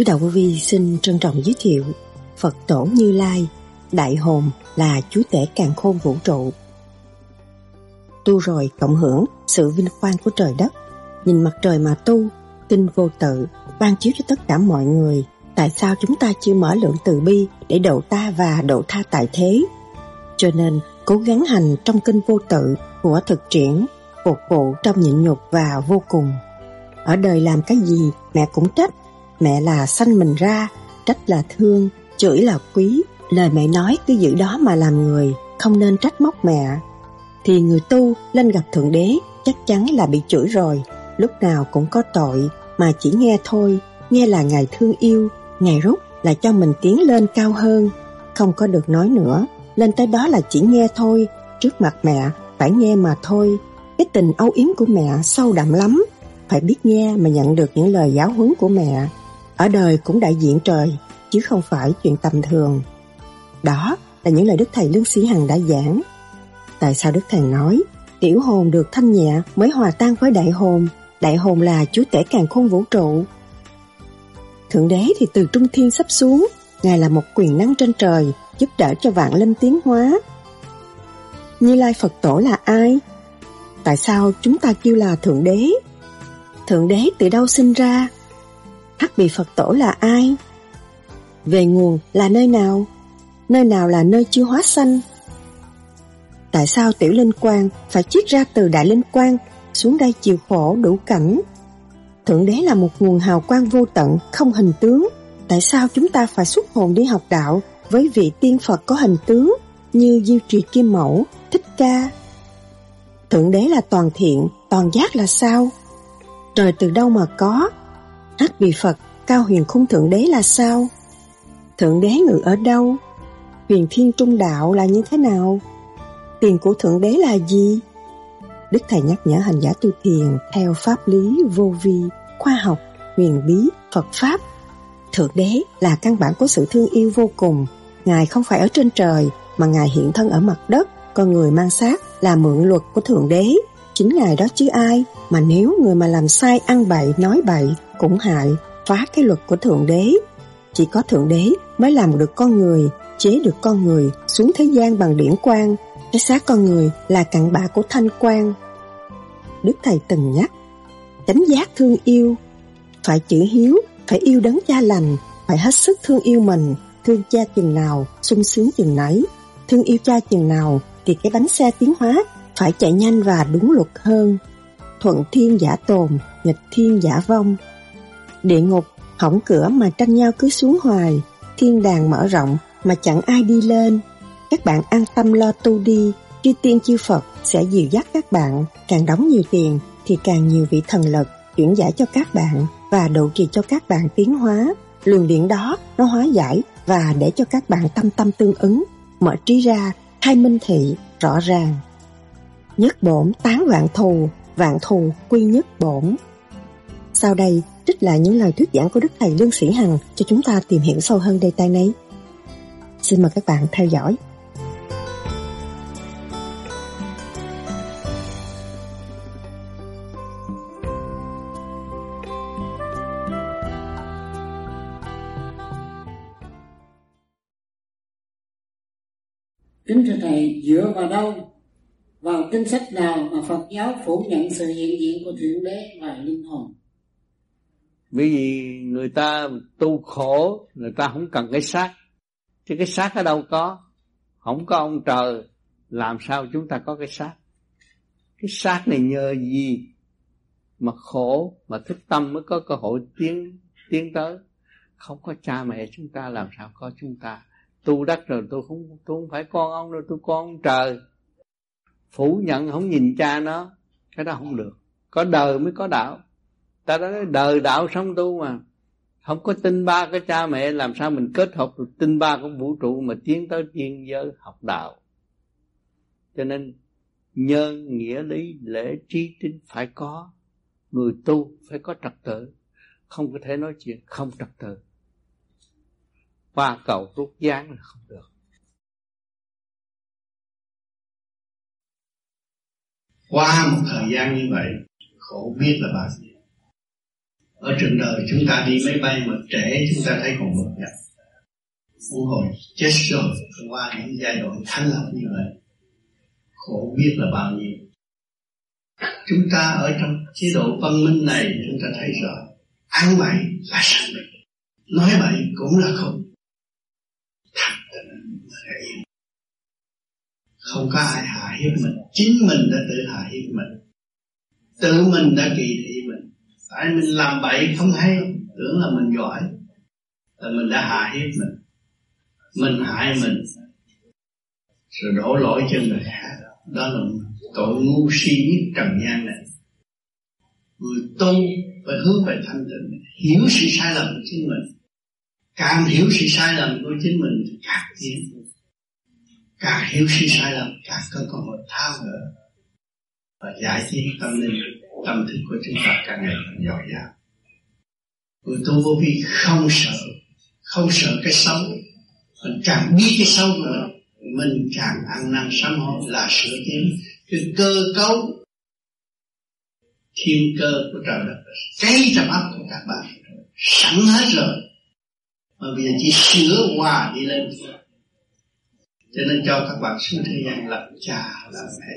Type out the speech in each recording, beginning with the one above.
Sư Đạo Vô Vi xin trân trọng giới thiệu Phật Tổ Như Lai, Đại Hồn là Chúa Tể Càng Khôn Vũ Trụ. Tu rồi cộng hưởng sự vinh quang của trời đất, nhìn mặt trời mà tu, tinh vô tự, ban chiếu cho tất cả mọi người. Tại sao chúng ta chưa mở lượng từ bi để độ ta và độ tha tại thế? Cho nên, cố gắng hành trong kinh vô tự của thực triển, phục vụ trong nhịn nhục và vô cùng. Ở đời làm cái gì mẹ cũng trách, mẹ là sanh mình ra, trách là thương, chửi là quý, lời mẹ nói cứ giữ đó mà làm người, không nên trách móc mẹ. Thì người tu lên gặp Thượng Đế chắc chắn là bị chửi rồi, lúc nào cũng có tội, mà chỉ nghe thôi, nghe là Ngài thương yêu, Ngài rút là cho mình tiến lên cao hơn, không có được nói nữa, lên tới đó là chỉ nghe thôi, trước mặt mẹ phải nghe mà thôi. Cái tình âu yếm của mẹ sâu đậm lắm, phải biết nghe mà nhận được những lời giáo huấn của mẹ. Ở đời cũng đại diện trời, chứ không phải chuyện tầm thường. Đó là những lời Đức Thầy Lương Sĩ Hằng đã giảng. Tại sao Đức Thầy nói, tiểu hồn được thanh nhẹ mới hòa tan với đại hồn, đại hồn là chúa tể càng khôn vũ trụ. Thượng đế thì từ trung thiên sắp xuống, Ngài là một quyền năng trên trời, giúp đỡ cho vạn linh tiến hóa. Như Lai Phật Tổ là ai? Tại sao chúng ta kêu là Thượng Đế? Thượng Đế từ đâu sinh ra? Hắc Bì Phật Tổ là ai? Về nguồn là nơi nào? Nơi nào là nơi chưa hóa sanh? Tại sao Tiểu Linh Quang phải chiết ra từ Đại Linh Quang xuống đây chịu khổ đủ cảnh? Thượng Đế là một nguồn hào quang vô tận, không hình tướng. Tại sao chúng ta phải xuất hồn đi học đạo với vị tiên Phật có hình tướng như Diêu Trì Kim Mẫu, Thích Ca? Thượng Đế là toàn thiện, toàn giác là sao? Trời từ đâu mà có? Ác vì Phật, cao huyền khung Thượng Đế là sao? Thượng Đế ngự ở đâu? Huyền Thiên Trung Đạo là như thế nào? Tiền của Thượng Đế là gì? Đức Thầy nhắc nhở hành giả tu thiền theo pháp lý vô vi, khoa học, huyền bí, Phật Pháp. Thượng Đế là căn bản của sự thương yêu vô cùng. Ngài không phải ở trên trời, mà Ngài hiện thân ở mặt đất, con người mang xác là mượn luật của Thượng Đế. Chính Ngài đó chứ ai, mà nếu người mà làm sai ăn bậy, nói bậy, cũng hại, phá cái luật của Thượng Đế. Chỉ có Thượng Đế mới làm được con người, chế được con người xuống thế gian bằng điển quang. Cái xác con người là cặn bã của thanh quang. Đức Thầy từng nhắc, chánh giác thương yêu, phải chữ hiếu, phải yêu đấng cha lành, phải hết sức thương yêu mình, thương cha chừng nào, sung sướng chừng nấy. Thương yêu cha chừng nào thì cái bánh xe tiến hóa phải chạy nhanh và đúng luật hơn. Thuận thiên giả tồn, nghịch thiên giả vong. Địa ngục hỏng cửa mà tranh nhau cứ xuống hoài, thiên đàng mở rộng mà chẳng ai đi lên. Các bạn an tâm lo tu đi, chư tiên chư Phật sẽ dìu dắt các bạn, càng đóng nhiều tiền thì càng nhiều vị thần lực chuyển giải cho các bạn và độ trì cho các bạn tiến hóa. Luồng điện đó nó hóa giải và để cho các bạn tâm tâm tương ứng, mở trí ra, hai minh thị, rõ ràng. Nhất bổn tán vạn thù, vạn thù quy nhất bổn. Sau đây, trích lại những lời thuyết giảng của Đức Thầy Lương Sĩ Hằng cho chúng ta tìm hiểu sâu hơn đề tài này. Xin mời các bạn theo dõi. Kính thưa Thầy, dựa vào đâu, vào kinh sách nào mà Phật giáo phủ nhận sự hiện diện của Thượng Đế và linh hồn? Vì người ta tu khổ, người ta không cần cái xác. Chứ cái xác ở đâu có, không có ông trời, làm sao chúng ta có cái xác? Cái xác này nhờ gì mà khổ, mà thức tâm mới có cơ hội tiến tiến tới. Không có cha mẹ chúng ta làm sao có chúng ta tu đắc rồi tôi không tôi không phải con ông đâu tôi con ông trời phủ nhận, không nhìn cha nó, cái đó không được. Có đời mới có đạo. Ta đã nói đời đạo sống tu mà. Không có tin ba cái cha mẹ, làm sao mình kết hợp được tin ba của vũ trụ mà tiến tới thiên giới học đạo? Cho nên nhân nghĩa lý, lễ, trí tín phải có. Người tu phải có trật tự. Không có thể nói chuyện không trật tự. Qua cầu rút gián là không được. Qua một thời gian như vậy, khổ biết là bao nhiêu. Ở trường đời chúng ta đi máy bay mà trẻ chúng ta thấy còn bực dọc huống hồi chết rồi, qua những giai đoạn thanh lọc như vậy, khổ biết là bao nhiêu. Chúng ta ở trong chế độ văn minh này, chúng ta thấy rõ, ăn bậy là sanh bệnh nói bậy cũng là không. Thật là không có ai hạ hiếp mình. Chính mình đã tự hạ hiếp mình. Tự mình đã kỳ thị mình. Tại mình làm bậy không hay. Tưởng là mình giỏi. Là mình đã hạ hiếp mình. Mình hại mình. Rồi đổ lỗi cho người khác. Đó là tội ngu si nhất trần gian này. Người tu phải hướng về thanh tịnh. Hiểu sự sai lầm của chính mình. Càng hiểu sự sai lầm của chính mình, thì càng tiến càng hiểu khi sai lầm càng có cơ hội thao gỡ và giải tiến tâm linh, tâm thức của chúng ta càng ngày càng dồi dào người tu vô vi không sợ không sợ cái xấu. Mình càng biết cái xấu của mình càng ăn năn sám hối là sửa tiến cái cơ cấu thiên cơ của trời đất. Cái trong ấp của các bạn. Sẵn hết rồi. Mà bây giờ chỉ sửa hòa đi lên cho nên cho các bạn xuống thế gian làm cha làm mẹ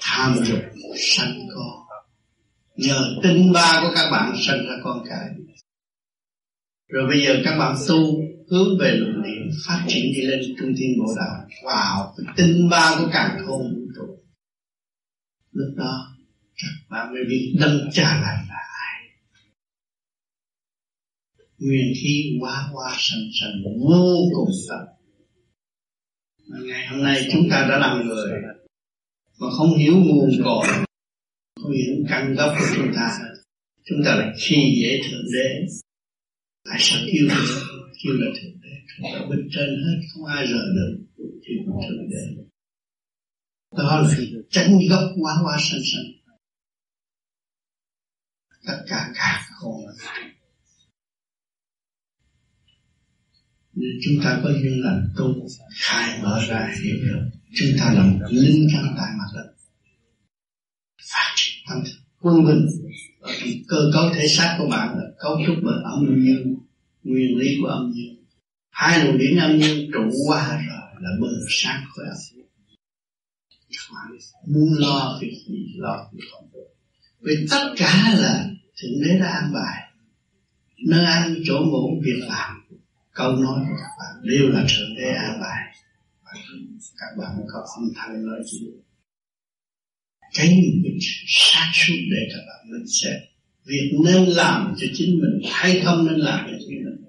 tham dục sanh con. Nhờ tinh ba của các bạn sanh ra con cái. Rồi bây giờ các bạn tu, hướng về luận điểm phát triển đi lên trung thiên bộ đạo. Wow tinh ba của càng khôn vũ trụ lúc đó các bạn mới biết đâm cha lại là nguyên khí quá quá sanh sanh vô cùng tận ngày hôm nay chúng ta đã làm người mà không hiểu nguồn cội, không hiểu căn gốc của chúng ta chúng ta là khi dễ thượng đế. Tại sao yêu thương kêu là thượng đế. Chúng ta bên trên hết, không ai rời được thì thượng đế. Đó là tránh gốc quá quá sanh sanh. Tất cả cả không là nên chúng ta có duyên lành tu, khai mở ra hiểu được chúng ta là một linh căn tại mặt đất phát triển tâm thức, quân bình. Ở trong cơ cấu thể xác của bạn là cấu trúc bởi âm dương, nguyên lý của âm dương. Hai luồng điển âm dương trụ qua rồi là bừng sáng khỏe. Muốn lo việc gì, lo việc không được. Vì tất cả là thượng đế đã an bài, nơi ăn chỗ ngủ, việc làm câu nói của các bạn đều là thượng đế an bài các bạn có âm thanh nói chuyện cái mình sáng suốt để các bạn mình xem. Việc nên làm cho chính mình hay không nên làm cho chính mình.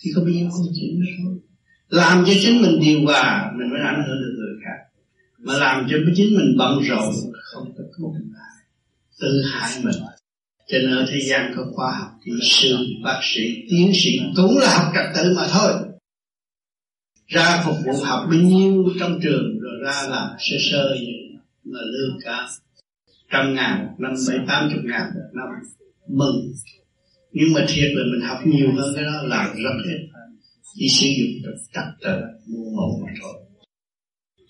Thì có bao nhiêu công chuyện đó thôi. Làm cho chính mình điều hòa, mình mới ảnh hưởng được người khác. Mà làm cho chính mình bận rộn, không có cứu lại tự hại mình cho nên ở thế gian có khoa học kỹ sư, bác sĩ, tiến sĩ, cũng là học trật tự mà thôi. Ra phục vụ học bao nhiêu trong trường, rồi ra làm sơ sơ vậy mà lương cả trăm ngàn một năm bảy, tám chục ngàn một năm. Mừng. Nhưng mà thiệt là mình học nhiều hơn cái đó, làm rất ít. Chỉ sử dụng được trật tự, mua mẫu mà thôi.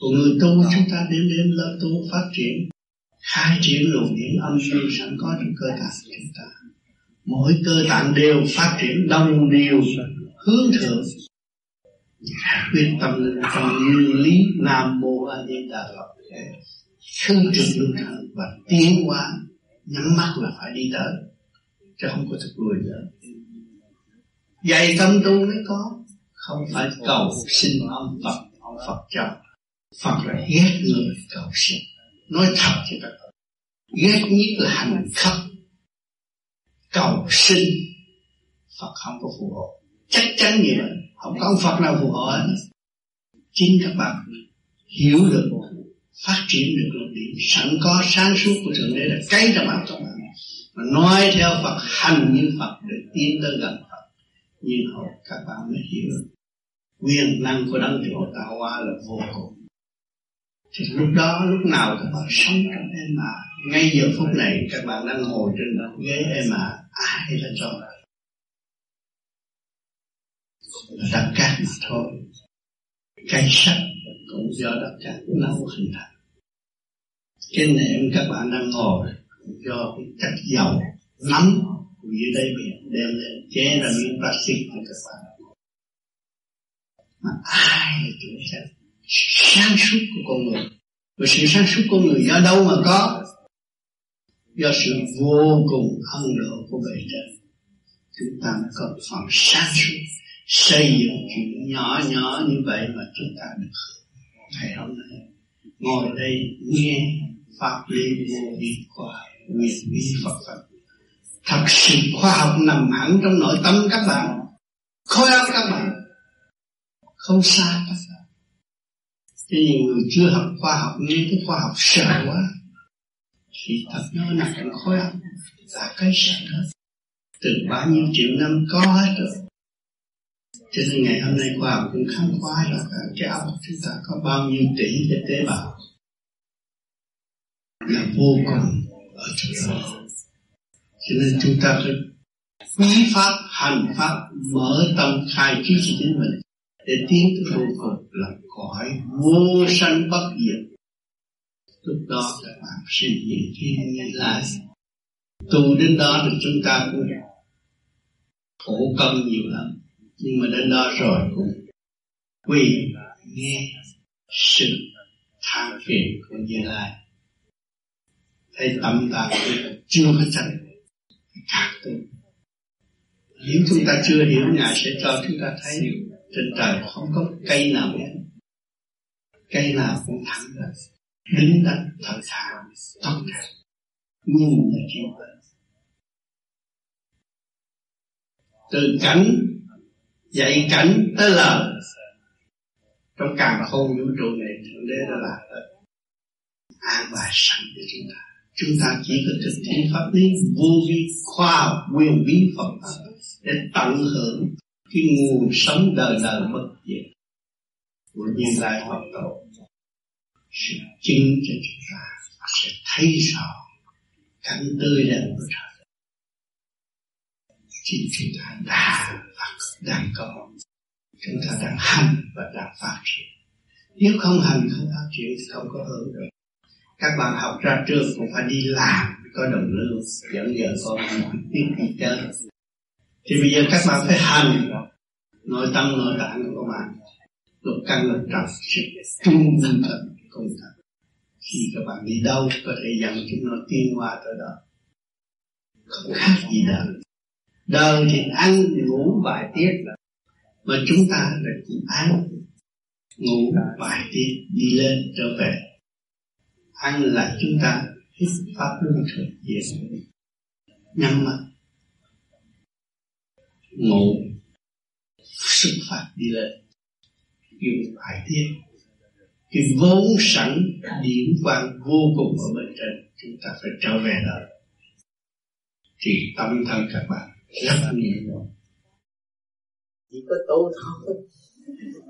Còn người tu, chúng ta đến đến lớp tu phát triển khai triển luồng điển âm dương sẵn có trong cơ tạng của chúng ta mỗi cơ tạng đều phát triển đồng đều hướng thượng. Quyết tâm lên trong nguyên lý nam mô a di đà phật. Không trực lưu thần và tiến hóa, nhắm mắt là phải đi tới, chứ không có thực lùi nữa. Dạy tâm tu mới có, không phải cầu xin ông Phật ông Phật cho. Phật là ghét người cầu xin nói thật cho các bạn. Ghét nhất là hành khắc cầu sinh Phật không có phù hộ. Chắc chắn như vậy. Không có ông Phật nào phù hộ hết. Chính các bạn hiểu được phát triển được luận điện sẵn có sáng suốt của thượng đế là cái trong bạn các bạn. Mà nói theo Phật, hành như Phật, để tiến tới gần Phật. Như hồi các bạn mới hiểu được, quyền năng của đấng chỗ tạo hóa là vô cùng thì lúc đó, lúc nào các bạn sống trong em mà, ngay giờ phút này các bạn đang ngồi trên ghế em mà, ai là cho là đất cát mà thôi. Cây sắt cũng do đất cát nấu hình thành cái nệm các bạn đang ngồi do cái chất dầu nắm dưới đáy biển đem lên, chế ra miếng plastic cho các bạn. Mà ai là chủ sẽ sáng suốt của con người và sự sáng suốt của người do đâu mà có do sự vô cùng ân độ của bề trên chúng ta mới có phần sáng suốt xây dựng chuyện nhỏ nhỏ như vậy mà chúng ta được ngày hôm nay ngồi đây nghe pháp lý vô vi khoa nguyện vi Phật Phật thật sự khoa học nằm hẳn trong nội tâm các bạn khối óc các bạn không xa các bạn。Cho nhiều người chưa học khoa học, nghe cái khoa học sợ quá, thì thật nó nằm trong khối học là cái sợ hết từ bao nhiêu triệu năm có hết rồi. Cho nên ngày hôm nay khoa học cũng khám phá là cái óc chúng ta có bao nhiêu tỷ cái tế bào. Là vô cùng ở chỗ đó. Cho nên chúng ta phải quý pháp, hành pháp, mở tâm khai trí cho chính mình để tiến tới vô cùng là cõi vô sanh bất diệt lúc đó các bạn sẽ nhìn thiên nhiên lại. Tu đến đó thì chúng ta cũng khổ công nhiều lắm. Nhưng mà đến đó rồi cũng quỳ nghe sự than phiền của Như Lai. Thấy tâm ta chưa có chân càng tu nếu chúng ta chưa hiểu, ngài sẽ cho chúng ta thấy trên trời không có cây nào hết cây nào cũng thẳng ra đứng đắn thở thà tốt đẹp Nhưng mà chịu vậy từ cảnh, dạy cảnh tới lời. Trong càng khôn vũ trụ này, thượng đế đã làm hết an bài sẵn cho chúng ta. Chúng ta chỉ có thực thi pháp lý vô vi, khoa học quyền bí Phật pháp để tận hưởng cái nguồn sống đời đời bất diệt của như lai Phật tổ sẽ chứng cho chúng ta sẽ thấy rõ cảnh tươi đẹp của trời. Chính chúng ta đã đang có. Chúng ta đang hành và đang phát triển. Nếu không hành, không phát triển thì không có hưởng được. Các bạn học ra trường cũng phải đi làm, có đồng lương. Dẫn giờ con tiếp đi chơi thì bây giờ các bạn phải hành nội tâm nội tạng của bạn. Lục căn lục trần, sự trung tâm công thật. Khi các bạn đi đâu, có thể dẫn chúng nó tiến qua tới đó. Không khác gì đâu đời thì ăn ngủ bài tiết mà chúng ta là cũng ăn. Ngủ bài tiết, đi lên, trở về. Ăn là chúng ta hít pháp luân thường diệt nhắm mắt ngủ xuất phát đi lên dùng bài tiết cái vốn sẵn điển quang vô cùng ở bên trên chúng ta phải trở về đó thì tâm thân các bạn rất nhiều rồi chỉ có tu thôi.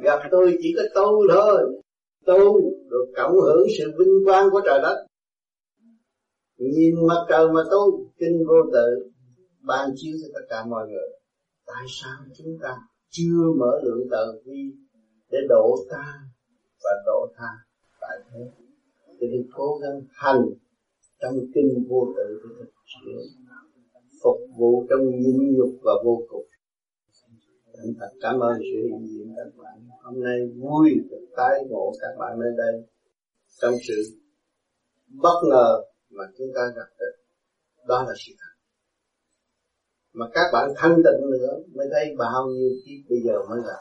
Gặp tôi chỉ có tu thôi. Tu được cộng hưởng sự vinh quang của trời đất. Nhìn mặt trời mà tu kinh vô tự ban chiếu cho tất cả mọi người tại sao chúng ta chưa mở lượng tờ vi để độ ta và độ tha? Tại thế cho nên cố gắng hành trong kinh vô tự để thực hiện phục vụ trong nhịn nhục và vô cùng. Thành thật cảm ơn sự hiện diện các bạn. Hôm nay vui được tái ngộ các bạn nơi đây trong sự bất ngờ mà chúng ta gặp được. Đó là sự thật mà các bạn thanh tịnh nữa mới thấy bao nhiêu kiếp bây giờ mới là.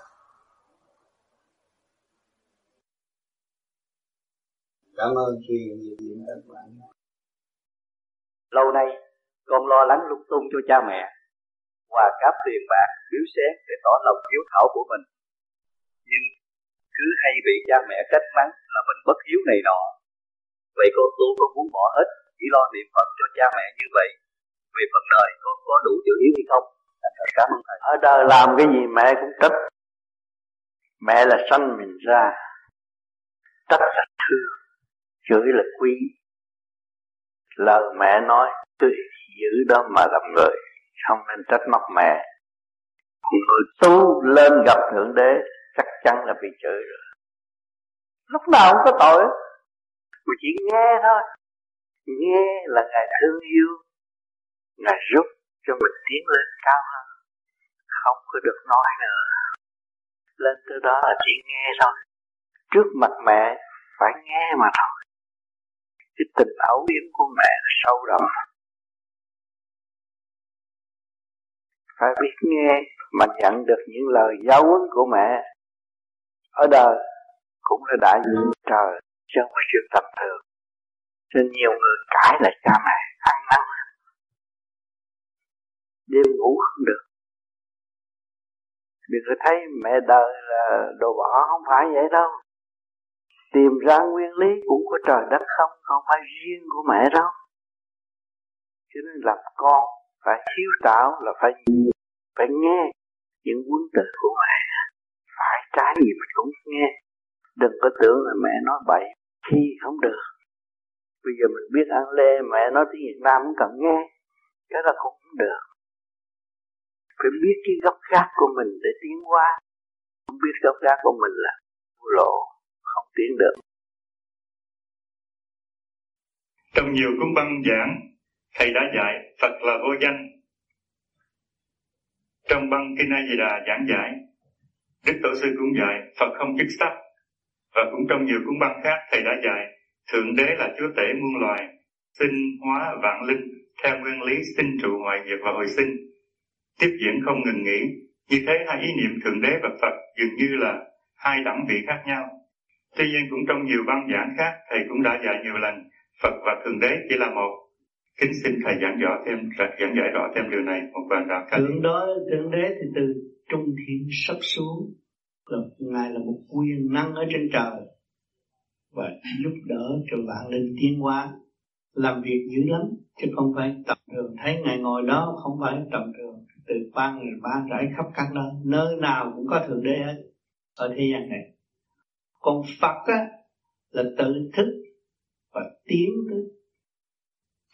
Cảm ơn truyền nhiều điểm các bạn. Lâu nay, con lo lắng lung tung cho cha mẹ. Và cáp tiền bạc biếu xén để tỏ lòng hiếu thảo của mình. Nhưng cứ hay bị cha mẹ trách mắng là mình bất hiếu này nọ. Vậy con tu con muốn bỏ hết chỉ lo niệm phật cho cha mẹ như vậy về phần đời có có đủ chữ hiếu hay không? Dạ, dạ, cảm ơn thầy. Ở đời làm cái gì mẹ cũng trách mẹ là sanh mình ra. Trách là thương chửi là quý. Lời mẹ nói tôi giữ đó mà làm người, không nên trách móc mẹ. Người tu lên gặp thượng đế, chắc chắn là bị chửi rồi. Lúc nào cũng có tội. Mà chỉ nghe thôi. Nghe là ngài thương yêu ngài giúp cho mình tiến lên cao hơn. Không có được nói nữa. Lên tới đó là chỉ nghe thôi. Trước mặt mẹ phải nghe mà thôi. Cái tình ấu yếm của mẹ sâu đậm. Phải biết nghe mà nhận được những lời giáo huấn của mẹ. Ở đời cũng là đại diện trời, chứ không phải chuyện tầm thường. Nên nhiều người cãi lại cha mẹ, ăn năn đêm ngủ không được. Đừng có thấy mẹ đời là đồ bỏ, không phải vậy đâu. Tìm ra nguyên lý cũng của trời đất không không phải riêng của mẹ đâu. Cho nên làm con phải hiếu tạo là phải phải nghe những quân tử của mẹ. Phải trái gì mình cũng nghe. Đừng có tưởng là mẹ nói bậy, khi không được. Bây giờ mình biết ăn lê, mẹ nói tiếng Việt Nam cũng cần nghe. Cái đó cũng không được phải biết cái gốc gác của mình để tiến qua không biết gốc gác của mình là lộ không tiến được. Trong nhiều cuốn băng giảng, thầy đã dạy Phật là vô danh. Trong băng Kinh A Di Đà giảng giải, Đức Tổ sư cũng dạy Phật không chức sắc. Và cũng trong nhiều cuốn băng khác, thầy đã dạy Thượng Đế là Chúa Tể muôn loài, sinh, hóa, vạn linh, theo nguyên lý sinh trụ ngoại diệt và hồi sinh tiếp diễn không ngừng nghỉ. Như thế hai ý niệm Thượng Đế và Phật dường như là hai đẳng vị khác nhau. Tuy nhiên cũng trong nhiều băng giảng khác, thầy cũng đã dạy nhiều lần, Phật và Thượng Đế chỉ là một. Kính xin thầy giảng rõ thêm, giảng giải rõ thêm điều này, một vài đạo thượng đó, thượng đế thì từ trung thiên sắp xuống, là ngài là một quyền năng ở trên trời, và giúp đỡ cho bạn linh tiến hóa, làm việc dữ lắm, chứ không phải tầm thường. Thấy ngài ngồi đó, không phải tầm thường từ ban ngày ban rải khắp các nơi nơi nào cũng có thượng đế hết, ở thế gian này. Còn phật á, là tự thức và tiến tới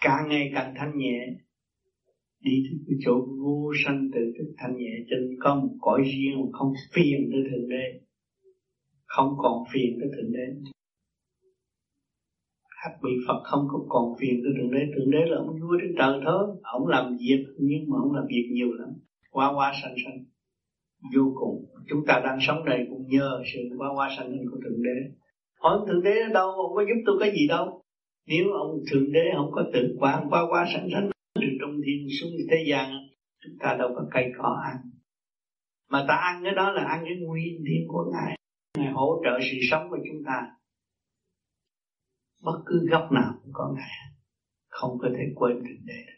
càng ngày càng thanh nhẹ. Đi tới cái chỗ vô sanh tự thức thanh nhẹ trên có một cõi riêng mà không phiền tới thượng đế, không còn phiền tới thượng đế hát bị Phật không có còn phiền tới thượng đế. Thượng đế là ông vua trên trời thôi. Ông làm việc, nhưng mà ông làm việc nhiều lắm. Qua qua sanh sanh. Vô cùng. Chúng ta đang sống đây cũng nhờ sự qua qua sanh sanh của thượng đế. Hỏi thượng đế ở đâu? Ông có giúp tôi cái gì đâu? Nếu ông thượng đế không có tự quản qua qua sanh sanh từ trong thiên xuống thế gian, chúng ta đâu có cây cỏ ăn. Mà ta ăn cái đó là ăn cái nguyên thiên của ngài. Ngài hỗ trợ sự sống của chúng ta bất cứ góc nào cũng có ngài không có thể quên thượng đế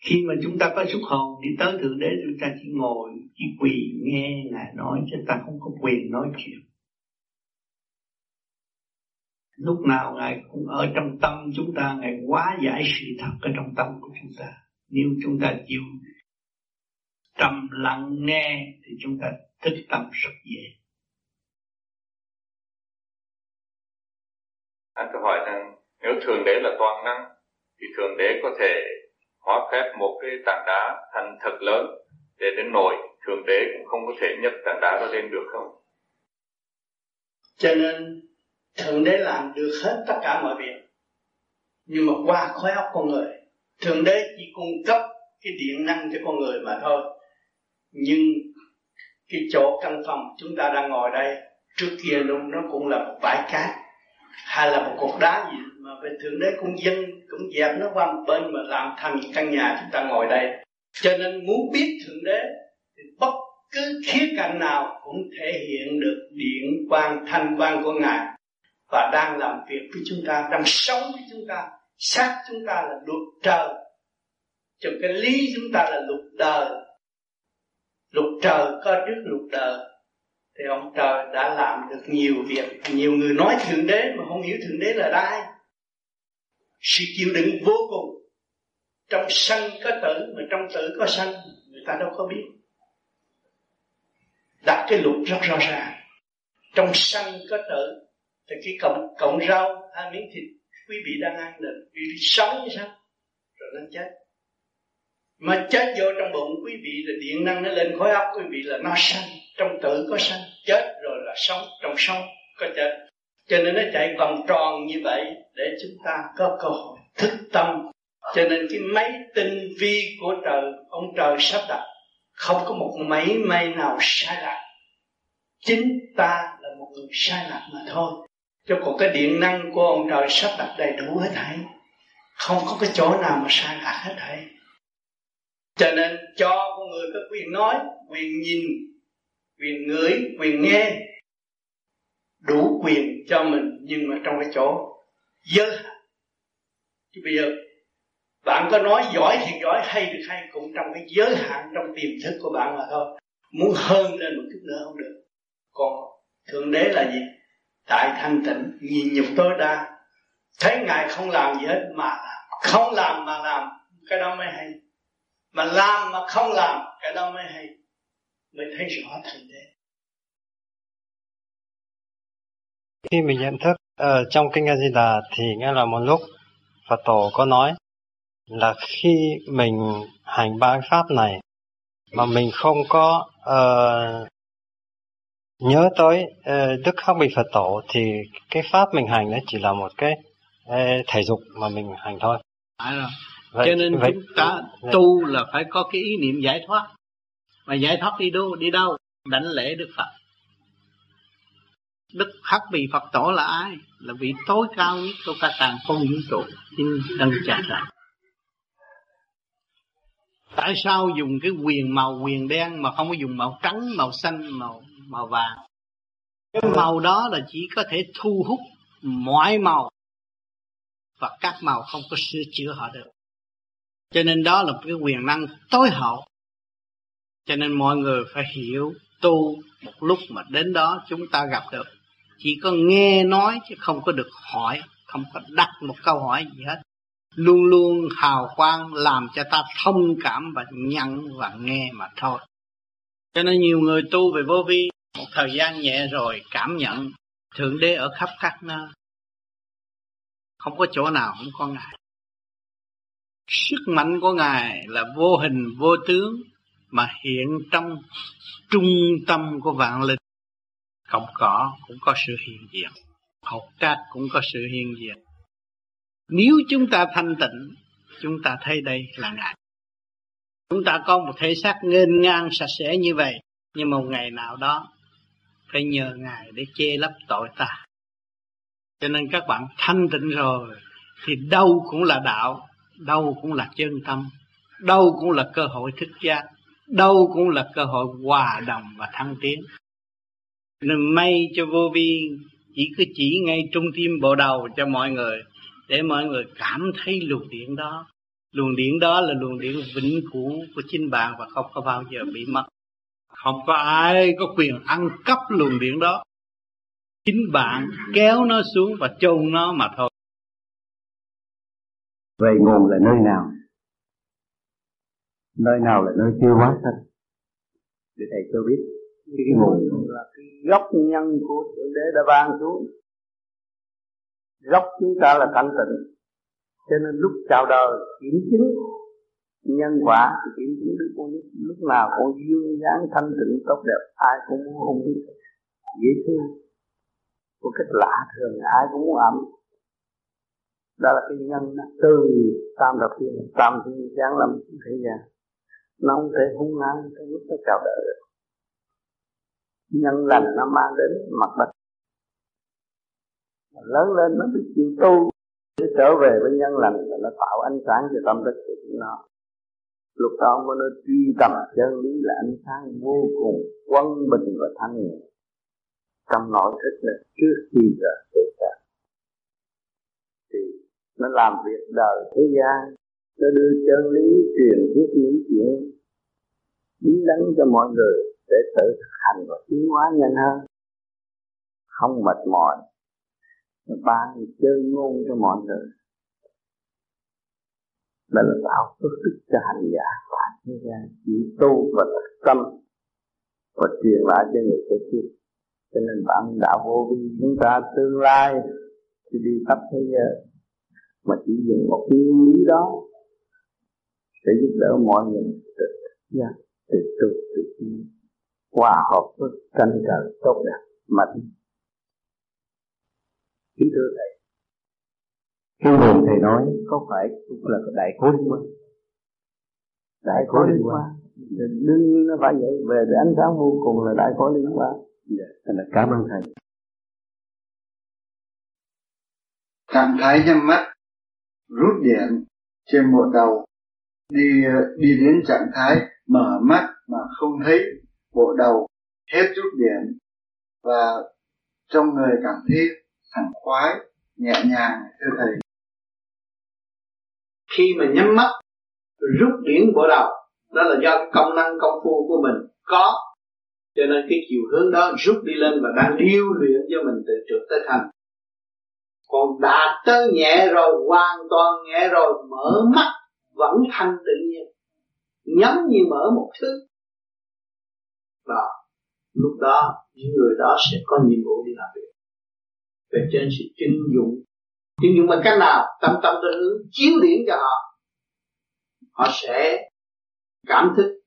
khi mà chúng ta có xuất hồn, đi tới thượng đế, chúng ta chỉ ngồi, chỉ quỳ, nghe ngài nói, chứ ta không có quyền nói chuyện. Lúc nào ngài cũng ở trong tâm chúng ta, ngài quá giải sự thật ở trong tâm của chúng ta. Nếu chúng ta chịu trầm lặng nghe, thì chúng ta thức tâm rất dễ. À, anh có hỏi rằng, nếu thường đế là toàn năng, thì thường đế có thể hóa phép một cái tảng đá thành thật lớn để đến nổi. Thường đế cũng không có thể nhấc tảng đá đó lên được không? Cho nên, thượng đế làm được hết tất cả mọi việc. Nhưng mà qua khối óc con người, thượng đế chỉ cung cấp cái điện năng cho con người mà thôi. Nhưng cái chỗ căn phòng chúng ta đang ngồi đây, trước kia luôn nó cũng là một bãi cát hay là một cục đá gì mà về thượng đế cũng dân cũng dẹp nó qua một bên mà làm thành căn nhà chúng ta ngồi đây. Cho nên muốn biết thượng đế thì bất cứ khía cạnh nào cũng thể hiện được điện quang, thanh quang của ngài. Và đang làm việc với chúng ta, đang sống với chúng ta, xác chúng ta là luật trời. Cho cái lý chúng ta là luật đời. Luật trời có trước luật đời thì ông trời đã làm được nhiều việc. Nhiều người nói thượng đế mà không hiểu thượng đế là ai. Sự chịu đựng vô cùng. Trong sanh có tử mà trong tử có sanh người ta đâu có biết. Đặt cái luật rất rõ ràng. Trong sanh có tử, thì cái cọng cọng rau, hai miếng thịt, quý vị đang ăn là quý vị sống như sao? Rồi nó chết. Mà chết vô trong bụng, quý vị là điện năng nó lên khối óc, quý vị là nó sanh trong tự có sanh chết rồi là sống trong sống có chết cho nên nó chạy vòng tròn như vậy để chúng ta có cơ hội thức tâm. Cho nên cái máy tinh vi của trời ông trời sắp đặt không có một máy may nào sai lạc. Chính ta là một người sai lạc mà thôi. Cho còn cái điện năng của ông trời sắp đặt đầy đủ hết thảy không có cái chỗ nào mà sai lạc hết thảy. Cho nên cho con người có quyền nói quyền nhìn quyền ngửi quyền nghe đủ quyền cho mình, nhưng mà trong cái chỗ giới chứ bây giờ, bạn có nói giỏi thì giỏi, hay được hay, cũng trong cái giới hạn, trong tiềm thức của bạn mà thôi. Muốn hơn lên một chút nữa không được. Còn thượng đế là gì? Tại thanh tịnh nhìn nhục tối đa. Thấy ngài không làm gì hết mà làm không làm mà làm. Cái đó mới hay. Mà làm mà không làm, cái đó mới hay mới thấy rõ thượng đế khi mình nhận thức ở trong kinh A Di Đà thì nghe là một lúc Phật tổ có nói là khi mình hành ba pháp này mà mình không có uh, nhớ tới uh, đức khắc bị Phật tổ thì cái pháp mình hành đấy chỉ là một cái uh, thể dục mà mình hành thôi. Phải rồi. Vậy, Cho nên vậy, chúng ta vậy. tu là phải có cái ý niệm giải thoát. Mà giải thoát đi đâu? Đi đâu? Đảnh lễ Đức Phật. Đức Khắc bị Phật tổ là ai? Là vị tối cao nhất của cả tàng không vũ trụ. Xin đăng trả lại. Tại sao dùng cái quyền màu quyền đen mà không có dùng màu trắng, màu xanh, màu màu vàng? Cái màu đó là chỉ có thể thu hút mọi màu và các màu không có sửa chữa họ được. Cho nên đó là một cái quyền năng tối hậu. Cho nên mọi người phải hiểu tu một lúc mà đến đó chúng ta gặp được. Chỉ có nghe nói chứ không có được hỏi, không có đặt một câu hỏi gì hết. Luôn luôn hào quang làm cho ta thông cảm và nhận và nghe mà thôi. Cho nên nhiều người tu về vô vi một thời gian nhẹ rồi cảm nhận thượng đế ở khắp các nơi. Không có chỗ nào không có ngài. Sức mạnh của ngài là vô hình vô tướng mà hiện trong trung tâm của vạn linh không có cũng có sự hiện diện học cát cũng có sự hiện diện nếu chúng ta thanh tịnh, chúng ta thấy đây là Ngài. Chúng ta có một thể xác nghênh ngang sạch sẽ như vậy, nhưng một ngày nào đó phải nhờ Ngài để che lấp tội ta. Cho nên các bạn thanh tịnh rồi, thì đâu cũng là đạo, đâu cũng là chân tâm, đâu cũng là cơ hội thức giác, đâu cũng là cơ hội hòa đồng và thăng tiến. Nên may cho vô vi, chỉ cứ chỉ ngay trung tim bộ đầu cho mọi người, để mọi người cảm thấy luồng điện đó. Luồng điện đó là luồng điện vĩnh cửu của chính bạn và không có bao giờ bị mất. Không có ai có quyền ăn cắp luồng điện đó. Chính bạn kéo nó xuống và chôn nó mà thôi. Vậy nguồn là nơi nào? Nơi nào là nơi chưa hóa thân? Để thầy cho biết, cái nguồn là cái gốc nhân của thượng đế đã ban xuống. Gốc chúng ta là thanh tịnh, cho nên lúc chào đời kiểm chứng nhân quả thì kiểm chứng đức con lúc nào con dương dáng thanh tịnh, tốt đẹp, ai cũng muốn ôm dễ thương một cách lạ thường, ai cũng muốn ẩm. Đó là cái nhân từ tam thập thiên tam thiên giáng lâm thế gian nó không thể hung hăng trong lúc nó chào đời được nhân lành nó mang đến mặt đất. Lớn lên nó biết chịu tu để trở về với nhân lành, và nó tạo ánh sáng cho tâm thức của chúng nó. Lúc đó mới nó truy tầm chân lý là ánh sáng vô cùng quân bình và thanh nhẹ. Trong nội thức là trước khi giờ xảy cả thì nó làm việc đời thế gian nó đưa chân lý truyền thuyết những chuyện đúng đắn cho mọi người để tự hành và tiến hóa nhanh hơn. Không mệt mỏi ban chơi ngôn cho mọi người. Đó là tạo phước đức cho hành giả và thế gian, chỉ tu và tâm và truyền lại cho người kế tiếp cho nên bạn đạo vô vi, chúng ta tương lai thì đi khắp thế giới, mà chỉ dùng một nguyên lý đó để giúp đỡ mọi người tự gia tự tu tự tiến hòa hợp với tranh trời tốt đẹp mạnh. Kính thưa thầy cái nguồn thầy. Nói có phải cũng là đại khối liên quan? Đại khối liên quan. Đương nhiên nó phải vậy. Về để ánh sáng vô cùng là đại khối liên quan. Dạ. Là cảm ơn thầy. Trạng thái nhắm mắt rút điện trên bộ đầu đi đi đến trạng thái mở mắt mà không thấy, bộ đầu hết rút điện và trong người cảm thấy sảng khoái, nhẹ nhàng, thưa thầy. Khi mà nhắm mắt, rút điển bộ đầu, đó là do công năng công phu của mình có. Cho nên cái chiều hướng đó rút đi lên và đang điêu luyện cho mình từ trượt tới thành. Còn đạt tới nhẹ rồi, hoàn toàn nhẹ rồi, mở mắt vẫn thanh tự nhiên nhắm như mở một thứ. Và lúc đó, những người đó sẽ có nhiệm vụ đi làm việc. Về trên sự chứng dụng. Chứng dụng bằng cách nào? Tâm tâm tương hướng chiếu điển cho họ. Họ sẽ cảm thức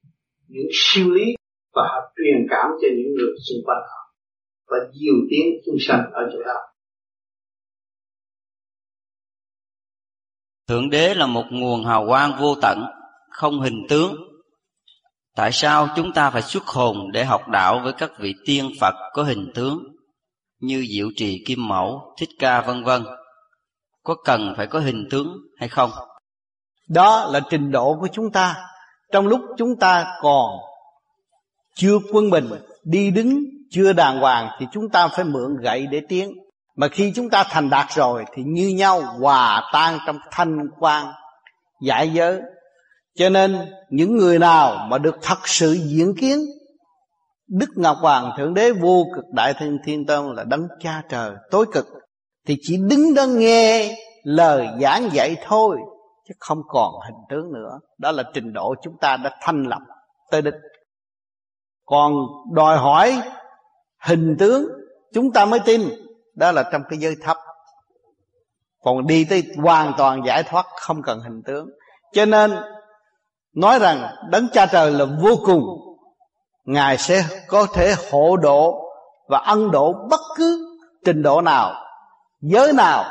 những siêu lý và họ truyền cảm cho những người xung quanh họ. Và nhiều tiếng chúng sanh ở chỗ đó. Thượng đế là một nguồn hào quang vô tận, không hình tướng. Tại sao chúng ta phải xuất hồn để học đạo với các vị tiên Phật có hình tướng như Diệu Trì Kim Mẫu, Thích Ca vân vân? Có cần phải có hình tướng hay không? Đó là trình độ của chúng ta. Trong lúc chúng ta còn chưa quân bình, đi đứng chưa đàng hoàng thì chúng ta phải mượn gậy để tiến. Mà khi chúng ta thành đạt rồi Thì như nhau hòa tan trong thanh quan Giải giới. Cho nên những người nào mà được thật sự diễn kiến, Đức Ngọc Hoàng Thượng Đế vô cực Đại Thiên Thiên Tôn là đấng cha trời, tối cực, Thì chỉ đứng đó nghe lời giảng dạy thôi, Chứ không còn hình tướng nữa. Đó là trình độ chúng ta đã thanh lập tới đích. Còn đòi hỏi hình tướng, Chúng ta mới tin đó là trong cái giới thấp. Còn đi tới hoàn toàn giải thoát, không cần hình tướng. Cho nên, nói rằng đấng cha trời là vô cùng. Ngài sẽ có thể hộ độ và ân độ bất cứ trình độ nào, giới nào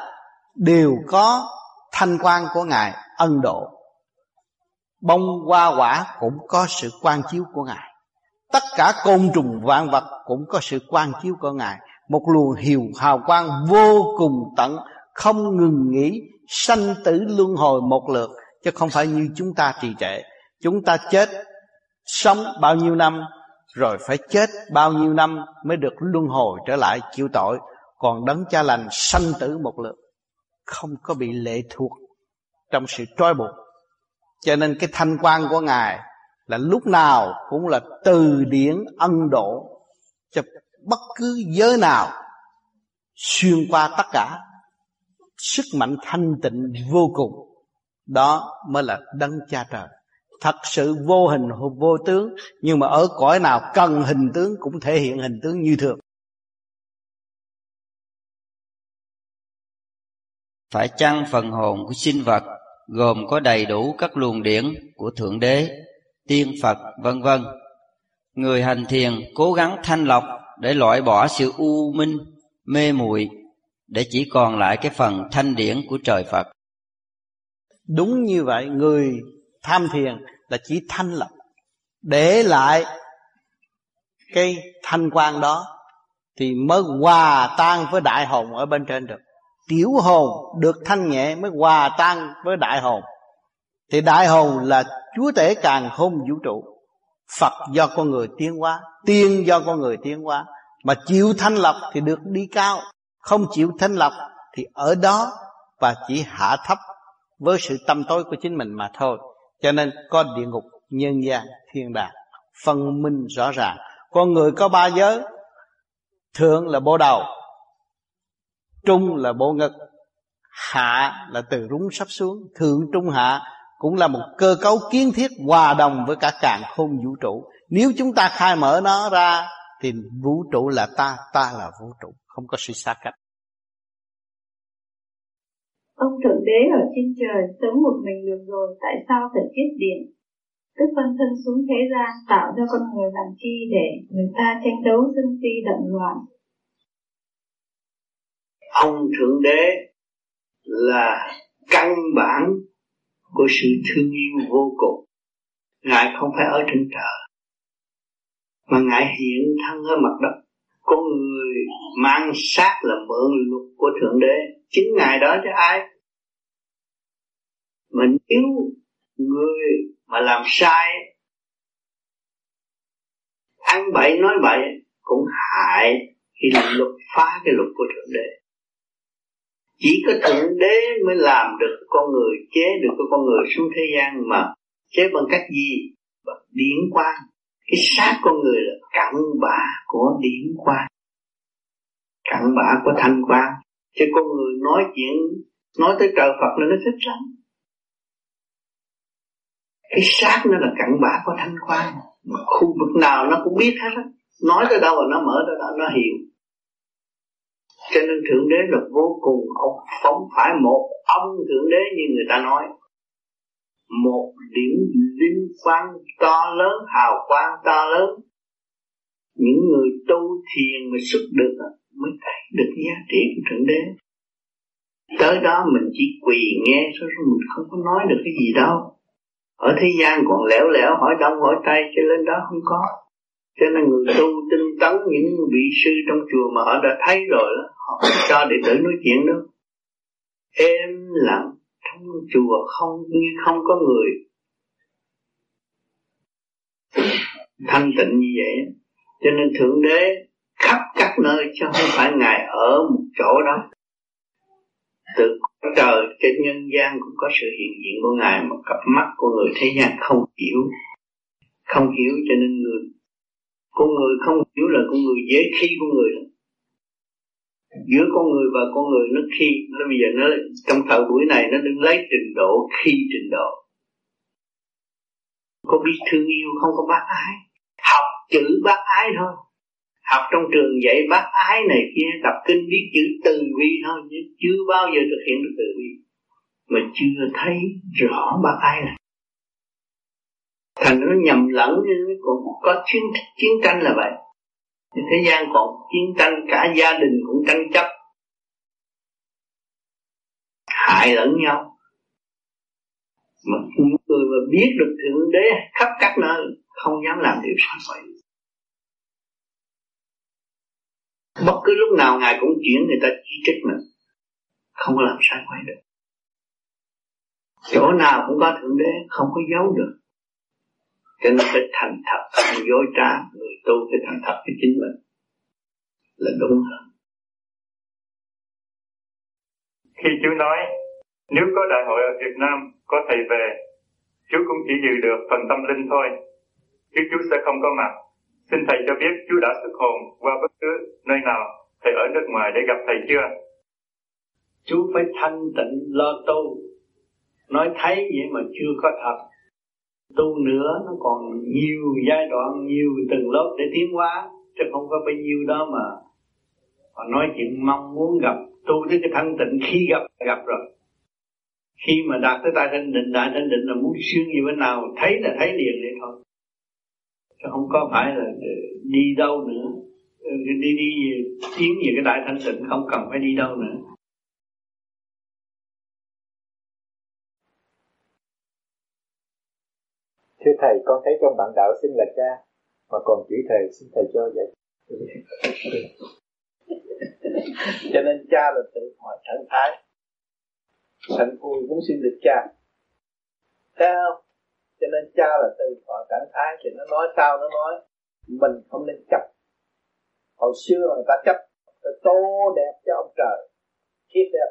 đều có thanh quan của ngài, ân độ. Bông hoa quả cũng có sự quan chiếu của ngài. Tất cả côn trùng vạn vật cũng có sự quan chiếu của ngài một luồng hiều hào quang vô cùng tận, không ngừng nghỉ, sanh tử luân hồi một lượt, chứ không phải như chúng ta trì trệ. Chúng ta chết sống bao nhiêu năm, rồi phải chết bao nhiêu năm mới được luân hồi trở lại chịu tội. Còn đấng cha lành sanh tử một lượt, không có bị lệ thuộc trong sự trói buộc. Cho nên cái thanh quan của ngài là lúc nào cũng là từ điển ân độ bất cứ giới nào xuyên qua tất cả, sức mạnh thanh tịnh vô cùng, đó mới là đấng cha trời. Thật sự vô hình vô tướng, nhưng mà ở cõi nào cần hình tướng cũng thể hiện hình tướng như thường. Phải chăng phần hồn của sinh vật gồm có đầy đủ các luồng điển của thượng đế, tiên phật, vân vân? Người hành thiền cố gắng thanh lọc để loại bỏ sự u minh, mê muội để chỉ còn lại cái phần thanh điển của trời Phật. Đúng như vậy, người tham thiền là chỉ thanh lập, để lại cái thanh quan đó thì mới hòa tan với đại hồn ở bên trên được. Tiểu hồn được thanh nhẹ mới hòa tan với đại hồn. Thì đại hồn là chúa tể càng không vũ trụ. Phật do con người tiến hóa, tiên do con người tiến hóa. Mà chịu thanh lọc thì được đi cao Không chịu thanh lọc thì ở đó Và chỉ hạ thấp với sự tâm tối của chính mình mà thôi. Cho nên có địa ngục, nhân gian, thiên đàng Phân minh rõ ràng. Con người có ba giới Thượng là bộ đầu Trung là bộ ngực Hạ là từ rúng sắp xuống. Thượng trung hạ cũng là một cơ cấu kiến thiết hòa đồng với cả càng khôn vũ trụ. Nếu chúng ta khai mở nó ra thì vũ trụ là ta ta là vũ trụ không có sự xa cách. Ông thượng đế ở trên trời sống một mình được rồi tại sao phải kết điện? Tức phân thân xuống thế gian tạo ra con người làm chi để người ta tranh đấu sân si động loạn? Ông thượng đế là căn bản của sự thương yêu vô cùng. Ngài không phải ở trên trời mà ngài hiện thân ở mặt đất. Con người mang sát là mượn luật của thượng đế. Chính ngài đó cho ai? Mà nếu người mà làm sai, ăn bậy, nói bậy, cũng hại khi luật, phá cái luật của thượng đế. Chỉ có thượng đế mới làm được con người, chế được con người xuống thế gian mà chế bằng cách gì? Bằng điển quang cái xác con người là cặn bã của điển quan, cặn bã của thanh quan. cho con người nói chuyện nói tới trời Phật là nó thích lắm. Cái xác nó là cặn bã của thanh quan, mà khu vực nào nó cũng biết hết á. Nói tới đâu là nó mở tới đâu nó hiểu. Cho nên thượng đế là vô cùng ông không phải một ông thượng đế như người ta nói một điểm linh quang to lớn, hào quang to lớn. Những người tu thiền mà xuất được mới thấy được giá trị của thượng đế. Tới đó mình chỉ quỳ nghe thôi mình không có nói được cái gì đâu. Ở thế gian còn lẻo lẻo, hỏi đông hỏi tây, cho lên đó không có. Cho nên người tu tinh tấn, những vị sư trong chùa mà họ đã thấy rồi đó, họ cho đệ tử nói chuyện đâu. Êm lặng trong chùa không như không có người. Thanh tịnh như vậy. Cho nên thượng đế khắp các nơi chứ không phải ngài ở một chỗ đó. Từ trời trên nhân gian cũng có sự hiện diện của ngài mà cặp mắt của người thế gian không hiểu. Không hiểu cho nên người, con người không hiểu là con người dễ khi con người lắm giữa con người và con người nó khi, nó bây giờ nó trong thời buổi này nó đừng lấy trình độ, khi trình độ. Có biết thương yêu không có bác ái? Học chữ bác ái thôi. Học trong trường dạy bác ái này kia, tập kinh biết chữ từ bi thôi, chứ chưa bao giờ thực hiện được từ bi. Mà chưa thấy rõ bác ái này. Thành nó nhầm lẫn như còn có chiến chiến tranh là vậy thế gian còn chiến tranh, cả gia đình cũng tranh chấp. Hại lẫn nhau. Mà những người mà biết được thượng đế khắp các nơi, không dám làm điều sai vậy bất cứ lúc nào ngài cũng chuyển người ta chỉ trích mình, không có làm sai quay được. Chỗ nào cũng có thượng đế, không có giấu được cho nên phải thành thật không dối trá người tu phải thành thật với chính mình là đúng hơn. Khi chú nói nếu có đại hội ở Việt Nam có thầy về chú cũng chỉ giữ được phần tâm linh thôi. Chứ chú sẽ không có mặt. Xin thầy cho biết chú đã xuất hồn qua bất cứ nơi nào. Thầy ở nước ngoài để gặp thầy chưa? Chú phải thanh tịnh lo tu. Nói thấy vậy mà chưa có thật tu nữa, nó còn nhiều giai đoạn, nhiều từng lớp để tiến hóa, chứ không có bao nhiêu đó mà. Họ nói chuyện mong muốn gặp, tu tới cái thanh tịnh khi gặp gặp rồi. Khi mà đạt tới đại thanh định, đại thanh định là muốn xuyên như bên nào, thấy là thấy liền vậy thôi. Chứ không có phải là đi đâu nữa. Đi đi tiến về cái đại thanh tịnh không cần phải đi đâu nữa. Thưa thầy, con thấy trong bạn đạo xưng là cha mà còn chỉ thầy, xin thầy cho vậy cho nên cha là tự hỏi trạng thái. Sanh vui cũng xin được cha. Thấy không? Cho nên cha là từ hỏi trạng thái, thì nó nói sao nó nói. Mình không nên chấp. Hồi xưa người ta chấp tô đẹp cho ông trời thiết đẹp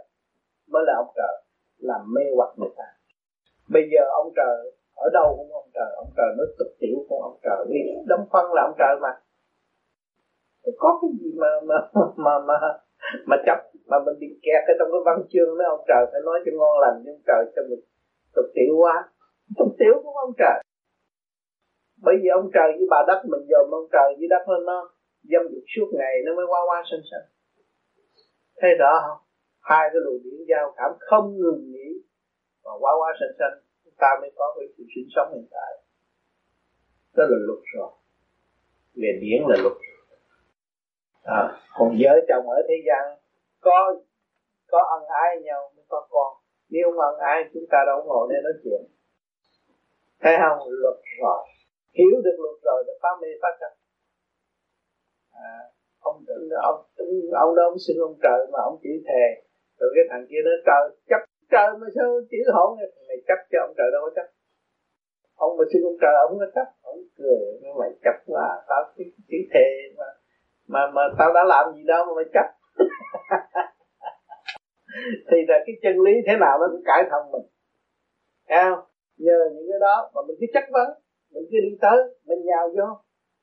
mới là ông trời, làm mê hoặc người ta. Bây giờ ông trời ở đâu cũng ông trời ông trời nó tục tiểu của ông trời. Vì đóng phân là ông trời mà. Có cái gì mà mà mà mà mà chấp, mà mình bị kẹt ở trong cái văn chương đó, ông trời phải nói cho ngon lành nhưng trời cho mình tục tiểu quá. Tục tiểu của ông trời. Bởi vì ông trời với bà đất mình dòm ông trời với đất lên nó dâm dục suốt ngày, nó mới qua qua sinh sinh thấy rõ không? Hai cái luồng điển giao cảm không ngừng nghỉ và qua qua sinh sinh ta mới có cái sự sinh sống hiện tại. Đó là luật rồi. Về điển là luật à, còn vợ chồng ở thế gian có có ân ái nhau mới có con. Nếu không ân ái chúng ta đâu ngồi đây nói chuyện. Thấy không? Luật rồi. Hiểu được luật rồi thì phá mê phát sanh à, ông ông ông đó ông xin ông trời mà ông chỉ thề. Rồi cái thằng kia nó trời chấp trời mà sao chữ hỗn này chấp cho ông trời đâu có chấp. Ông mà xin ông trời ông có chấp. Ông cười nhưng mày chấp là tao chỉ, chỉ thề mà mà mà tao đã làm gì đâu mà mày chấp. Thì là cái chân lý thế nào nó cũng cải thông mình. Thấy không? nhờ những cái đó mà mình cứ chất vấn mình cứ đi tới mình nhào vô.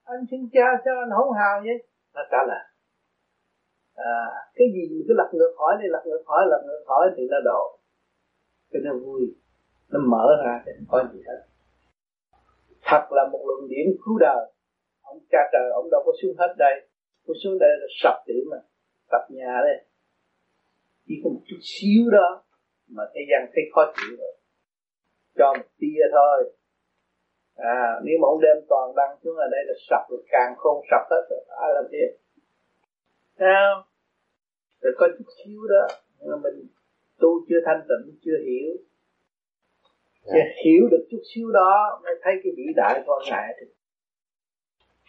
Anh xin cha sao anh hỗn hào vậy. Nó trả lời. À, cái gì mình cứ lật ngược hỏi đi lật ngược hỏi lật ngược hỏi thì nó đổ cái nó vui. Nó mở ra thì không có gì hết. Thật là một luận điểm cứu đời. Ông cha trời, ông đâu có xuống hết đây. Có xuống đây là sập điểm mà. Sập nhà đây. Chỉ có một chút xíu đó mà thế gian thấy khó chịu rồi. Cho một tia thôi. À nếu mà ông đem toàn đăng xuống ở đây là sập rồi. Càng không sập hết rồi. Ai làm gì? Sao rồi có chút xíu đó. Mà mình tu chưa thanh tịnh chưa hiểu. Yeah. Dạ. hiểu được chút xíu đó mới thấy cái vĩ đại con ngài thì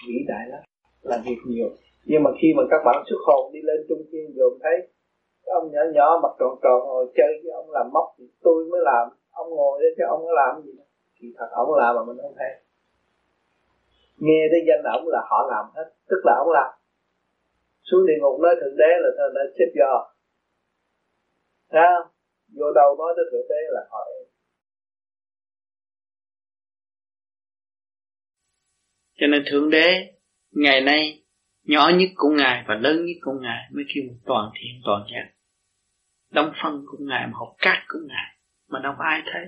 vĩ đại lắm làm việc nhiều. Nhưng mà khi mà các bạn xuất hồn đi lên trung thiên dồn thấy ông nhỏ nhỏ mặt tròn tròn ngồi chơi với ông làm móc thì tôi mới làm. Ông ngồi đấy chứ ông có làm gì thì thật ông làm mà mình không thấy. Nghe tới danh ông là họ làm hết tức là ông làm. Xuống địa ngục nói thượng đế là thượng đế xếp do Thấy không? Vô đầu nói tới thượng đế là họ Cho nên thượng đế, ngày nay, nhỏ nhất của ngài và lớn nhất của ngài mới kêu một toàn thiện, toàn giác. Đông phân của ngài mà học cát của ngài mà đâu có ai thấy.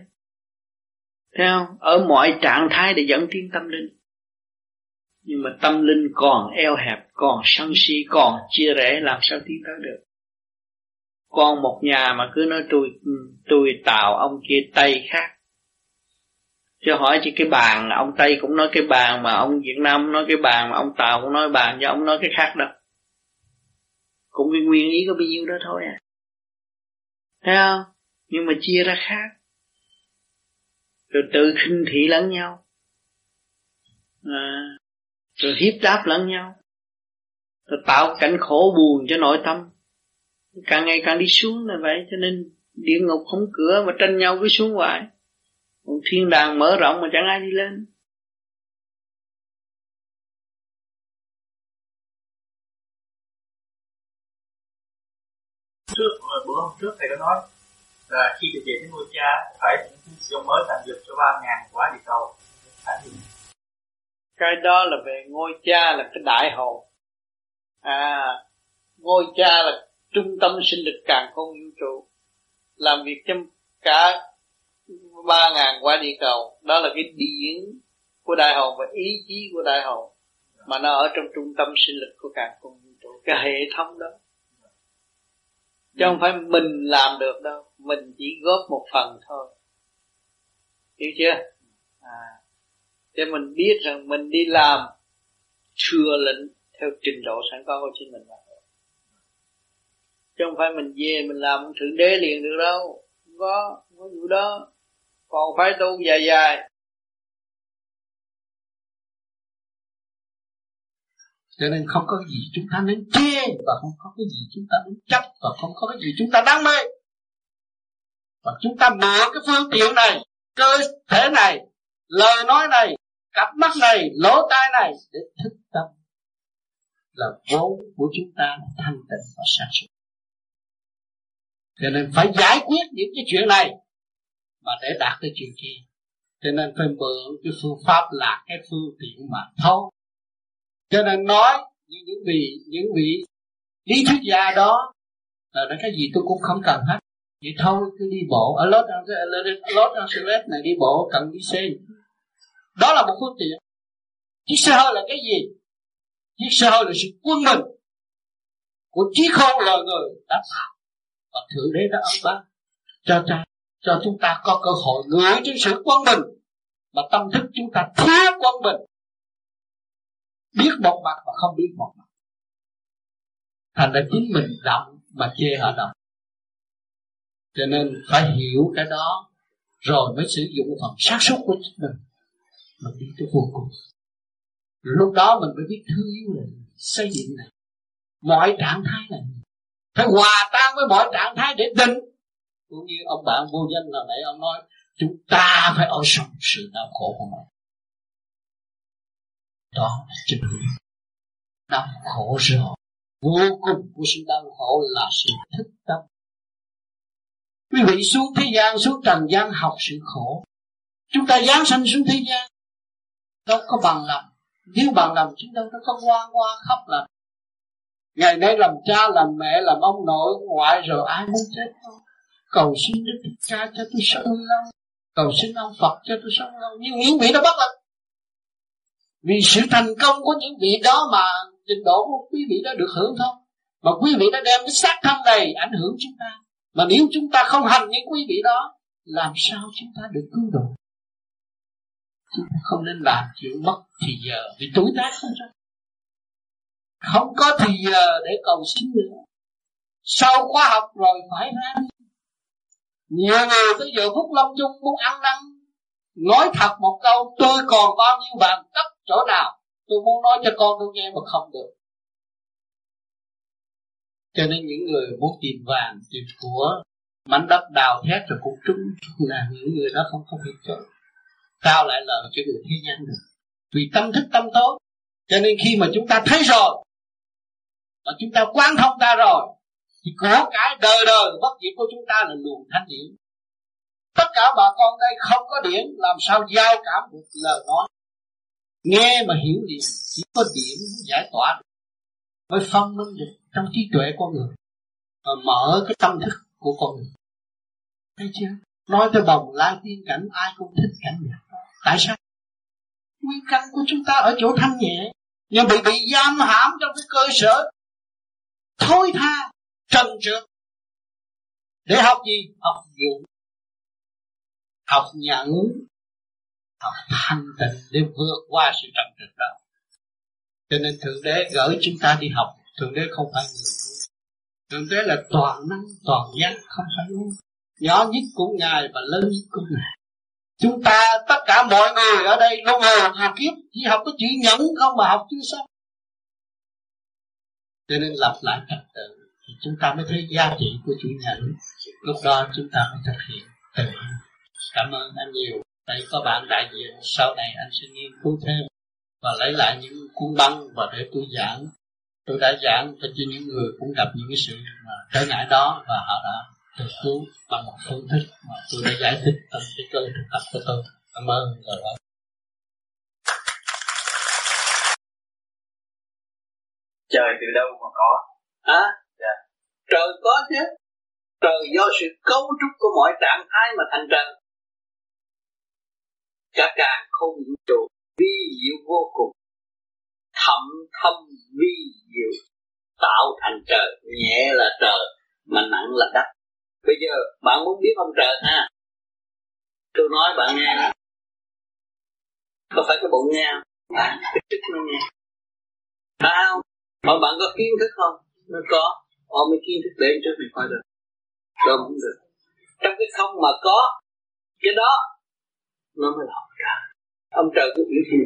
Thấy không? Ở mọi trạng thái để dẫn tiến tâm linh. Nhưng mà tâm linh còn eo hẹp, còn sân si, còn chia rẽ, làm sao tiến tới được? Con một nhà mà cứ nói tôi tôi tạo ông kia tây khác. Cho hỏi chứ cái bàn ông tây cũng nói cái bàn mà ông việt nam nói cái bàn mà ông tàu cũng nói bàn cho ông nói cái khác đâu. Cũng cái nguyên ý có bao nhiêu đó thôi à. Thấy không? Nhưng mà chia ra khác. Rồi tự khinh thị lẫn nhau. À, rồi hiếp đáp lẫn nhau. Rồi tạo cảnh khổ buồn cho nội tâm càng ngày càng đi xuống là vậy cho nên địa ngục không cửa mà tranh nhau cứ xuống hoài. Còn thiên đàng mở rộng mà chẳng ai đi lên. Trước bữa hôm trước thầy có nói là khi được về với ngôi cha phải sử dụng mới thành dục cho ba ngàn quả địa cầu. Cái đó là về ngôi cha là cái đại hồn. À ngôi cha là trung tâm sinh lực càng con vũ trụ. Làm việc cho cả ba ngàn quả địa cầu, đó là cái điển của đại hồn và ý chí của đại hồn mà nó ở trong trung tâm sinh lực của càng con vũ trụ, cái hệ thống đó. Chứ không phải mình làm được đâu, mình chỉ góp một phần thôi. Hiểu chưa? À để mình biết rằng mình đi làm, thừa lệnh theo trình độ sẵn có của chính mình mà chứ không phải mình về mình làm thượng đế liền được đâu. Không có không có vụ đó. Còn phải tu dài dài. Cho nên không có gì chúng ta nên chê và không có cái gì chúng ta nên chấp và không có cái gì chúng ta đáng mê. Và chúng ta mở cái phương tiện này, cơ thể này, lời nói này, cặp mắt này, lỗ tai này để thức tâm là vốn của chúng ta thanh tịnh và sáng suốt cho nên phải giải quyết những cái chuyện này mà để đạt tới chuyện kia. Cho nên phải mượn cái phương pháp là cái phương tiện mà thôi cho nên nói như những vị những vị lý thuyết gia đó là nói cái gì tôi cũng không cần hết. Vậy thôi, cứ đi bộ. Ở Los Los Angeles này đi bộ cần đi xe đó là một phương tiện. Chiếc xe hơi là cái gì? Chiếc xe hơi là sự quân mình của trí khôn loài người đã tạo và thượng đế đã ân ban cho cha, cho chúng ta có cơ hội ngửi trên sự quân bình, mà tâm thức chúng ta thiếu quân bình. Biết một mặt mà không biết một mặt. Thành ra chính mình động mà chê họ động. Cho nên phải hiểu cái đó, rồi mới sử dụng phần xác suốt của chính mình. Mà đi tới vô cùng. Lúc đó mình mới biết thương yêu này xây dựng này. Mọi trạng thái này phải hòa tan với mọi trạng thái để định. Cũng như ông bạn vô danh là nãy ông nói, chúng ta phải ở sống sự đau khổ của mình. Đó là chân lý đau khổ rồi. Vô cùng của sự đau khổ là sự thức tâm. Quý vị xuống thế gian, xuống trần gian học sự khổ. Chúng ta giáng sanh xuống thế gian, đâu có bằng lòng. Nếu bằng lòng, chúng ta đâu có ngoan ngoan khóc là ngày nay làm cha, làm mẹ, làm ông nội ông ngoại rồi ai muốn chết không? Cầu xin đức thích cha cho tôi sống lâu. Cầu xin ông phật cho tôi sống lâu. Nhưng những vị đó bất lực. Vì sự thành công của những vị đó mà trình độ của quý vị đó được hưởng không mà quý vị đã đem cái xác thân này ảnh hưởng chúng ta. Mà nếu chúng ta không hành những quý vị đó, làm sao chúng ta được cứu độ chúng ta không nên làm chuyện mất thì giờ, vì tuổi tác không sao không có thì giờ để cầu xin nữa. Sau khóa học rồi phải ra nhiều người tới giờ phút lâm chung muốn ăn năn, nói thật một câu, tôi còn bao nhiêu vàng cấp chỗ nào? Tôi muốn nói cho con tôi nghe mà không được. Cho nên những người muốn tìm vàng tìm của mảnh đất đào thét rồi cũng trúng là những người đó không có việc cho. Sao lại lời cho người thế gian được. Vì tâm thức tâm tốt cho nên khi mà chúng ta thấy rồi mà chúng ta quán thông ta rồi, thì của cái đời đời, bất diệt của chúng ta là luồng thanh điển tất cả bà con đây không có điển làm sao giao cảm được lời nói? Nghe mà hiểu liền, chỉ có điển giải tỏa được. Mới phân minh được trong trí tuệ con người, và mở cái tâm thức của con người. Thấy chưa? Nói tới bồng lai tiên cảnh, ai cũng thích cảnh nhạc tại sao? Nguyên căn của chúng ta ở chỗ thanh nhẹ, nhưng bị bị giam hãm trong cái cơ sở thôi tha, trần trượt. Để học gì? Học dụng học nhận học thanh tịnh để vượt qua sự trần trượt đó. Cho nên thượng đế gửi chúng ta đi học. Thượng đế không phải người thượng đế là toàn năng, toàn giác, không phải ngu. Nhỏ nhất của ngài và lớn nhất của ngài. Chúng ta, tất cả mọi người ở đây luân hồi hà kiếp. Chỉ học cái chữ nhẫn không mà học chưa xong cho nên lập lại trật tự thì chúng ta mới thấy giá trị của chữ nhẫn lúc đó chúng ta mới thực hiện từ cảm ơn anh nhiều. Đây có bạn đại diện, sau này anh sẽ nghiên cứu thêm và lấy lại những cuốn băng và để tôi giảng. Tôi đã giảng cho những người cũng gặp những cái sự mà trở ngại đó và họ đã được cứu bằng một phương thức mà tôi đã giải thích trong cái cơ thực tập của tôi. Cảm ơn. Rồi nói trời từ đâu mà có. À dạ. trời có chứ. Trời do sự cấu trúc của mọi trạng thái mà thành trời cả càng không vũ trụ vi diệu vô cùng. Thậm thâm vi diệu tạo thành trời. Nhẹ là trời mà nặng là đất. Bây giờ bạn muốn biết ông trời ha tôi nói bạn nghe có phải cái bụng nghe bạn cái chức nó nghe. Phải không mà bạn có kiến thức không? Nó có. Họ mới kiến thức đến trước mình coi được. Đâu cũng được. Trong cái không mà có, cái đó, nó mới là ông trời. Ông trời có biết gì?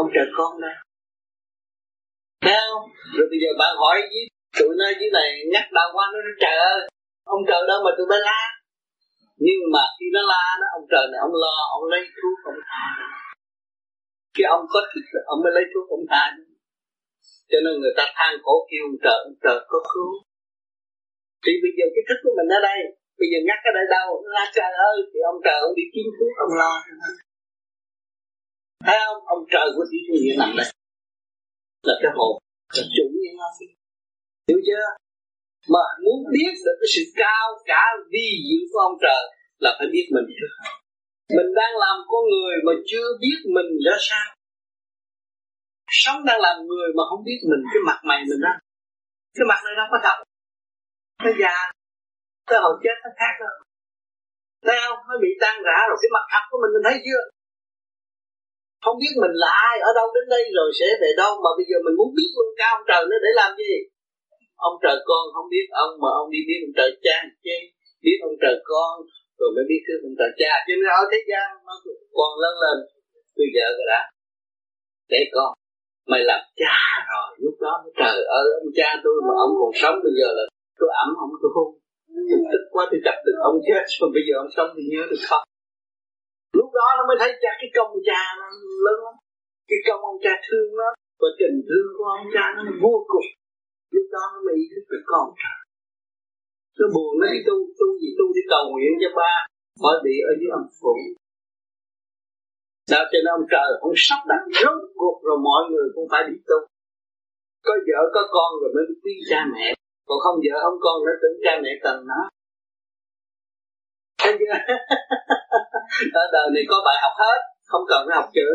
ông trời con đây? Thấy không? Rồi bây giờ bạn hỏi với tụi nó dưới này nhắc đau qua nó nói, trời ơi, ông trời đâu mà tụi bay la? Nhưng mà khi nó la đó, ông trời này, ông lo, ông lấy thuốc, ông tha. Khi ông có thức ông mới lấy thuốc, ông tha cho nên người ta than khổ kêu trợ trợ có cứu. Thì bây giờ cái thức của mình ở đây, bây giờ nhắc cái đây đâu la trời ơi, thì ông trời ông đi kiếm thuốc ông lo. Thấy không? Ông trời của chỉ thiên địa nằm đây. Là cái hồn là chủ nhân nó hiểu chưa? Mà muốn biết được cái sự cao cả vi diệu của ông trời là phải biết mình trước. Mình đang làm con người mà chưa biết mình ra sao sống đang làm người mà không biết mình cái mặt mày mình đó, cái mặt này nó có thật nó già. Tới hồi chết nó khác đâu thấy không? Nó bị tan rã rồi cái mặt thật của mình mình thấy chưa? Không biết mình là ai ở đâu đến đây rồi sẽ về đâu mà bây giờ mình muốn biết luôn cao ông trời nó để làm gì? Ông trời con không biết ông mà ông đi biết ông trời cha chứ biết ông trời con rồi mới biết cái ông trời cha. Cho nên ở thế gian nó còn lớn lên bây giờ rồi đã để con mày làm cha rồi, lúc đó trời ơi, ông cha tôi mà ông còn sống bây giờ là tôi ẩm ông tôi hôn. Tôi tức quá tôi chặt được ông chết rồi bây giờ ông sống thì nhớ được không? Lúc đó nó mới thấy cha, cái công cha nó lớn lắm. Cái công ông cha thương nó, và tình thương của ông cha nó vô cùng. Lúc đó nó mới ý thức được con trời nó buồn, nó đi tu tu gì tu, đi cầu nguyện cho ba. Khỏi bị ở dưới âm phủ Sao cho nên ông trời ông sắp đặt rốt cuộc rồi mọi người cũng phải đi tu? Có vợ có con rồi mới quý cha mẹ. Còn không vợ không con nó tưởng cha mẹ cần nó. Thấy chưa? Ở đời này có bài học hết Không cần học chữ.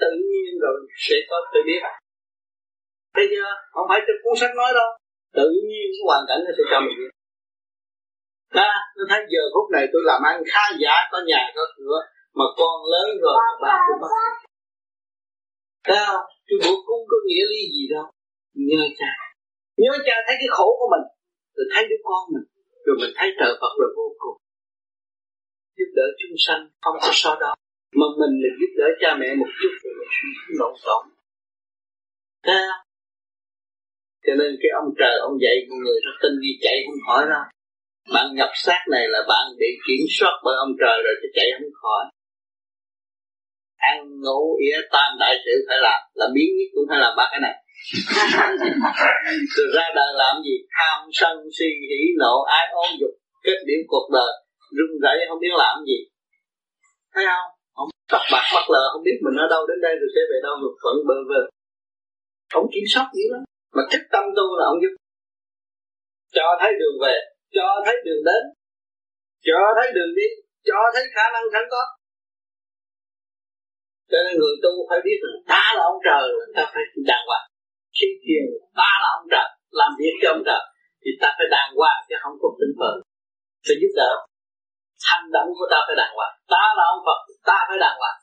Tự nhiên rồi sẽ có tự biết. Thấy chưa? Không phải trong cuốn sách nói đâu. Tự nhiên cái hoàn cảnh nó sẽ cho mình biết. Ta, nó thấy giờ phút này tôi làm ăn khá giả Có nhà có cửa mà con lớn rồi mà ba tôi bắt. sao tôi bố cung có nghĩa lý gì đâu? Nhớ cha. Nhớ cha thấy cái khổ của mình rồi thấy đứa con mình rồi mình thấy trời Phật là vô cùng. Giúp đỡ chúng sanh không có so đó mà mình là giúp đỡ cha mẹ một chút rồi mình suy nghĩ lộn xộn. Sao cho nên cái ông trời ông dạy con người rất tin đi chạy không khỏi đâu. Bạn nhập xác này là bạn bị kiểm soát bởi ông trời rồi thì chạy không khỏi ăn ngủ ỉa tam đại sự phải làm. Là biến nhất cũng phải làm ba cái này. Rồi ra đời làm gì? Tham sân si hỉ nộ ái ố dục kết điểm cuộc đời. Run rẩy không biết làm gì. Thấy không? Không tắt bạc bắt lờ không biết mình ở đâu đến đây rồi sẽ về đâu được phận bơ vơ. Không kiểm soát gì lắm. Mà thích tâm tu là ông giúp. Cho thấy đường về cho thấy đường đến cho thấy đường đi cho thấy khả năng sẵn có cho nên người tu phải biết rằng ta là ông trời ta phải đàng hoàng. Khi thiền ta là ông trời làm việc cho ông trời thì ta phải đàng hoàng chứ không có tinh phật phải giúp đỡ hành động của ta phải đàng hoàng. Ta là ông Phật ta phải đàng hoàng.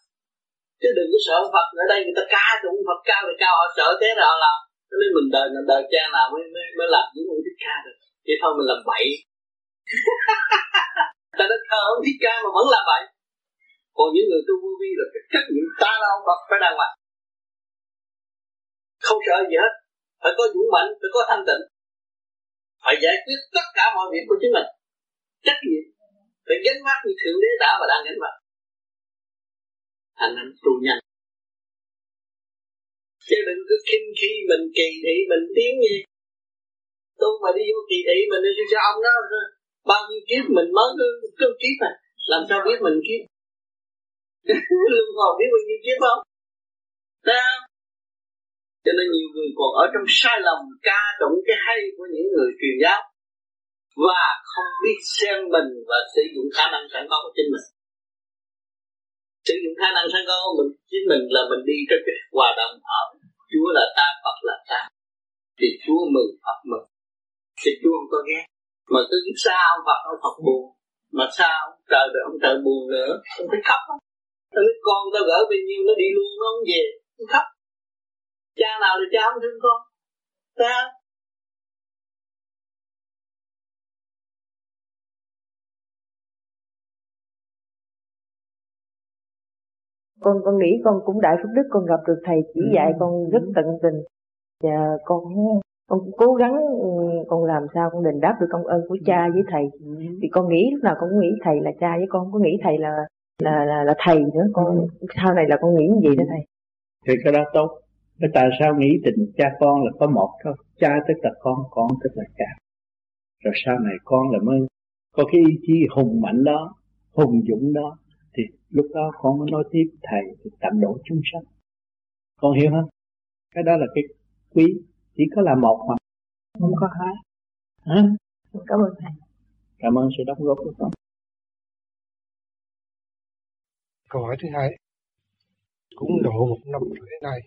Chứ đừng có sợ ông Phật ở đây người ta ca tụng Phật cao thì cao họ sợ thế nào là cho nên mình đời mình đời cha nào mới mới, mới làm những ông thích ca được. Thì thôi mình làm bậy. Ta đã thờ ông thích ca mà vẫn làm bậy còn những người tu vô vi là cái trách nhiệm ta là ông Phật, phải đàng hoàng. Không sợ gì hết. Phải có dũng mạnh, phải có thanh tịnh. Phải giải quyết tất cả mọi việc của chính mình. Trách nhiệm. Phải gánh vác như thượng đế đã và đang gánh vác. Anh em tu nhanh. Chứ đừng cứ khinh khi mình kỳ thị, mình tiếng gì. Tu mà đi vô kỳ thị, mình đi cho ông đó? Bao nhiêu kiếp mình mới cứ kiếp này? Làm sao biết mình kiếp? luân hồi biết bao nhiêu kiếp không? Sao cho nên nhiều người còn ở trong sai lầm, ca tụng cái hay của những người truyền giáo và không biết xem mình và sử dụng khả năng sẵn có của chính mình. Sử dụng khả năng sẵn có của mình, chính mình là mình đi trên cái hòa đồng ở Chúa là ta, Phật là ta. Thì Chúa mừng, Phật mừng. Thì Chúa không có ghét. Mà cứ sao Phật ông Phật buồn, mà sao trời được ông trời buồn nữa ông phải khóc. không Biết con tao gỡ bao nhiêu nó đi luôn nó không về Nó khóc. Cha nào là cha không thương con. Sao con con nghĩ con cũng đại phước đức con gặp được thầy chỉ ừ. dạy con rất tận tình. Và con con cố gắng ừ, con làm sao con đền đáp được công ơn của cha với thầy. Thì con nghĩ lúc nào con cũng nghĩ thầy là cha với con không có nghĩ thầy là là là, là thầy nữa. Con sau này là con nghĩ như vậy đó thầy? Thì cái đó tốt. Cái tại sao nghĩ tình cha con là có một thôi. Cha tức là con con tức là cha. Rồi sau này con là mới có cái ý chí hùng mạnh đó hùng dũng đó. Thì lúc đó con mới nói tiếp thầy thì tận độ chúng sanh. Con hiểu không? Cái đó là cái quý. Chỉ có là một mà. Không có hai. Hả? Cảm ơn thầy. Cảm ơn sự đóng góp của con câu hỏi thứ hai cũng độ một năm rưỡi nay.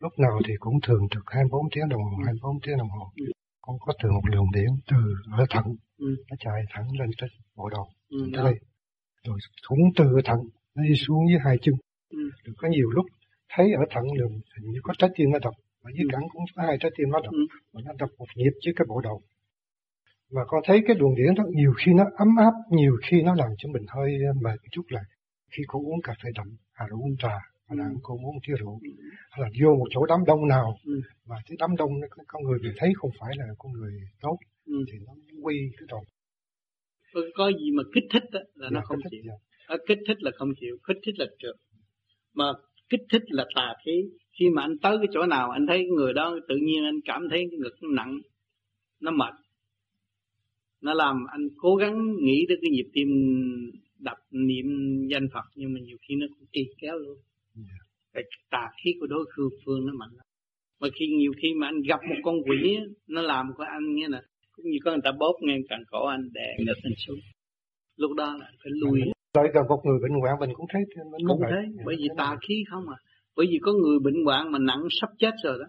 Lúc nào thì cũng thường trực 24 tiếng đồng hồ 24 tiếng đồng hồ. Con có thường một luồng điện từ ở thận nó chạy thẳng lên tới bộ đầu. Tới đây. Rồi cũng từ thận nó đi xuống dưới hai chân. Rồi có nhiều lúc thấy ở thận đường hình như có trái tim nó đập ở dưới cẳng cũng có hai trái tim nó đập mà nó đập một nhịp trước cái bộ đầu. Và con thấy cái luồng điển đó nhiều khi nó ấm áp, nhiều khi nó làm cho mình hơi mệt một chút là khi cô uống cà phê đậm, hay là uống trà, hay là cô uống tia rượu, hay là vô một chỗ đám đông nào mà cái đám đông con người mình thấy không phải là con người tốt thì nó quy cái đầu có, gì mà kích thích đó, là nó Dạ, không thích, chịu. dạ. à, kích thích là không chịu kích thích là trượt. Mà kích thích là tà khí. Khi mà anh tới cái chỗ nào anh thấy người đó tự nhiên anh cảm thấy ngực nó nặng nó mệt. Nó làm anh cố gắng nghĩ tới cái nhịp tim đập niệm danh Phật nhưng mà nhiều khi nó cũng trì kéo luôn. Cái tà khí của đối phương phương nó mạnh lắm. Mà khi nhiều khi mà anh gặp một con quỷ nó làm của anh nghĩa là cũng như có người ta bóp ngang cẳng cổ anh đè ngực anh xuống. Lúc đó là phải lui. Rồi gặp một người bệnh hoạn mình cũng thấy nó cũng thế bởi vì tà khí không à. Bởi vì có người bệnh hoạn mà nặng sắp chết rồi đó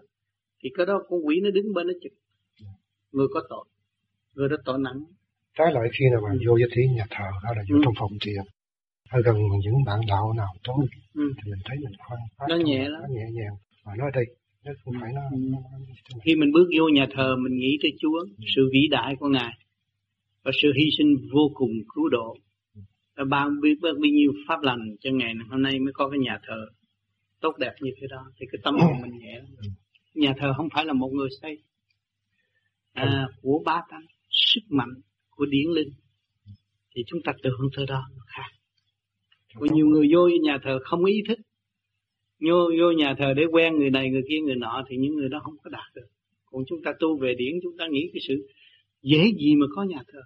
thì cái đó con quỷ nó đứng bên nó chụp người có tội người đó tội nặng Trái lại khi nào bạn vô với thí nhà thờ hay là vô trong phòng thiền. Hay gần những bạn đạo nào tối ừ. thì mình thấy mình khoan nó nhẹ lắm. nó nhẹ nhàng. Mà nói đây nó không phải nó, nó, khi mình bước vô nhà thờ mình nghĩ tới Chúa sự vĩ đại của Ngài và sự hy sinh vô cùng cứu độ. Và ban biết bao nhiêu pháp lành cho ngày hôm nay mới có cái nhà thờ tốt đẹp như thế đó. Thì cái tâm hồn mình nhẹ lắm. nhà thờ không phải là một người xây à, của ba tánh sức mạnh của điển linh thì chúng ta tưởng tới đó nó khác. Có nhiều người vô nhà thờ không ý thức. Vô vô nhà thờ để quen người này người kia người nọ thì những người đó không có đạt được. Còn chúng ta tu về điển chúng ta nghĩ cái sự dễ gì mà có nhà thờ?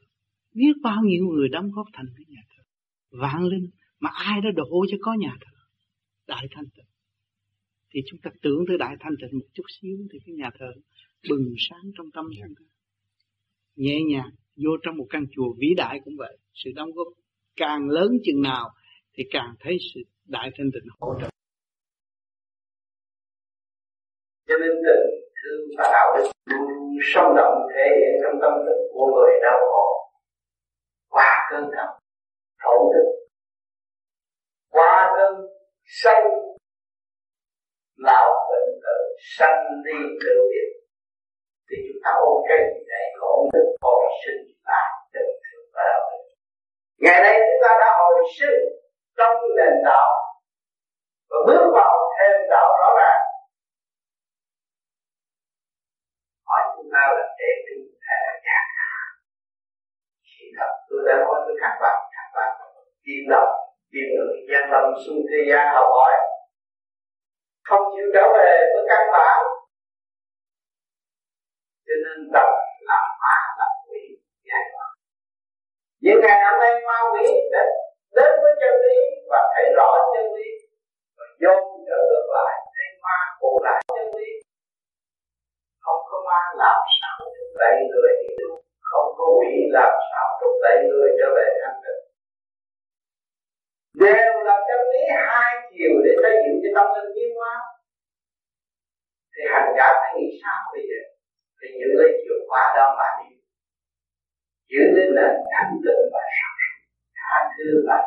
Biết bao nhiêu người đóng góp thành cái nhà thờ? Vạn linh mà ai đã đổ cho có nhà thờ? Đại thanh tịnh. Thì chúng ta tưởng tới đại thanh tịnh một chút xíu thì cái nhà thờ bừng sáng trong tâm chúng ta. Nhẹ nhàng vô trong một căn chùa vĩ đại cũng vậy. Sự đóng góp càng lớn chừng nào thì càng thấy sự đại thanh tịnh hỗ trợ. Cho nên tình thương và đạo đức luôn sống động thể hiện trong tâm thức của người đau khổ qua cơn thầm khổ đức qua cơn sanh, lão bệnh tử sanh đi tự biết thì chúng ta ôm cái gì đấy ôm thức hồi sinh lại được thương và đạo đức. Ngày nay chúng ta đã hồi sinh trong nền đạo và bước vào thêm đạo rõ ràng. Hỏi chúng ta là để chúng ta nhà chỉ thật tôi đã nói với các bạn các bạn tin lòng tin người gian lâm xuống thế gian học hỏi. Không chịu trở về với căn bản cho nên đầu làm ma là quỷ giải thoát. Những ngày hôm nay ma quỷ đến đến với chân lý và thấy rõ chân lý, và vô trở ngược lại, thấy ma cổ lại chân lý. Không có ma làm sao thúc đẩy người đi tu không có quỷ làm sao thúc đẩy người trở về thanh tịnh. Đều là chân lý hai chiều để xây dựng cho tâm linh tiến hóa. Thì hành giả phải nghĩ sao bây giờ? Thì giữ lấy chìa khóa đó mà đi. Giữ lấy nền thanh tịnh và sáng tha thứ và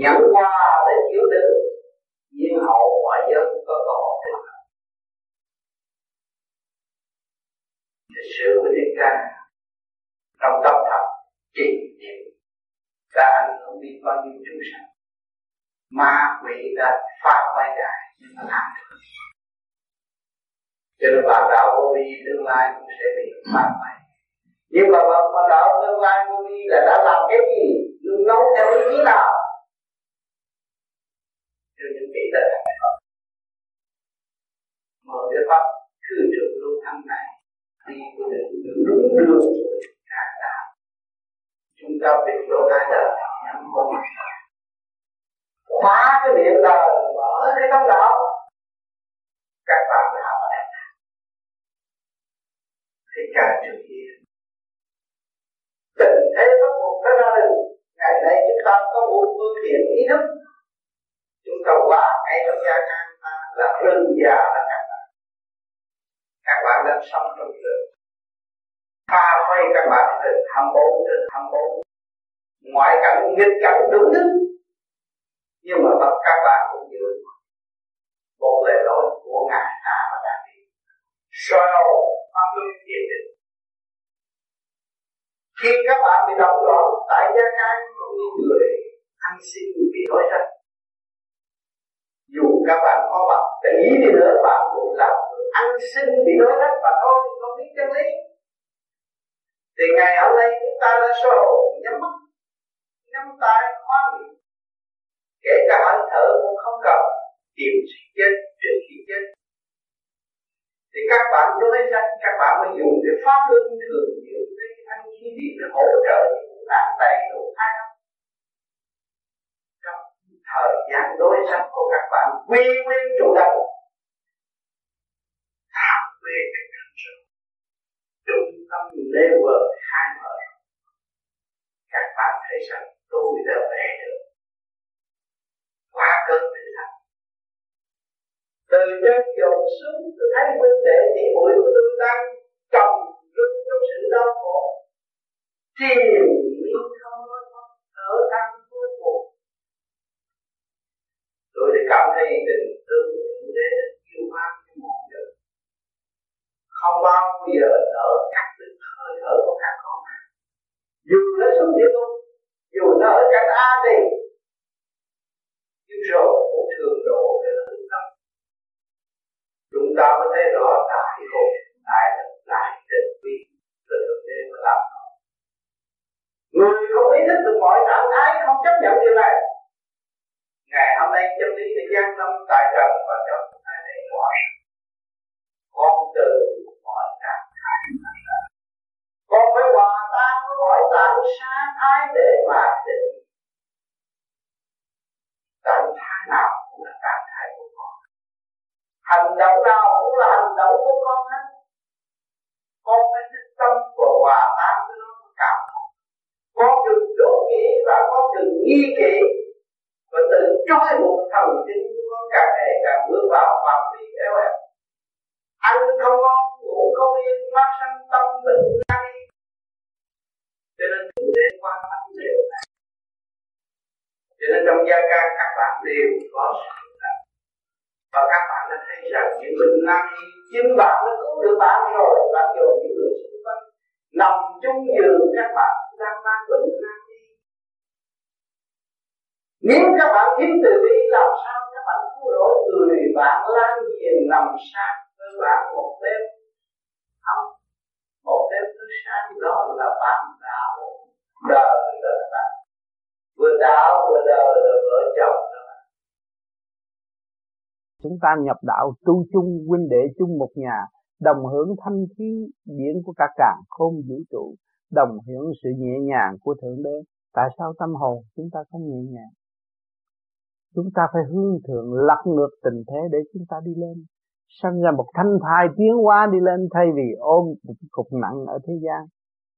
nhận qua để chịu đựng nhưng hậu quả dân có cơ hội để sự của Đức Ca trong tâm thật chỉ niệm. Đã ảnh hưởng đến bao nhiêu chúng sanh. Ma quỷ đã phá hoại ngài nhưng mà làm được cho nên bạn đạo vô vi, tương lai cũng sẽ bị phá mày. Nhưng mà bạn bạn đạo tương lai vô vi là đã làm cái gì? Luôn nấu theo ý chí nào. Cho những vị đã thành công mở cái pháp thư được lưu thắng này. Đi của đường đúng đường các đạo chúng ta bị lỗ hai đời nhắm con khóa cái miệng đời mở cái tâm đạo. Các bạn đạo thì càng trước kia tình thế bắt buộc phải ra đời. Ngày nay chúng ta có một phương tiện ý thức. Chúng ta qua ngay trong gia can ta là rừng già là các bạn. Các bạn đang sống trong rừng. Pha quay các bạn từ 24 đến 24 ngoại cảnh, nghịch cảnh đúng đức nhưng mà các bạn cũng giữ một lời lối của ngài ta mà soi hồn pháp luân thiền định khi các bạn bị động loạn tại gia can cũng như người ăn xin bị nói sách dù các bạn có bằng tỷ đi nữa, bạn cũng làm người ăn xin bị nói sách và thôi không biết chân lý. Thì ngày hôm nay chúng ta đã soi hồn, nhắm mắt, nhắm tay, khoan miệng kể cả hơi thở cũng không cần. Tìm sự chết trước khi chết thì các bạn nói sách, các bạn mới dùng cái pháp luân thường diệu cái thanh khí điện để hỗ trợ các bạn đầy đủ hai trong thời gian đối sách của các bạn, quy nguyên chủ động tham về cái cảnh sự trung tâm lê vợ hai mở các bạn thấy rằng tôi đã về được qua cơn thử thách người trên dồn xuống tôi thấy huynh đệ tỷ muội của tôi đang trồng lưng trong sự đau khổ. Tìm miên không nói không thở ăn vô cùng tôi thì cảm thấy tình thương của đế yêu mang như mọi người. Không bao giờ nở cắt được hơi thở của các con dù nó xuống địa ngục, dù nó ở cảnh A thì nhưng rồi cũng thường đổ. cái chúng ta mới thấy rõ tại hồn tại lực tại định quy từ thực tế mà làm. Người không ý thức được mọi trạng thái, không chấp nhận điều này. Ngày hôm nay chân lý thời gian lâm tại trần và trong chúng ta thấy con từ mọi trạng thái con phải hòa tan với mọi trạng thái thái để mà định. Trạng thái nào cũng là trạng thái của hành động nào cũng là hành động của con hết. Con phải thích tâm và hòa tan với nó cảm. Con đừng đố kỵ và con đừng nghi kỵ. Và tự trói buộc thần kinh của con càng ngày càng bước vào phạm vi eo hẹp. Ăn không ngon ngủ không yên phát sinh tâm bệnh ngay, cho nên chúng nên quan tâm điều này cho nên trong gia can các bạn đều có sự và các bạn đã thấy rằng những bệnh nan chính bạn nó cứu được bạn rồi. Bạn dù những người xung quanh nằm chung giường các bạn đang mang bệnh nan y nếu các bạn kiếm từ bi làm sao các bạn cứu rỗi người bạn lan giềng nằm sát với bạn một đêm? Không. Một đêm thứ sáng đó là bạn đạo. Đời đời bạn. Vừa đạo, vừa đời là vợ chồng chúng ta nhập đạo tu chung, huynh đệ chung một nhà, đồng hưởng thanh khí điển của cả càng khôn vũ trụ, đồng hưởng sự nhẹ nhàng của thượng đế. Tại sao tâm hồn chúng ta không nhẹ nhàng? Chúng ta phải hướng thượng, lật ngược tình thế để chúng ta đi lên. Sinh ra một thanh thai tiến hóa đi lên thay vì ôm một cái cục nặng ở thế gian,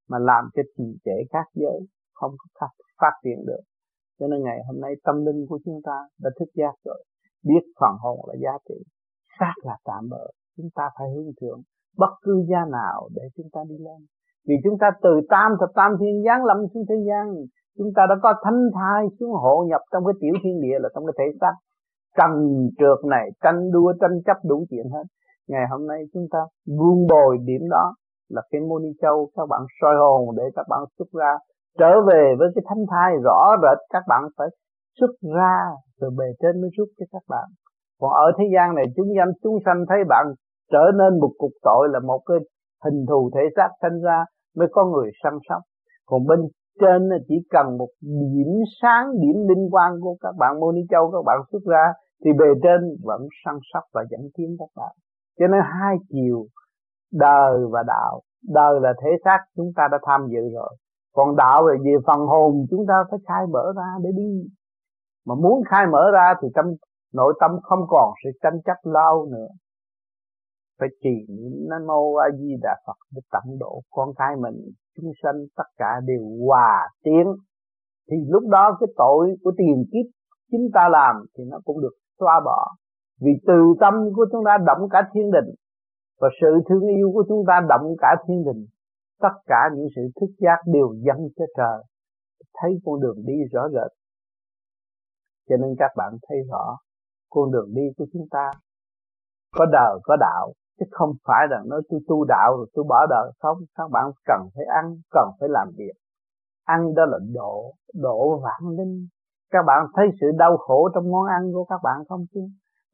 mà làm cho trì trệ các giới, không có phát triển được. Cho nên ngày hôm nay tâm linh của chúng ta đã thức giác rồi biết phần hồn là giá trị. Xác là tạm bỡ chúng ta phải hướng thượng bất cứ gia nào để chúng ta đi lên. Vì chúng ta từ tam thập tam thiên giáng lâm xuống thế gian, chúng ta đã có thánh thai xuống hộ nhập trong cái tiểu thiên địa là trong cái thể xác. Trần trượt này, tranh đua, tranh chấp đủ chuyện hết. Ngày hôm nay chúng ta vun bồi điểm đó là cái môn châu, các bạn soi hồn để các bạn xuất ra, trở về với cái thánh thai rõ rệt, các bạn phải xuất ra từ bề trên mới rút cho các bạn. Còn ở thế gian này, chúng danh chúng sanh thấy bạn trở nên một cục tội là một cái hình thù thể xác sinh ra mới có người săn sóc. Còn bên trên chỉ cần một điểm sáng, điểm linh quang của các bạn mô ni châu các bạn xuất ra, thì bề trên vẫn săn sóc và dẫn tiến các bạn. Cho nên hai chiều, đời và đạo. Đời là thể xác chúng ta đã tham dự rồi. Còn đạo là về phần hồn, chúng ta phải khai mở ra để đi mà muốn khai mở ra thì tâm, nội tâm không còn sự tranh chấp lao nữa. Phải trì nam mô a di đà phật để tận độ con cái mình, chúng sanh tất cả đều hòa tiến. Thì lúc đó cái tội của tiền kiếp chúng ta làm thì nó cũng được xóa bỏ. Vì từ tâm của chúng ta động cả thiên đình và sự thương yêu của chúng ta động cả thiên đình tất cả những sự thức giác đều dâng cho trời. Thấy con đường đi rõ rệt cho nên các bạn thấy rõ, con đường đi của chúng ta có đời, có đạo, chứ không phải là nói tôi tu đạo rồi tôi bỏ đời. Không, các bạn cần phải ăn, cần phải làm việc. Ăn đó là độ độ vạn linh. Các bạn thấy sự đau khổ trong món ăn của các bạn không chứ?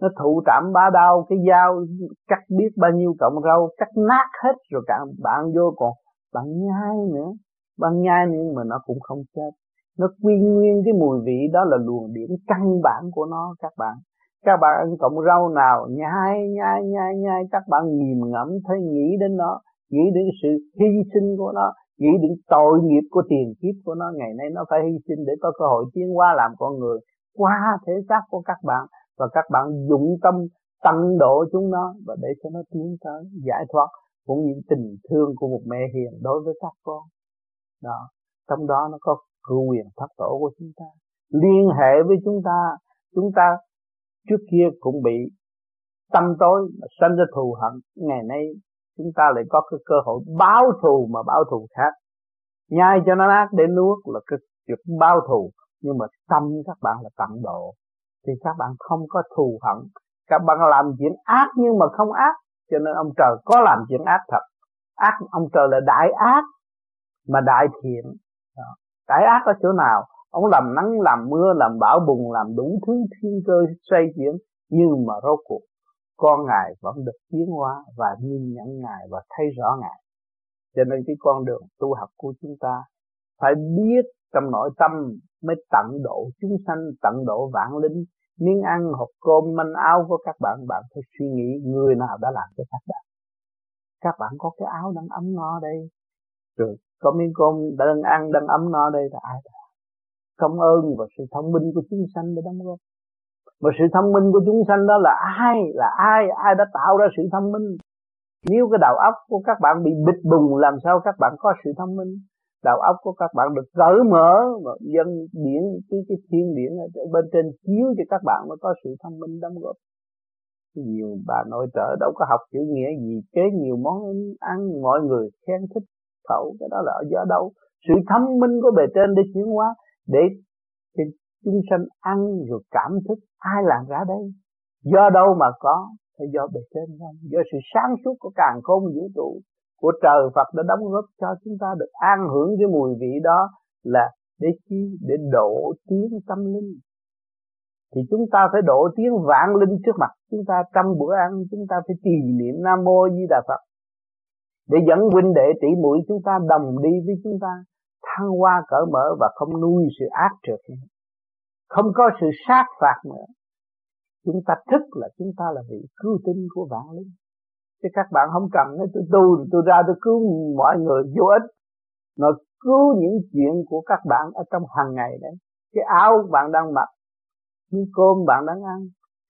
Nó thụ trảm ba đau cái dao cắt biết bao nhiêu cọng rau, cắt nát hết rồi cả bạn vô còn bạn nhai nữa. Bạn nhai nhưng mà nó cũng không chết nó quy nguyên cái mùi vị đó là luồng điển căn bản của nó, các bạn. Các bạn ăn cọng rau nào, nhai nhai nhai nhai, các bạn nghiền ngẫm thấy nghĩ đến nó, nghĩ đến sự hy sinh của nó, nghĩ đến tội nghiệp của tiền kiếp của nó. Ngày nay nó phải hy sinh để có cơ hội tiến hóa làm con người qua thể xác của các bạn. Và các bạn dụng tâm tận độ chúng nó và để cho nó tiến tới giải thoát cũng như tình thương của một mẹ hiền đối với các con. Đó, trong đó nó có cử quyền thất tổ của chúng ta. Liên hệ với chúng ta chúng ta trước kia cũng bị tâm tối mà sanh ra thù hận. Ngày nay chúng ta lại có cái cơ hội báo thù mà báo thù khác. Nhai cho nó ác để nuốt là cái việc báo thù. Nhưng mà tâm các bạn là tận độ. Thì các bạn không có thù hận. Các bạn làm chuyện ác nhưng mà không ác. Cho nên ông trời có làm chuyện ác thật. Ác, ông trời là đại ác mà đại thiện cái ác ở chỗ nào? Ông làm nắng, làm mưa, làm bão bùng, làm đủ thứ thiên cơ xoay chuyển nhưng mà rốt cuộc con ngài vẫn được tiến hóa và nhìn nhận ngài và thấy rõ ngài. Cho nên cái con đường tu học của chúng ta phải biết trong nội tâm mới tận độ chúng sanh, tận độ vạn linh. Miếng ăn, hộp cơm, manh áo của các bạn bạn phải suy nghĩ người nào đã làm cho các bạn. Các bạn có cái áo đang ấm no đây. Rồi có miếng cơm đang ăn, đang ấm no đây là ai công ơn và sự thông minh của chúng sanh để đóng góp. Mà sự thông minh của chúng sanh đó là ai? Là ai? Ai đã tạo ra sự thông minh? Nếu cái đầu óc của các bạn bị bịt bùng, làm sao các bạn có sự thông minh? Đầu óc của các bạn được cởi mở và dân điển, cái cái thiên điển ở bên trên chiếu cho các bạn mới có sự thông minh đóng góp. Nhiều bà nội trợ đâu có học chữ nghĩa gì, kế nhiều món ăn, mọi người khen thích khẩu, cái đó là do đâu? Sự thông minh của bề trên để chuyển hóa, để chúng sanh ăn rồi cảm thức, ai làm ra đây? Do đâu mà có? Phải do bề trên không do sự sáng suốt của càng khôn vũ trụ của trời Phật đã đóng góp cho chúng ta được an hưởng cái mùi vị đó là để chi? Để độ tiếng tâm linh. Thì chúng ta phải độ tiếng vạn linh trước mặt. Chúng ta trong bữa ăn, chúng ta phải trì niệm nam mô di đà phật để dẫn huynh đệ tỷ muội chúng ta đồng đi với chúng ta, thăng hoa cởi mở và không nuôi sự ác trượt nữa. Không có sự sát phạt nữa. Chúng ta thức là chúng ta là vị cứu tinh của vạn linh. Chứ các bạn không cần nói, tôi tu tôi ra tôi cứu mọi người vô ích. Nó cứu những chuyện của các bạn ở trong hàng ngày đấy. Cái áo bạn đang mặc những cơm bạn đang ăn,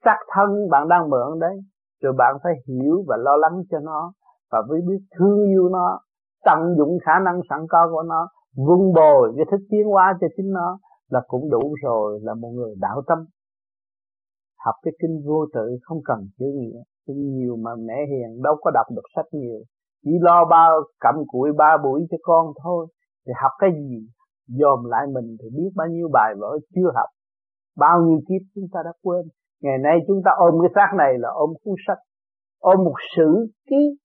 xác thân bạn đang mượn đấy. Rồi bạn phải hiểu và lo lắng cho nó và phải biết thương yêu nó, tận dụng khả năng sẵn có của nó, vun bồi cái thức tiến hóa cho chính nó, là cũng đủ rồi, là một người đạo tâm. Học cái kinh vô tự không cần chữ nghĩa kinh nhiều mà mẹ hiền, đâu có đọc được sách nhiều. Chỉ lo bao cầm cụi ba buổi cho con thôi, thì học cái gì? Dòm lại mình thì biết bao nhiêu bài vở chưa học, bao nhiêu kiếp chúng ta đã quên. Ngày nay chúng ta ôm cái xác này là ôm cuốn sách, ôm một sử ký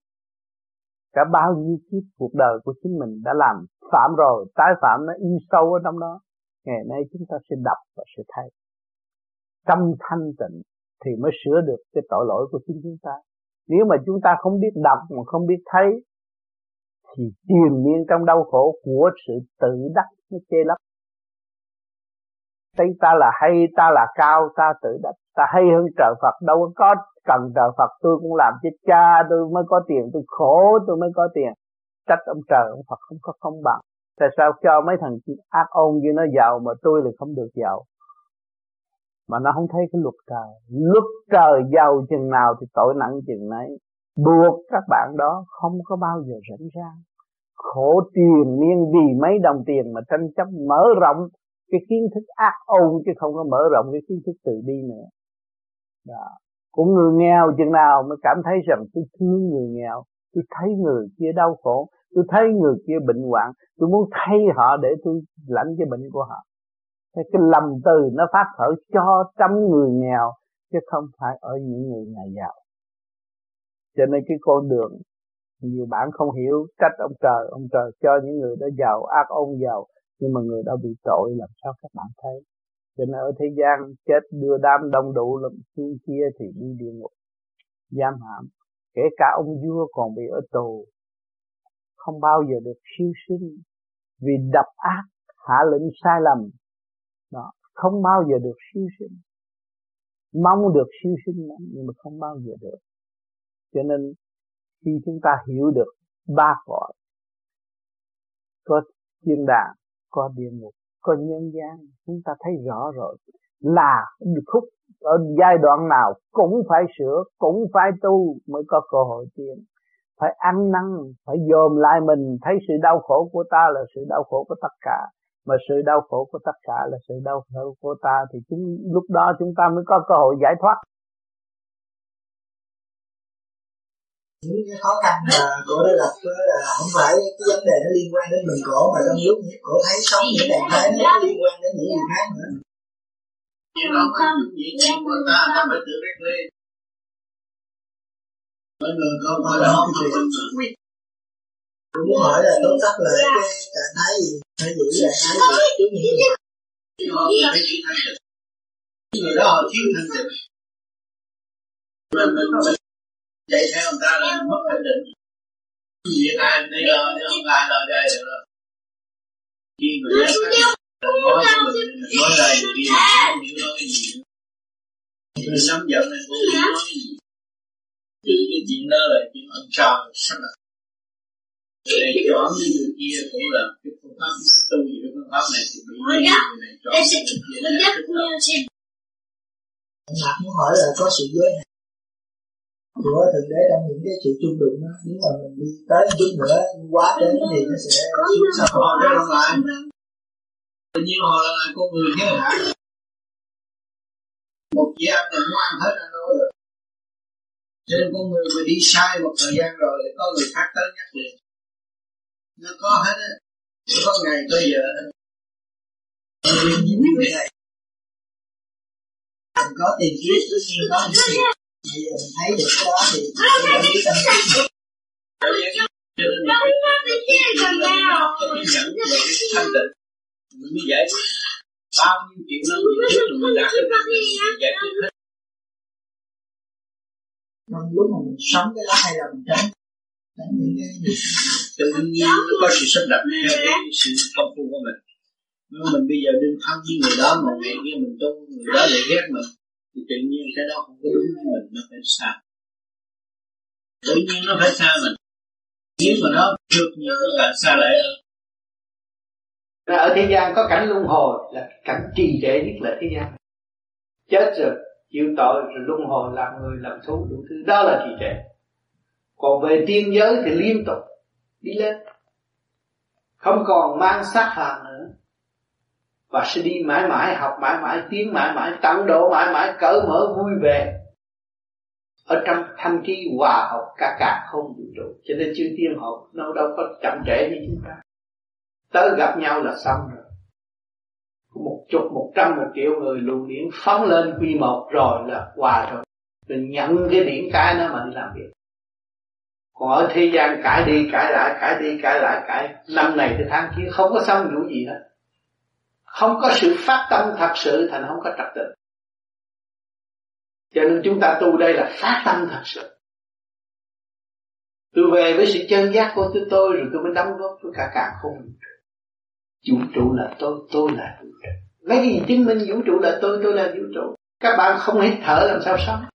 cả bao nhiêu kiếp cuộc đời của chính mình đã làm phạm rồi, tái phạm nó in sâu ở trong đó, ngày nay chúng ta sẽ đọc và sẽ thấy. Tâm thanh tịnh thì mới sửa được cái tội lỗi của chính chúng ta. Nếu mà chúng ta không biết đọc mà không biết thấy, thì triền miên trong đau khổ của sự tự đắc nó chê lấp thấy ta là hay, ta là cao, ta tự đặt ta hay hơn trời Phật. Đâu có cần trời Phật, tôi cũng làm chết cha tôi mới có tiền, tôi khổ, tôi mới có tiền. Trách ông trời, ông Phật không có không bằng. Tại sao cho mấy thằng ác ôn như nó giàu mà tôi lại không được giàu? Mà nó không thấy cái luật trời. Luật trời giàu chừng nào thì tội nặng chừng nấy. Buộc các bạn đó không có bao giờ rảnh ra khổ tiền miên vì mấy đồng tiền mà tranh chấp mở rộng cái kiến thức ác ôn chứ không có mở rộng cái kiến thức từ bi nữa. Đó. cũng người nghèo chừng nào mới cảm thấy rằng tôi thương người nghèo tôi thấy người kia đau khổ tôi thấy người kia bệnh hoạn tôi muốn thay họ để tôi lãnh cái bệnh của họ. Cái, cái lầm từ nó phát khởi cho trăm người nghèo chứ không phải ở những người nhà giàu. Cho nên cái con đường nhiều bạn không hiểu trách ông trời ông trời cho những người đó giàu ác ôn giàu nhưng mà người đã bị tội, làm sao các bạn thấy? Cho nên ở thế gian, chết, đưa đám đông đủ lắm xuống kia thì đi địa ngục, giam hãm. Kể cả ông vua còn bị ở tù, không bao giờ được siêu sinh vì đập ác, hạ lệnh sai lầm. Đó, không bao giờ được siêu sinh. Mong được siêu sinh lắm, nhưng mà không bao giờ được. Cho nên, khi chúng ta hiểu được ba cõi, có thiên đàng có địa ngục, có nhân gian. Chúng ta thấy rõ rồi là khúc ở giai đoạn nào cũng phải sửa, cũng phải tu mới có cơ hội tiến. Phải ăn năn, phải dòm lại mình. Thấy sự đau khổ của ta là sự đau khổ của tất cả. Mà sự đau khổ của tất cả là sự đau khổ của ta. Thì chúng, lúc đó chúng ta mới có cơ hội giải thoát. Những cái khó khăn mà cổ đã gặp là không phải cái vấn đề nó liên quan đến mình cổ mà trong lúc cổ thấy sống những trạng thái nó liên quan đến những người khác nữa. Nhưng không có những chuyện của ta ta phải tự biết lên mọi người có coi đó tôi muốn hỏi là tóm tắt lại cái trạng thái gì? Phải giữ trạng thái gì trước những người họ phải giữ thanh tịnh người đó họ thiếu thanh tịnh nên mình chạy theo người ta là mất thanh tịnh việc ai đi lo không ai lo đây được đâu khi người ta nói nói đây đi không hiểu nói cái gì. Người nắm giận này cũng không nói cái gì thì cái chuyện đó là chuyện ân trào sắp đặt để chọn cái người kia cũng là cái phương pháp tu gì cái phương pháp này thì bị người này chọn người kia Ngạc muốn hỏi là có sự giới hạn của thượng đế trong những cái sự chung đụng đó. Nếu mà mình đi tới chút nữa quá đến thì nó sẽ xuống sao họ đó là lại tự nhiên họ là con người chứ hả? Một chị ăn là muốn ăn hết ăn đâu được cho nên con người mà đi sai một thời gian rồi thì có người khác tới nhắc liền. Nó có hết á. Nó có ngày tới giờ những người này. Mình có tiền kiếp tất nhiên có những bây giờ mình thấy được cái đó thì mình phải biết tâm cho nên mình nhận về cái thanh tịnh mình mới giải quyết bao nhiêu chuyện nó bị trước rồi mình đạt được mình giải quyết hết trong lúc mà mình sống cái đó hay là mình tránh tránh những cái gì tự nhiên nó có sự sắp đặt theo cái sự công phu của mình. Nhưng mình bây giờ đương thân với người đó mà ngày kia mình tu người đó lại ghét mình thì tự nhiên cái đó không có đúng với mình, nó phải xa tự nhiên nó phải xa mình. Nếu mà nó được nhiều nó càng xa lại ở thế gian có cảnh luân hồi là cảnh trì trệ nhất là thế gian. Chết rồi, chịu tội rồi luân hồi làm người, làm thú, đủ thứ. Đó là trì trệ. Còn về tiên giới thì liên tục đi lên. Không còn mang xác phàm nữa và sẽ đi mãi mãi học, mãi mãi tiến, mãi mãi tăng độ, mãi mãi cởi mở, vui vẻ. Ở trong thanh khí hòa học, cả cả không vũ trụ. Cho nên chư tiên học nó đâu có chậm trễ như chúng ta. Tới gặp nhau là xong rồi. Một chục, một trăm, một triệu người luồng điển phóng lên quy một rồi là hòa rồi. Mình nhận cái điển cái nó mà đi làm việc. Còn ở thế gian, cãi đi, cãi lại, cãi đi, cãi lại, cãi. Năm này tới tháng kia không có xong vụ gì hết không có sự phát tâm thật sự thành không có trật tự. Cho nên chúng ta tu đây là phát tâm thật sự. Tôi về với sự chân giác của tôi tôi rồi tôi mới đóng góp với cả cả không. Vũ trụ là tôi tôi là vũ trụ. Lấy gì chứng minh vũ trụ là tôi tôi là vũ trụ? Các bạn không hít thở làm sao sống?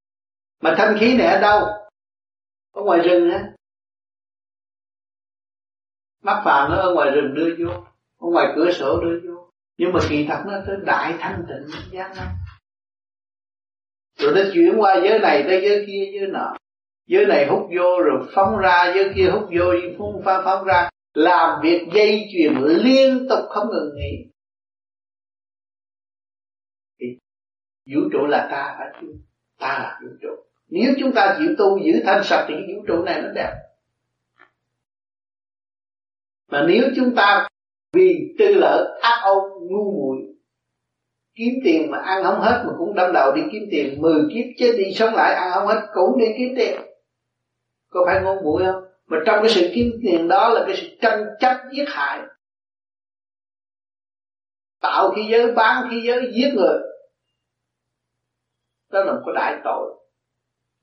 Mà thanh khí này ở đâu? Ở ngoài rừng á. Mắt vàng nó ở ngoài rừng đưa vô, ở ngoài cửa sổ đưa vô nhưng mà kỳ thật nó tới đại thanh tịnh giác lắm rồi nó chuyển qua giới này tới giới kia, giới nọ. Giới này hút vô rồi phóng ra, giới kia hút vô phun pha phóng ra. Làm việc dây chuyền liên tục không ngừng nghỉ. Thì vũ trụ là ta, phải chứ ta là vũ trụ. Nếu chúng ta chịu tu giữ thanh sạch thì cái vũ trụ này nó đẹp. Mà nếu chúng ta vì tư lợi ác ôn ngu muội, kiếm tiền mà ăn không hết mà cũng đâm đầu đi kiếm tiền. 10 kiếp chết đi sống lại ăn không hết cũng đi kiếm tiền. Có phải ngu muội không? Mà trong cái sự kiếm tiền đó là cái sự tranh chấp giết hại. Tạo khí giới, bán khí giới, giết người. Đó là một cái đại tội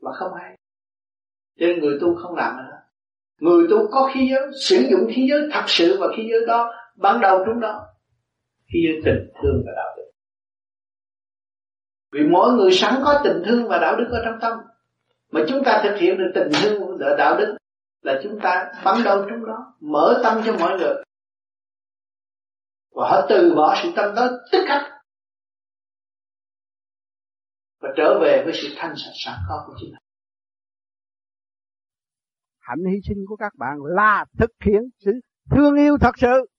mà không hay. Cho nên người tu không làm nữa. Người tu có khí giới, sử dụng khí giới, thật sự và khí giới đó ban đầu chúng đó, khi tình thương và đạo đức. Vì mỗi người sẵn có tình thương và đạo đức ở trong tâm, mà chúng ta thực hiện được tình thương và đạo đức là chúng ta bắn đầu chúng đó mở tâm cho mọi người. Và họ từ bỏ sự tâm đó tức khắc và trở về với sự thanh sạch sẵn có của chính mình. Hạnh hy sinh của các bạn là thực hiện sự thương yêu thật sự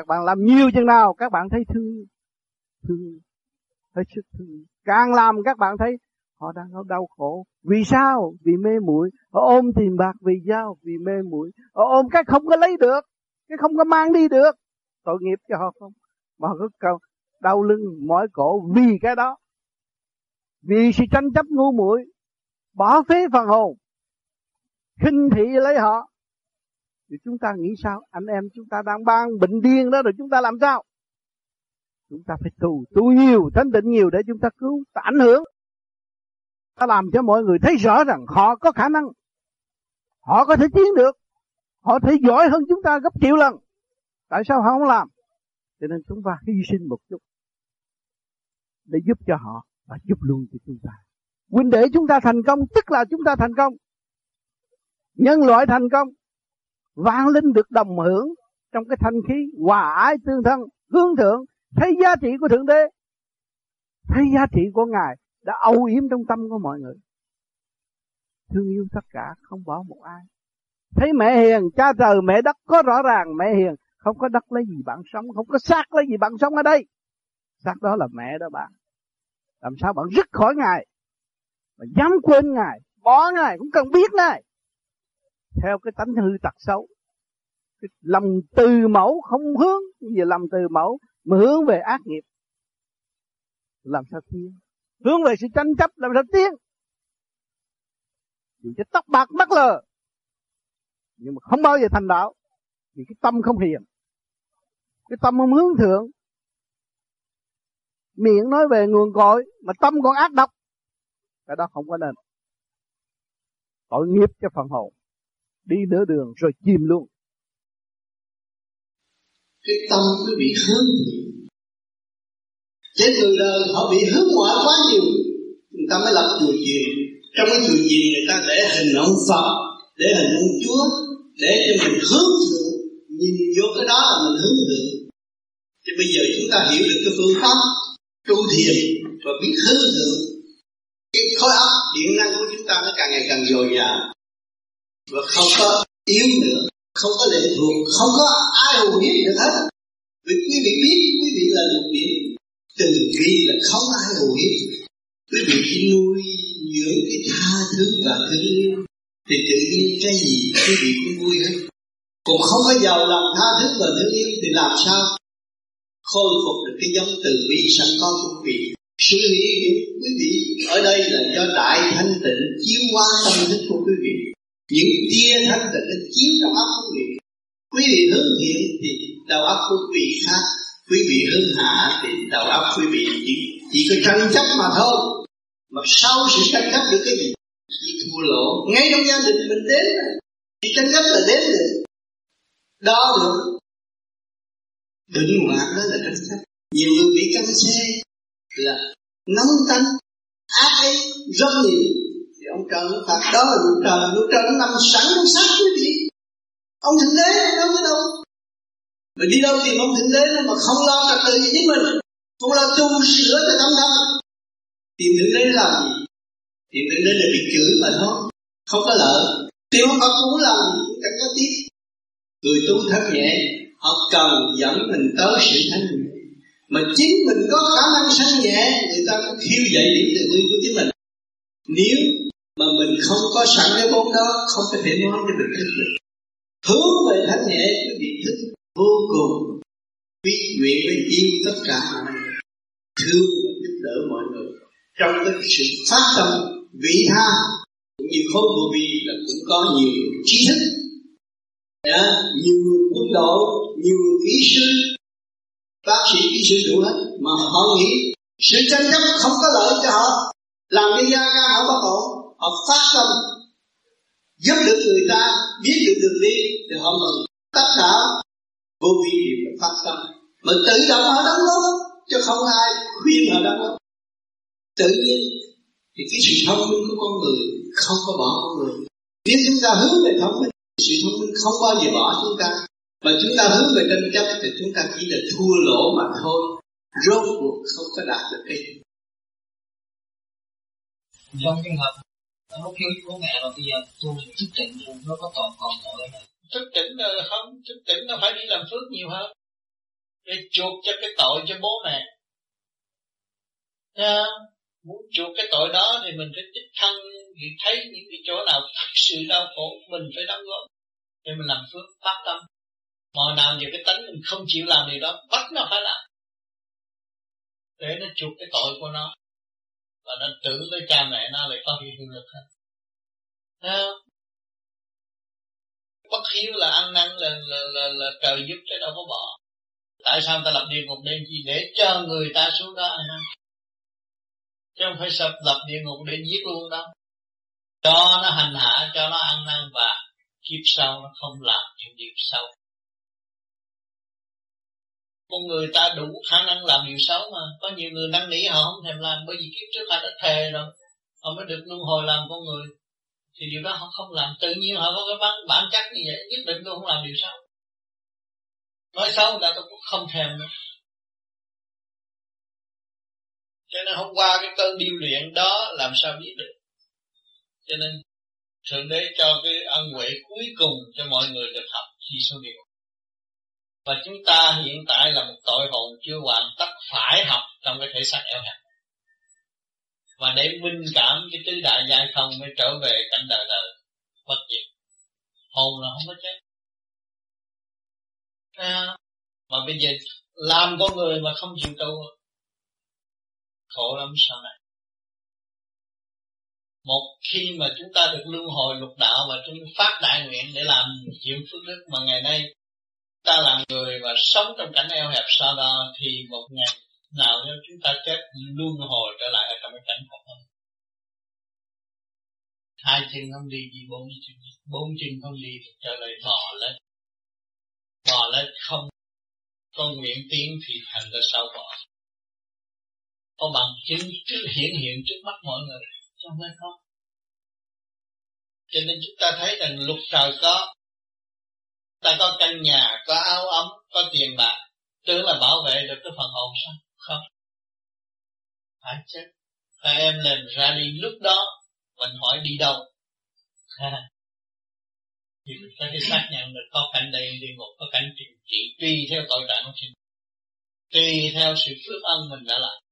các bạn làm nhiều chừng nào, các bạn thấy thương thương hết sức thương. Càng làm các bạn thấy họ đang có đau khổ. Vì sao? Vì mê muội. Họ ôm tiền bạc vì giao, vì mê muội. Họ ôm cái không có lấy được, cái không có mang đi được. Tội nghiệp cho họ không? Mà họ cứ đau lưng, mỏi cổ vì cái đó. Vì sự tranh chấp ngu muội, bỏ phế phần hồn, khinh thị lấy họ thì chúng ta nghĩ sao? Anh em chúng ta đang ban bệnh điên đó, rồi chúng ta làm sao? Chúng ta phải tu tu nhiều thanh tịnh nhiều để chúng ta cứu, ta ảnh hưởng. Ta làm cho mọi người thấy rõ rằng họ có khả năng. Họ có thể tiến được. Họ thể giỏi hơn chúng ta gấp triệu lần. Tại sao họ không làm? Cho nên chúng ta hy sinh một chút để giúp cho họ và giúp luôn cho chúng ta. Huynh để chúng ta thành công, tức là chúng ta thành công. Nhân loại thành công vạn linh được đồng hưởng trong cái thanh khí hòa ái tương thân, hướng thượng, thấy giá trị của thượng đế, thấy giá trị của ngài, đã âu yếm trong tâm của mọi người. Thương yêu tất cả, không bỏ một ai. Thấy mẹ hiền, cha trời, mẹ đất có rõ ràng mẹ hiền, không có đất lấy gì bạn sống, không có xác lấy gì bạn sống ở đây. Xác đó là mẹ đó bạn. Làm sao bạn rứt khỏi ngài, mà dám quên ngài, bỏ ngài, cũng cần biết ngài theo cái tánh hư tật xấu, cái lòng từ mẫu không hướng giờ lòng từ mẫu, mà hướng về ác nghiệp. Làm sao tiến? Hướng về sự tranh chấp, làm sao tiến? Vì cái tóc bạc mắt lờ, nhưng mà không bao giờ thành đạo, vì cái tâm không hiền. Cái tâm không hướng thượng, miệng nói về nguồn cội, mà tâm còn ác độc, cái đó không có nên. Tội nghiệp cho phần hồn đi nửa đường rồi chìm luôn. Cái tâm nó bị hướng trên người đời họ bị hướng ngoại quá nhiều, người ta mới lập chùa chiền. Trong cái chùa chiền người ta để hình ông phật, để hình ông chúa, để cho mình hướng thượng. Nhìn vô cái đó là mình hướng thượng. Thì bây giờ chúng ta hiểu được cái phương pháp tu thiền và biết hướng thượng. Cái khối óc, điện năng của chúng ta nó càng ngày càng dồi dào và không có yếu nữa, không có lệ thuộc, không có ai hù hiếp được hết. Vì quý vị biết, quý vị là lục điểm từ bi là không ai hù hiếp quý vị chỉ nuôi dưỡng cái tha thứ và thương yêu. Thì tự nhiên cái gì quý vị cũng vui hết. Còn không có giàu lòng tha thứ và thương yêu thì làm sao? Khôi phục được cái giống từ bi sẵn có của quý vị. Sự hiểu quý vị ở đây là do đại thanh tịnh chiếu qua tâm thức của quý vị những tia thanh tịnh nó chiếu trong óc quý vị quý vị hướng thiện thì đầu óc quý vị khác. Quý vị hướng hạ thì đầu óc quý vị chỉ, chỉ có tranh chấp mà thôi. Mà sau sự tranh chấp được cái gì? Chỉ thua lỗ. Ngay trong gia đình mình đến chỉ tranh chấp là đến được đó được định hoạt đó là tranh chấp. Nhiều người bị căng xe là nóng tánh ác ấy rất nhiều ông trời phạt đó là luật trời luật trời nó nằm sẵn trong xác quý vị. Ông thượng đế đâu có đâu. Mà đi đâu tìm ông thượng đế mà không lo trật tự gì chính mình. Không lo tu sửa cho tâm thân tìm thượng đế làm gì? Tìm thượng đế là bị chửi mà thôi. Không có lợi. Tìm ông Phật cũng làm gì cũng chẳng có tiếc. Người tu thất nhẹ, họ cần dẫn mình tới sự thanh nhẹ mà chính mình có khả năng sanh nhẹ, người ta cũng khiêu dậy điểm từ nguyên của chính mình. Nếu mình không có sẵn cái vốn đó không có thể nói cho mình thức được. Hướng về thanh nhẹ cái vị thức vô cùng biết nguyện với yêu tất cả mọi người thương và giúp đỡ mọi người trong cái sự phát tâm vị tha cũng như khối vô vi là cũng có nhiều trí thức. Đó, nhiều người quân đội nhiều người kỹ sư bác sĩ kỹ sư đủ hết mà họ nghĩ sự tranh chấp không có lợi cho họ làm cái gia ca họ bất ổn họ phát tâm giúp được người ta, biết được đường đi, thì họ mừng tất cả vô vi đều là phát tâm mà tự động họ đóng góp, chứ không ai khuyên họ đóng góp. Tự nhiên, thì cái sự thông minh của con người không có bỏ con người. Nếu chúng ta hướng về thông minh sự thông minh không bao giờ bỏ chúng ta. Mà chúng ta hướng về tranh chấp, thì chúng ta chỉ là thua lỗ mà thôi. Rốt cuộc không có đạt được cái gì. Trong trường hợp lúc kêu bố mẹ rồi bây giờ tu thức tỉnh nó có còn còn tội này thức tỉnh là không thức tỉnh nó phải đi làm phước nhiều hơn. Để chuộc cho cái tội cho bố mẹ. Nha, muốn chuộc cái tội đó thì mình phải tích thân thì thấy những cái chỗ nào thật sự đau khổ mình phải đóng góp để mình làm phước phát tâm. Mọi nào giờ cái tánh mình không chịu làm điều đó bắt nó phải làm. Để nó chuộc cái tội của nó và nó tưởng tới cha mẹ nó lại có hiệu lực hơn bất hiếu là ăn năn là, là, là, là trời giúp chứ đâu có bỏ. Tại sao ta lập địa ngục để chi để cho người ta xuống đó ăn năn? Chứ không phải sập lập địa ngục để giết luôn đâu. Cho nó hành hạ cho nó ăn năn và kiếp sau nó không làm những điều xấu con người ta đủ khả năng làm điều xấu mà. Có nhiều người năn nỉ họ không thèm làm bởi vì kiếp trước họ đã thề rồi. Họ mới được luân hồi làm con người. Thì điều đó họ không làm. Tự nhiên họ có cái bản, bản chất như vậy nhất định tôi không làm điều xấu. Nói xấu người ta tôi cũng không thèm nữa. Cho nên hôm qua cái cơn điêu luyện đó làm sao biết được? Cho nên thượng đế cho cái ân huệ cuối cùng cho mọi người được học chi số điều và chúng ta hiện tại là một tội hồn chưa hoàn tất phải học trong cái thể xác eo hẹp. Và để minh cảm cái tứ đại giai không mới trở về cảnh đời đời bất diệt. Hồn là không có chết. À, mà bây giờ làm con người mà không chịu tu khổ lắm sau này? Một khi mà chúng ta được luân hồi lục đạo và chúng phát đại nguyện để làm chịu phước đức mà ngày nay ta là người và sống trong cảnh eo hẹp sau đó thì một ngày nào nếu chúng ta chết, luân hồi trở lại ở trong cái cảnh khổ mình hai chân không đi đi bốn chân bốn chân không đi thì trở lại bò lên. Bò lên không con nguyện tiến thì thành ra sao bò? Có bằng chứng trước, hiển hiện trước mắt mọi người. Trong đây không? Cho nên chúng ta thấy rằng lục trời có ta có căn nhà có áo ấm có tiền bạc. Tưởng là bảo vệ được cái phần hồn sao? Không. Phải chứ các em lên ra đi. Lúc đó mình hỏi đi đâu? Thì mình phải xác nhận được có cảnh đây địa ngục có cảnh trị, trị tùy theo tội trạng của mình. Tùy theo sự phước ân mình đã làm.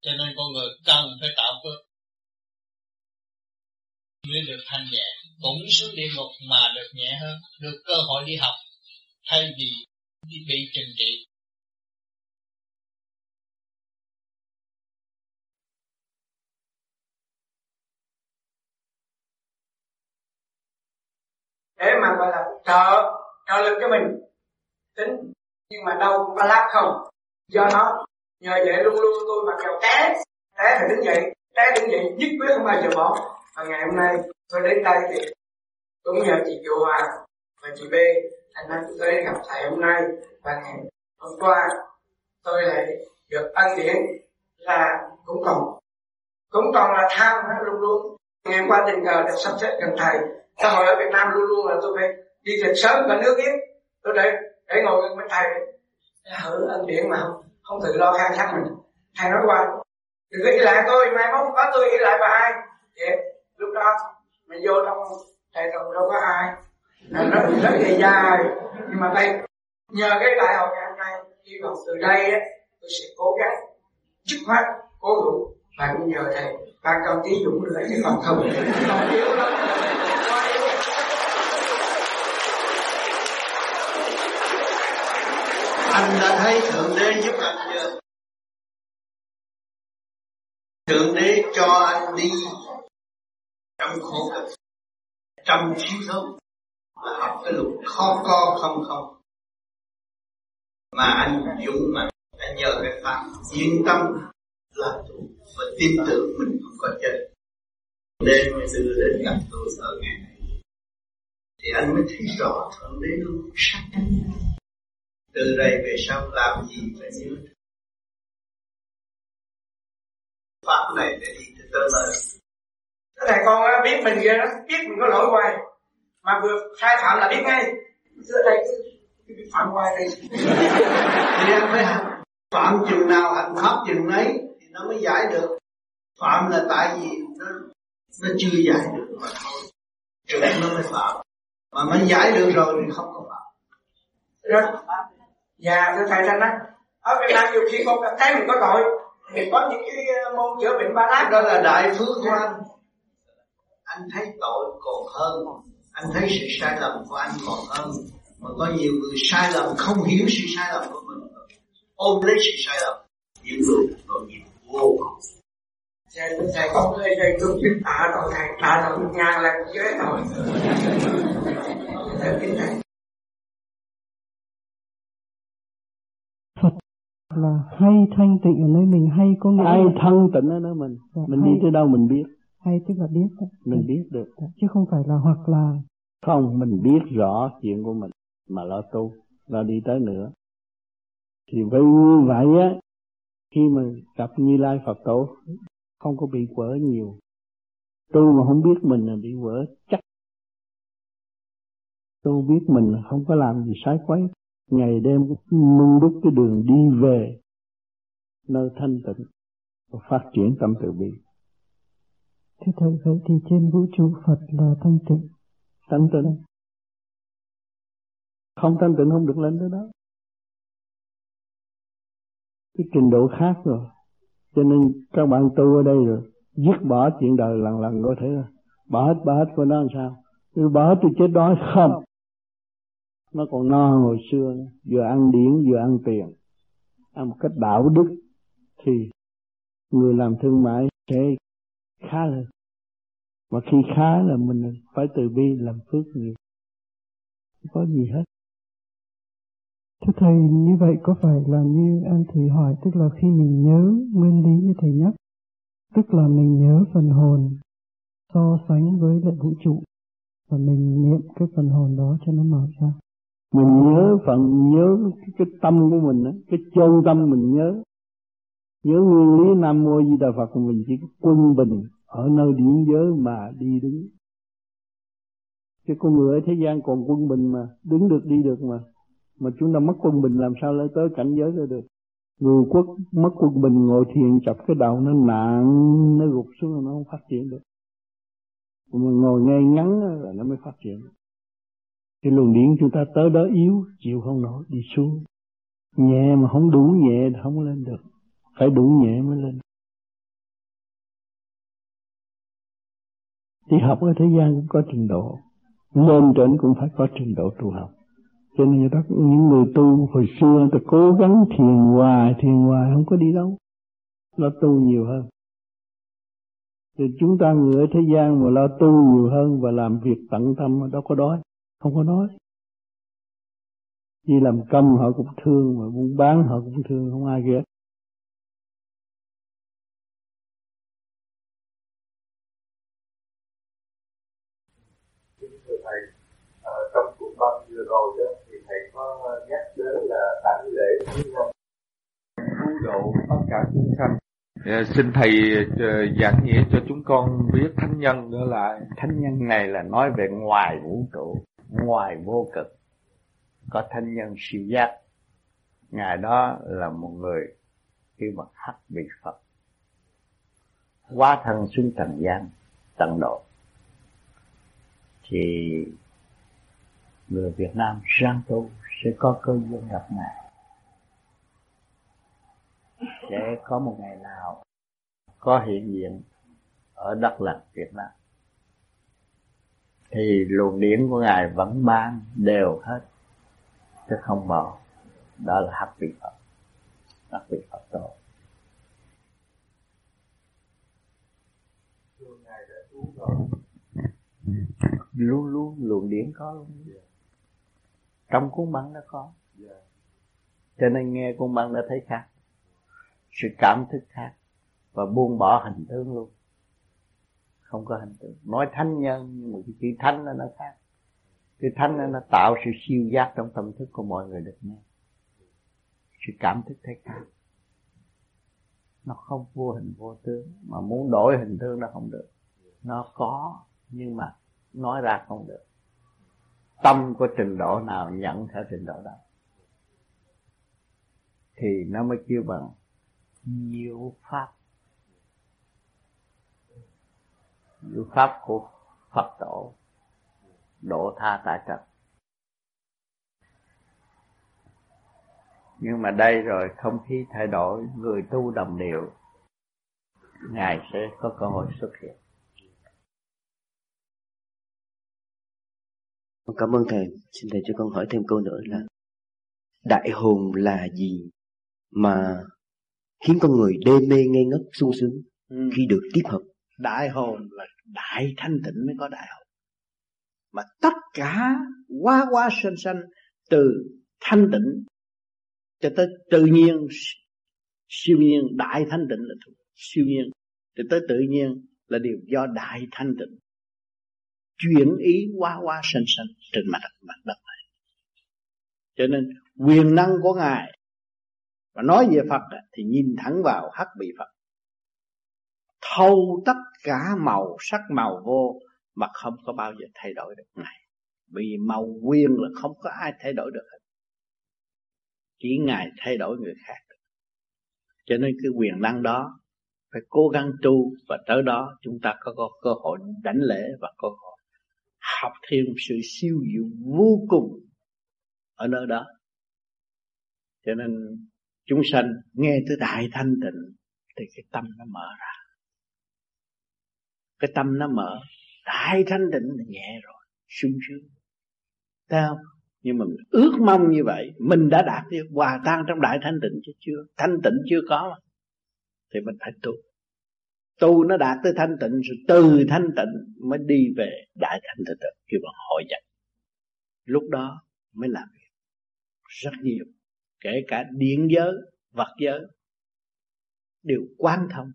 Cho nên con người cần phải tạo phước mới được thanh nhẹ cũng xuống địa ngục mà được nhẹ hơn, được cơ hội đi học, thay vì đi bị trừng trị. Để mà gọi là trợ trợ lực cho mình. Tính, nhưng mà đâu cũng có lát không. Do nó, nhờ vậy luôn luôn tôi mặc dù té té thì đứng dậy, té đứng dậy, nhất quyết không bao giờ bỏ và ngày hôm nay tôi đến đây thì cũng nhờ chị Kiều Hòa và chị B thành ra tôi đến gặp thầy hôm nay và ngày hôm qua tôi lại được ân điển là cũng còn cũng còn là tham luôn luôn? Ngày qua tình cờ được sắp xếp gần thầy. Xã hội ở Việt Nam luôn luôn là tôi phải đi thật sớm và nước biết. Tôi để để ngồi gần bên thầy. Thử ân điển mà không, không tự lo khai thác mình. Thầy nói qua đừng có ý lại tôi mai mốt có tôi ý lại bà ai. Vậy lúc đó mình vô trong thầy tụng đâu có ai. Nó rất rất dài dài. Nhưng mà đây nhờ cái đại học ngày hôm nay, hy vọng từ đây á, tôi sẽ cố gắng dứt khoát, cố đủ. Và cũng nhờ thầy, ban công tí dũng nữa, chứ còn không. Còn yếu lắm anh đã thấy thượng đế giúp anh chưa? Thượng đế cho anh đi trong khổ cực trăm thiếu thông mà học cái luật khó co không không. Mà anh dũng mà anh nhờ cái pháp yên tâm làm chủ và tin tưởng mình không có chết. Đêm mới đưa đến gặp tôi ở ngày này, thì anh mới thấy rõ thượng đế luôn sát cánh. Từ đây về sau làm gì phải nhớ. Pháp này để đi từ tới nơi cái này con biết mình ghê lắm biết mình có lỗi hoài. Mà vừa sai phạm là biết ngay. Xưa đây phạm hoài đây thì anh phải hành phạm chừng nào hành pháp chừng nấy thì nó mới giải được. Phạm là tại vì nó nó chưa giải được mà thôi. Chừng nó mới phạm. Mà mới giải được rồi thì không có phạm. Rồi. Dạ thưa thầy thanh á. Ở Việt Nam nhiều khi con cảm thấy mình có tội thì có những cái ờ, môn chữa bệnh ba lát. Đó là đại phước của anh anh thấy tội còn hơn anh thấy sự sai lầm của anh còn hơn. Mà có nhiều người sai lầm không hiểu sự sai lầm của mình ôm lấy sự sai lầm. Những người tội nghiệp vô cùng. Thầy thầy con thầy thầy tôi biết tạ tội thầy tạ tội ngàn lần chế tội. Thầy kính thầy. Là hay thanh tịnh ở nơi mình hay có nghĩa hay là... thân tịnh ở nơi mình? Dạ, mình hay, đi tới đâu mình biết hay tức là biết đó. mình biết được. Chứ không phải là hoặc là không mình biết rõ chuyện của mình mà lo tu lo đi tới nữa. Thì với như vậy á khi mà gặp như lai phật tổ không có bị quở nhiều. Tu mà không biết mình là bị quở chắc. Tu biết mình là không có làm gì sai quấy. Ngày đêm nung đúc cái đường đi về nơi thanh tịnh và phát triển tâm từ bi thế Thầy, vậy thì trên vũ trụ Phật là thanh tịnh. Thanh tịnh. Không thanh tịnh không được lên tới đó. Cái trình độ khác rồi. Cho nên các bạn tu ở đây rồi, dứt bỏ chuyện đời lần lần có thể rồi. Bỏ hết, bỏ hết của nó làm sao? Tôi bỏ hết tôi chết đói không? Nó còn no hơn hồi xưa, vừa ăn điển vừa ăn tiền. Ăn một cách đạo đức thì người làm thương mại sẽ khá lên mà khi khá là mình phải từ bi làm phước nhiều. Không có gì hết. Thưa thầy như vậy có phải là như anh thủy hỏi tức là khi mình nhớ nguyên lý như thầy nhắc tức là mình nhớ phần hồn so sánh với lại vũ trụ và mình niệm cái phần hồn đó cho nó mở ra? Mình nhớ phần nhớ cái, cái tâm của mình đó, cái chân tâm mình nhớ giữa nguyên lý nam mô di đà phật của mình chỉ có quân bình ở nơi điểm giới mà đi đứng. Cái con người ở thế gian còn quân bình mà, đứng được đi được mà. Mà chúng ta mất quân bình làm sao lấy tới cảnh giới ra được? Người quốc mất quân bình ngồi thiền chập cái đầu nó nặng, nó gục xuống nó không phát triển được. Mà ngồi ngay ngắn là nó mới phát triển. Cái luồng điển chúng ta tới đó yếu, chịu không nổi, đi xuống. Nhẹ mà không đủ nhẹ thì không lên được phải đủ nhẹ mới lên. Đi học ở thế gian cũng có trình độ. Lên trên cũng phải có trình độ tu học. Cho nên người ta những người tu hồi xưa người ta cố gắng thiền hoài thiền hoài không có đi đâu. Lo tu nhiều hơn. Thì chúng ta người ở thế gian mà lo tu nhiều hơn và làm việc tận tâm đâu có đói, không có đói đi làm công họ cũng thương mà buôn bán họ cũng thương, không ai ghét trong cuộc băng vừa rồi đó thì thầy có nhắc đến là tặng lễ cứu độ tất cả chúng sanh. À, xin thầy uh, giảng nghĩa cho chúng con biết thánh nhân đó là thánh nhân này là nói về ngoài vũ trụ ngoài vô cực. Có thánh nhân siêu giác. Ngài đó là một người khi mà hắc bị phật. Quá thân xuống trần gian tận độ. Thì người Việt Nam sang tu sẽ có cơ duyên gặp ngài. Sẽ có một ngày nào có hiện diện ở đất lành Việt Nam, thì luồng điển của ngài vẫn ban đều hết, chứ không bỏ. Đó là hắc vị Phật. Hắc vị Phật tổ. Luôn luôn luồng điển có luôn trong cuốn băng nó có. Cho nên nghe cuốn băng đã thấy khác. Sự cảm thức khác. Và buông bỏ hình tướng luôn. Không có hình tượng nói thánh nhân nhưng mà cái chữ thánh nó nó khác. Cái thánh nó, nó tạo sự siêu giác trong tâm thức của mọi người được nghe. Sự cảm thức thấy khác. Nó không vô hình vô tướng. Mà muốn đổi hình tướng nó không được. Nó có nhưng mà nói ra không được tâm của trình độ nào, nhận theo trình độ đó. Thì nó mới kêu bằng diệu pháp. Diệu pháp của Phật tổ, độ tha tại trật nhưng mà đây rồi, không khí thay đổi, người tu đồng đều ngài sẽ có cơ hội xuất hiện. Cảm ơn thầy. Xin thầy cho con hỏi thêm câu nữa là đại hồn là gì mà khiến con người đê mê ngây ngất sung sướng ừ. khi được tiếp hợp? Đại hồn là đại thanh tịnh mới có đại hồn. Mà tất cả quá quá sanh sanh từ thanh tịnh cho tới tự nhiên siêu nhiên đại thanh tịnh là siêu nhiên. Cho tới tự nhiên là điều do đại thanh tịnh chuyển ý qua qua sanh sanh trên mặt mặt đất này. Cho nên quyền năng của ngài và nói về Phật thì nhìn thẳng vào hắc bị Phật. Thâu tất cả màu sắc màu vô mà không có bao giờ thay đổi được ngài. Vì màu quyền là không có ai thay đổi được hết. Chỉ ngài thay đổi người khác cho nên cái quyền năng đó phải cố gắng tu và tới đó chúng ta có, có cơ hội đánh lễ và cơ hội học thêm sự siêu diệu vô cùng ở nơi đó. Cho nên chúng sanh nghe tới đại thanh tịnh thì cái tâm nó mở ra. Cái tâm nó mở, đại thanh tịnh là nhẹ rồi, sung sướng. Thấy nhưng mà mình ước mong như vậy, mình đã đạt được hòa tan trong đại thanh tịnh chứ chưa? Thanh tịnh chưa có thì mình phải tu tu nó đạt tới thanh tịnh, rồi từ thanh tịnh mới đi về đại thanh tịnh kêu bằng hội nhập. Lúc đó mới làm việc. Rất nhiều, kể cả điện giới, vật giới, đều quan thông.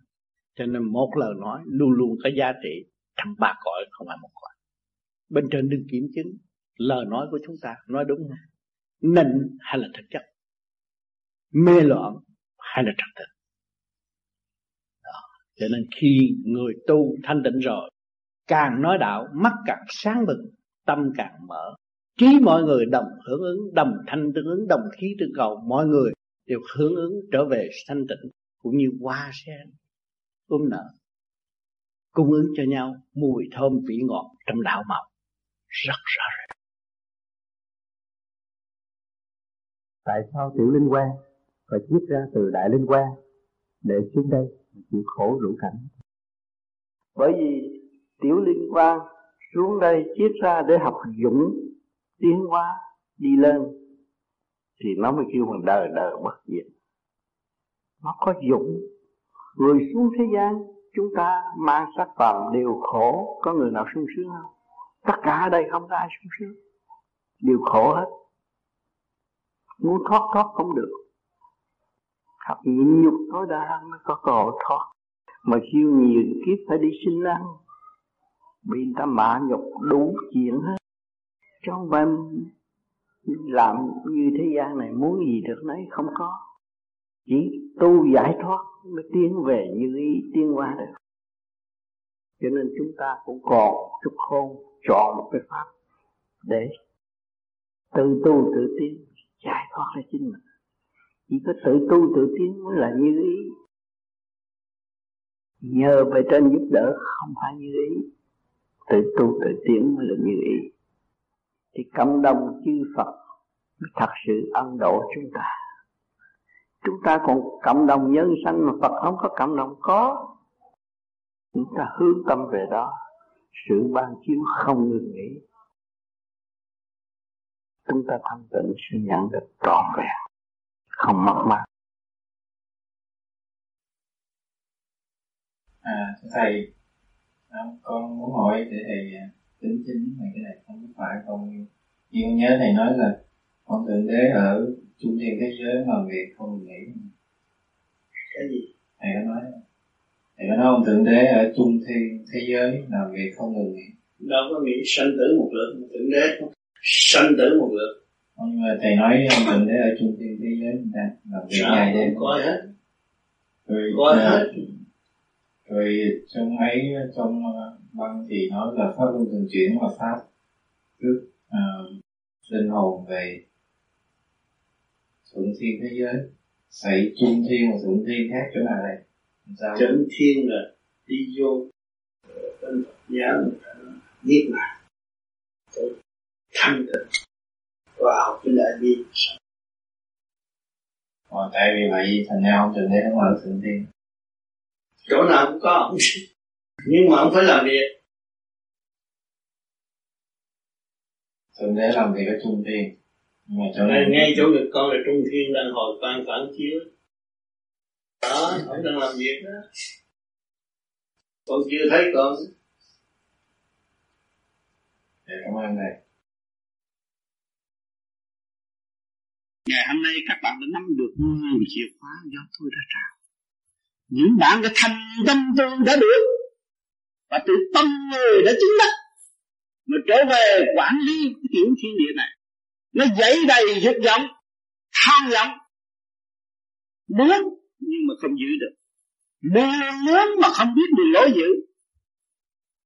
Cho nên một lời nói luôn luôn có giá trị trong ba cõi không phải một cõi. Bên trên đừng kiểm chứng, lời nói của chúng ta nói đúng không? Nịnh hay là thực chất? Mê loạn hay là trật tự? Cho nên khi người tu thanh tịnh rồi, càng nói đạo, mắt càng sáng bừng, tâm càng mở. Trí mọi người đồng hưởng ứng, đồng thanh tương ứng, đồng khí tương cầu, mọi người đều hưởng ứng trở về thanh tịnh cũng như hoa sen, ôm nở, cung ứng cho nhau mùi thơm vị ngọt trong đạo màu. Rất rõ ràng. Tại sao tiểu linh quan phải chiết ra từ đại linh quan để xuống đây? Chịu khổ rủ cảnh. Bởi vì tiểu liên quan xuống đây chiết ra để học dũng, tiến hóa, đi lên, thì nó mới kêu mình đời đời bất diệt. Nó có dũng. Người xuống thế gian, chúng ta mang sắc phàm đều khổ. Có người nào sung sướng không? Tất cả ở đây không có ai sung sướng. Đều khổ hết. Muốn thoát thoát không được học nhịn nhục tối đa mới có cơ hội thoát. Mà siêu nhiều kiếp phải đi sinh ăn bị người ta mạ nhục đủ chuyện hết. Trong phải làm như thế gian này muốn gì được nấy không có. Chỉ tu giải thoát mới tiến về như ý tiến qua được. Cho nên chúng ta cũng còn chút khôn chọn một cái pháp để tự tu tự tiến giải thoát ra chính mình chỉ có tự tu tự tiến mới là như ý. Nhờ về trên giúp đỡ không phải như ý. Tự tu tự tiến mới là như ý. Thì cộng đồng chư Phật mới thật sự ân độ chúng ta. Chúng ta còn cộng đồng nhân sanh mà Phật không có cộng đồng có. Chúng ta hướng tâm về đó. Sự ban chiếu không ngừng nghỉ. Chúng ta thanh tịnh sẽ nhận được trọn vẹn không mất mát à thầy con muốn hỏi để thầy tính chính này cái này không phải con nhưng nhớ thầy nói là con thượng đế ở trung thiên thế giới làm việc không nghĩ cái gì? Thầy có nói thầy có nói ông thượng đế ở trung thiên thế giới làm việc không ngừng nghỉ. Đâu có nghĩ sanh tử một lượt thượng đế sanh tử một lượt. Nhưng mà thầy nói ông thượng đế ở trung thiên giới người ta làm việc ngày đêm. có hết? Rồi có uh, hết rồi trong ấy trong uh, băng thì nói là pháp luân thường chuyển và pháp trước uh, linh hồn về thuận thiên thế giới. Xảy trung thiên và thuận thiên khác chỗ nào đây? Sao? Chuẩn thiên là đi vô. Bên Phật giáo niết bàn. Thanh tịnh. Và học cái đại bi Ờ, tại vì vậy thành ra ông thượng đế không ở thượng thiên chỗ nào cũng có ông. Nhưng mà ông phải làm việc. Thượng đế làm việc ở trung thiên. Mà chỗ ngay, này ngay chỗ ngực con là trung thiên đang hồi quan phản chiếu. Đó ông đang làm việc đó. Con chưa thấy con. Dạ, cảm ơn thầy Ngày hôm nay các bạn đã nắm được nhiều chìa khóa do tôi đã trao. Những bạn đã thành tâm tôi đã được. Và từ tâm người đã chứng đắc. Mà trở về quản lý cái tiểu thiên địa này. Nó dậy đầy dục vọng, tham vọng. Muốn nhưng mà không giữ được. Muốn muốn mà không biết đường lối giữ.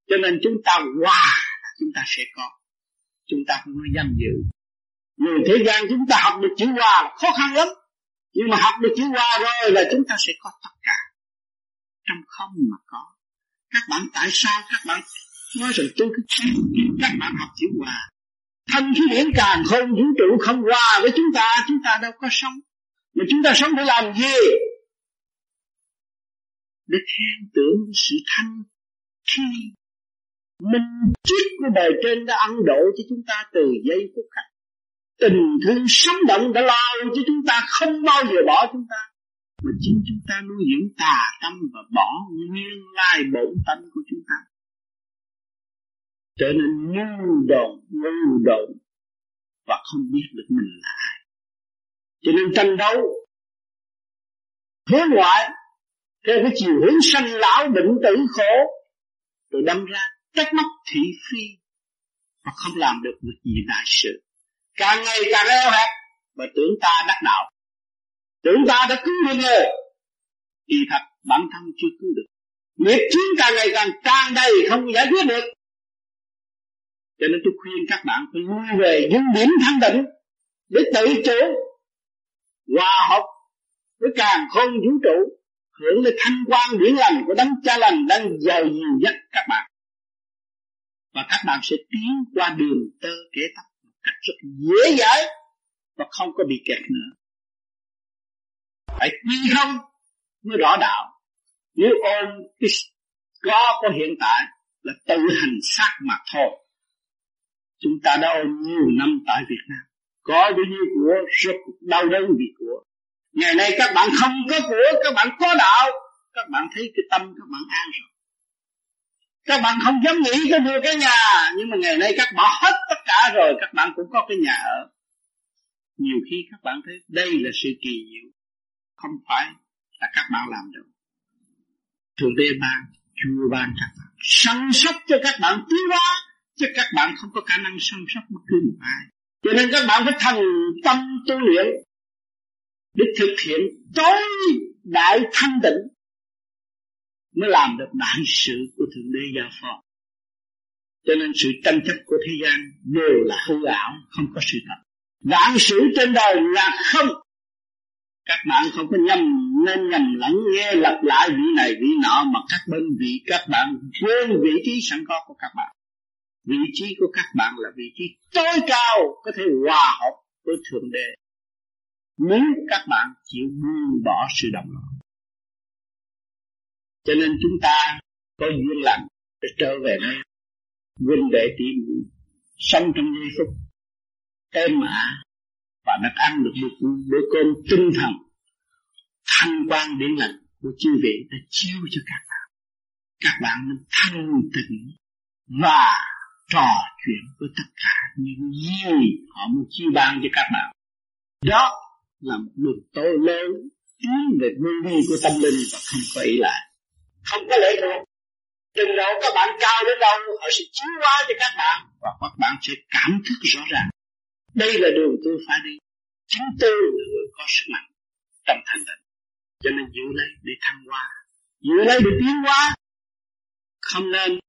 Cho nên chúng ta hòa chúng ta sẽ có. Chúng ta không có giam giữ người thế gian chúng ta học được chữ hòa khó khăn lắm. Nhưng mà học được chữ hòa rồi là chúng ta sẽ có tất cả. Trong không mà có. Các bạn tại sao các bạn nói rằng tôi cứ các bạn học chữ hòa? Thân khí điển càng không vũ trụ không hòa với chúng ta chúng ta đâu có sống. Mà chúng ta sống để làm gì? Để khen tưởng sự thanh khi minh triết của đời trên đã ăn độ cho chúng ta từ giây phút khắc tình thương sống động đã lao cho chúng ta, không bao giờ bỏ chúng ta. Mà chính chúng ta nuôi dưỡng tà tâm và bỏ nguyên lai bổn tâm của chúng ta. Trở nên ngu đồn ngu đồn và không biết được mình là ai. Cho nên tranh đấu hướng ngoại, theo cái chiều hướng sanh lão bệnh tử khổ, rồi đâm ra trách móc thị phi và không làm được việc gì đại sự càng ngày càng eo hẹp và tưởng ta đắc đạo. Tưởng ta đã cứu được người kỳ thật, bản thân chưa cứu được. Nghiệp chiến càng ngày càng tràn đầy, không giải quyết được. Cho nên tôi khuyên các bạn phải lui về những điểm thanh định để tự chủ, hòa hợp với càng không vũ trụ, hưởng được thanh quan điển lành của đấng cha lành đang giàu nhiều dắt các bạn. Và các bạn sẽ tiến qua đường tơ kế tóc rất dễ dãi và không có bị kẹt nữa. Phải quy không mới rõ đạo. Nếu ôm cái có của hiện tại là tự hành xác mà thôi. Chúng ta đã ôm nhiều năm tại Việt Nam. Có bao nhiêu của rất đau đớn vì của. Ngày nay các bạn không có của, các bạn có đạo, các bạn thấy cái tâm, các bạn an rồi các bạn không dám nghĩ có mua cái nhà, nhưng mà ngày nay các bỏ hết tất cả rồi, các bạn cũng có cái nhà ở. Nhiều khi các bạn thấy đây là sự kỳ diệu, không phải là các bạn làm được. Thượng đế ban, chúa ban các bạn. Săn sóc cho các bạn tiến hóa chứ các bạn không có khả năng săn sóc bất cứ một ai. Cho nên các bạn phải thành tâm tu luyện để thực hiện tối đại thanh tịnh mới làm được đại sự của thượng đế gia phó. Cho nên sự tranh chấp của thế gian đều là hư ảo, không có sự thật. Vạn sự trên đời là không. Các bạn không có nhầm, nên nhầm lẫn nghe lặp lại vị này vị nọ mà các bên vị, các bạn quên vị trí sẵn có của các bạn. Vị trí của các bạn là vị trí tối cao, có thể hòa hợp với thượng đế. Nếu các bạn chịu buông bỏ sự đồng loạn cho nên chúng ta có duyên lành để trở về đây huynh đệ tỷ muội sống trong giây phút. Êm ả và nó ăn được một bữa cơm tinh thần thanh quan điển lành của chư vị đã chiếu cho các bạn. Các bạn nên thanh tịnh và trò chuyện với tất cả những gì họ muốn chiêu ban cho các bạn. Đó là một đường tối lớn tiến về nguyên vi của tâm linh và không có ý lại không có lệ thuộc đừng đâu các bạn cao đến đâu, họ sẽ chiếu hóa cho các bạn. Và các bạn sẽ cảm thức rõ ràng. Đây là đường tôi phải đi. Chính tôi là người có sức mạnh trong thanh tịnh. Cho nên giữ lấy để thăng hoa. Giữ lấy để tiến hóa. Không nên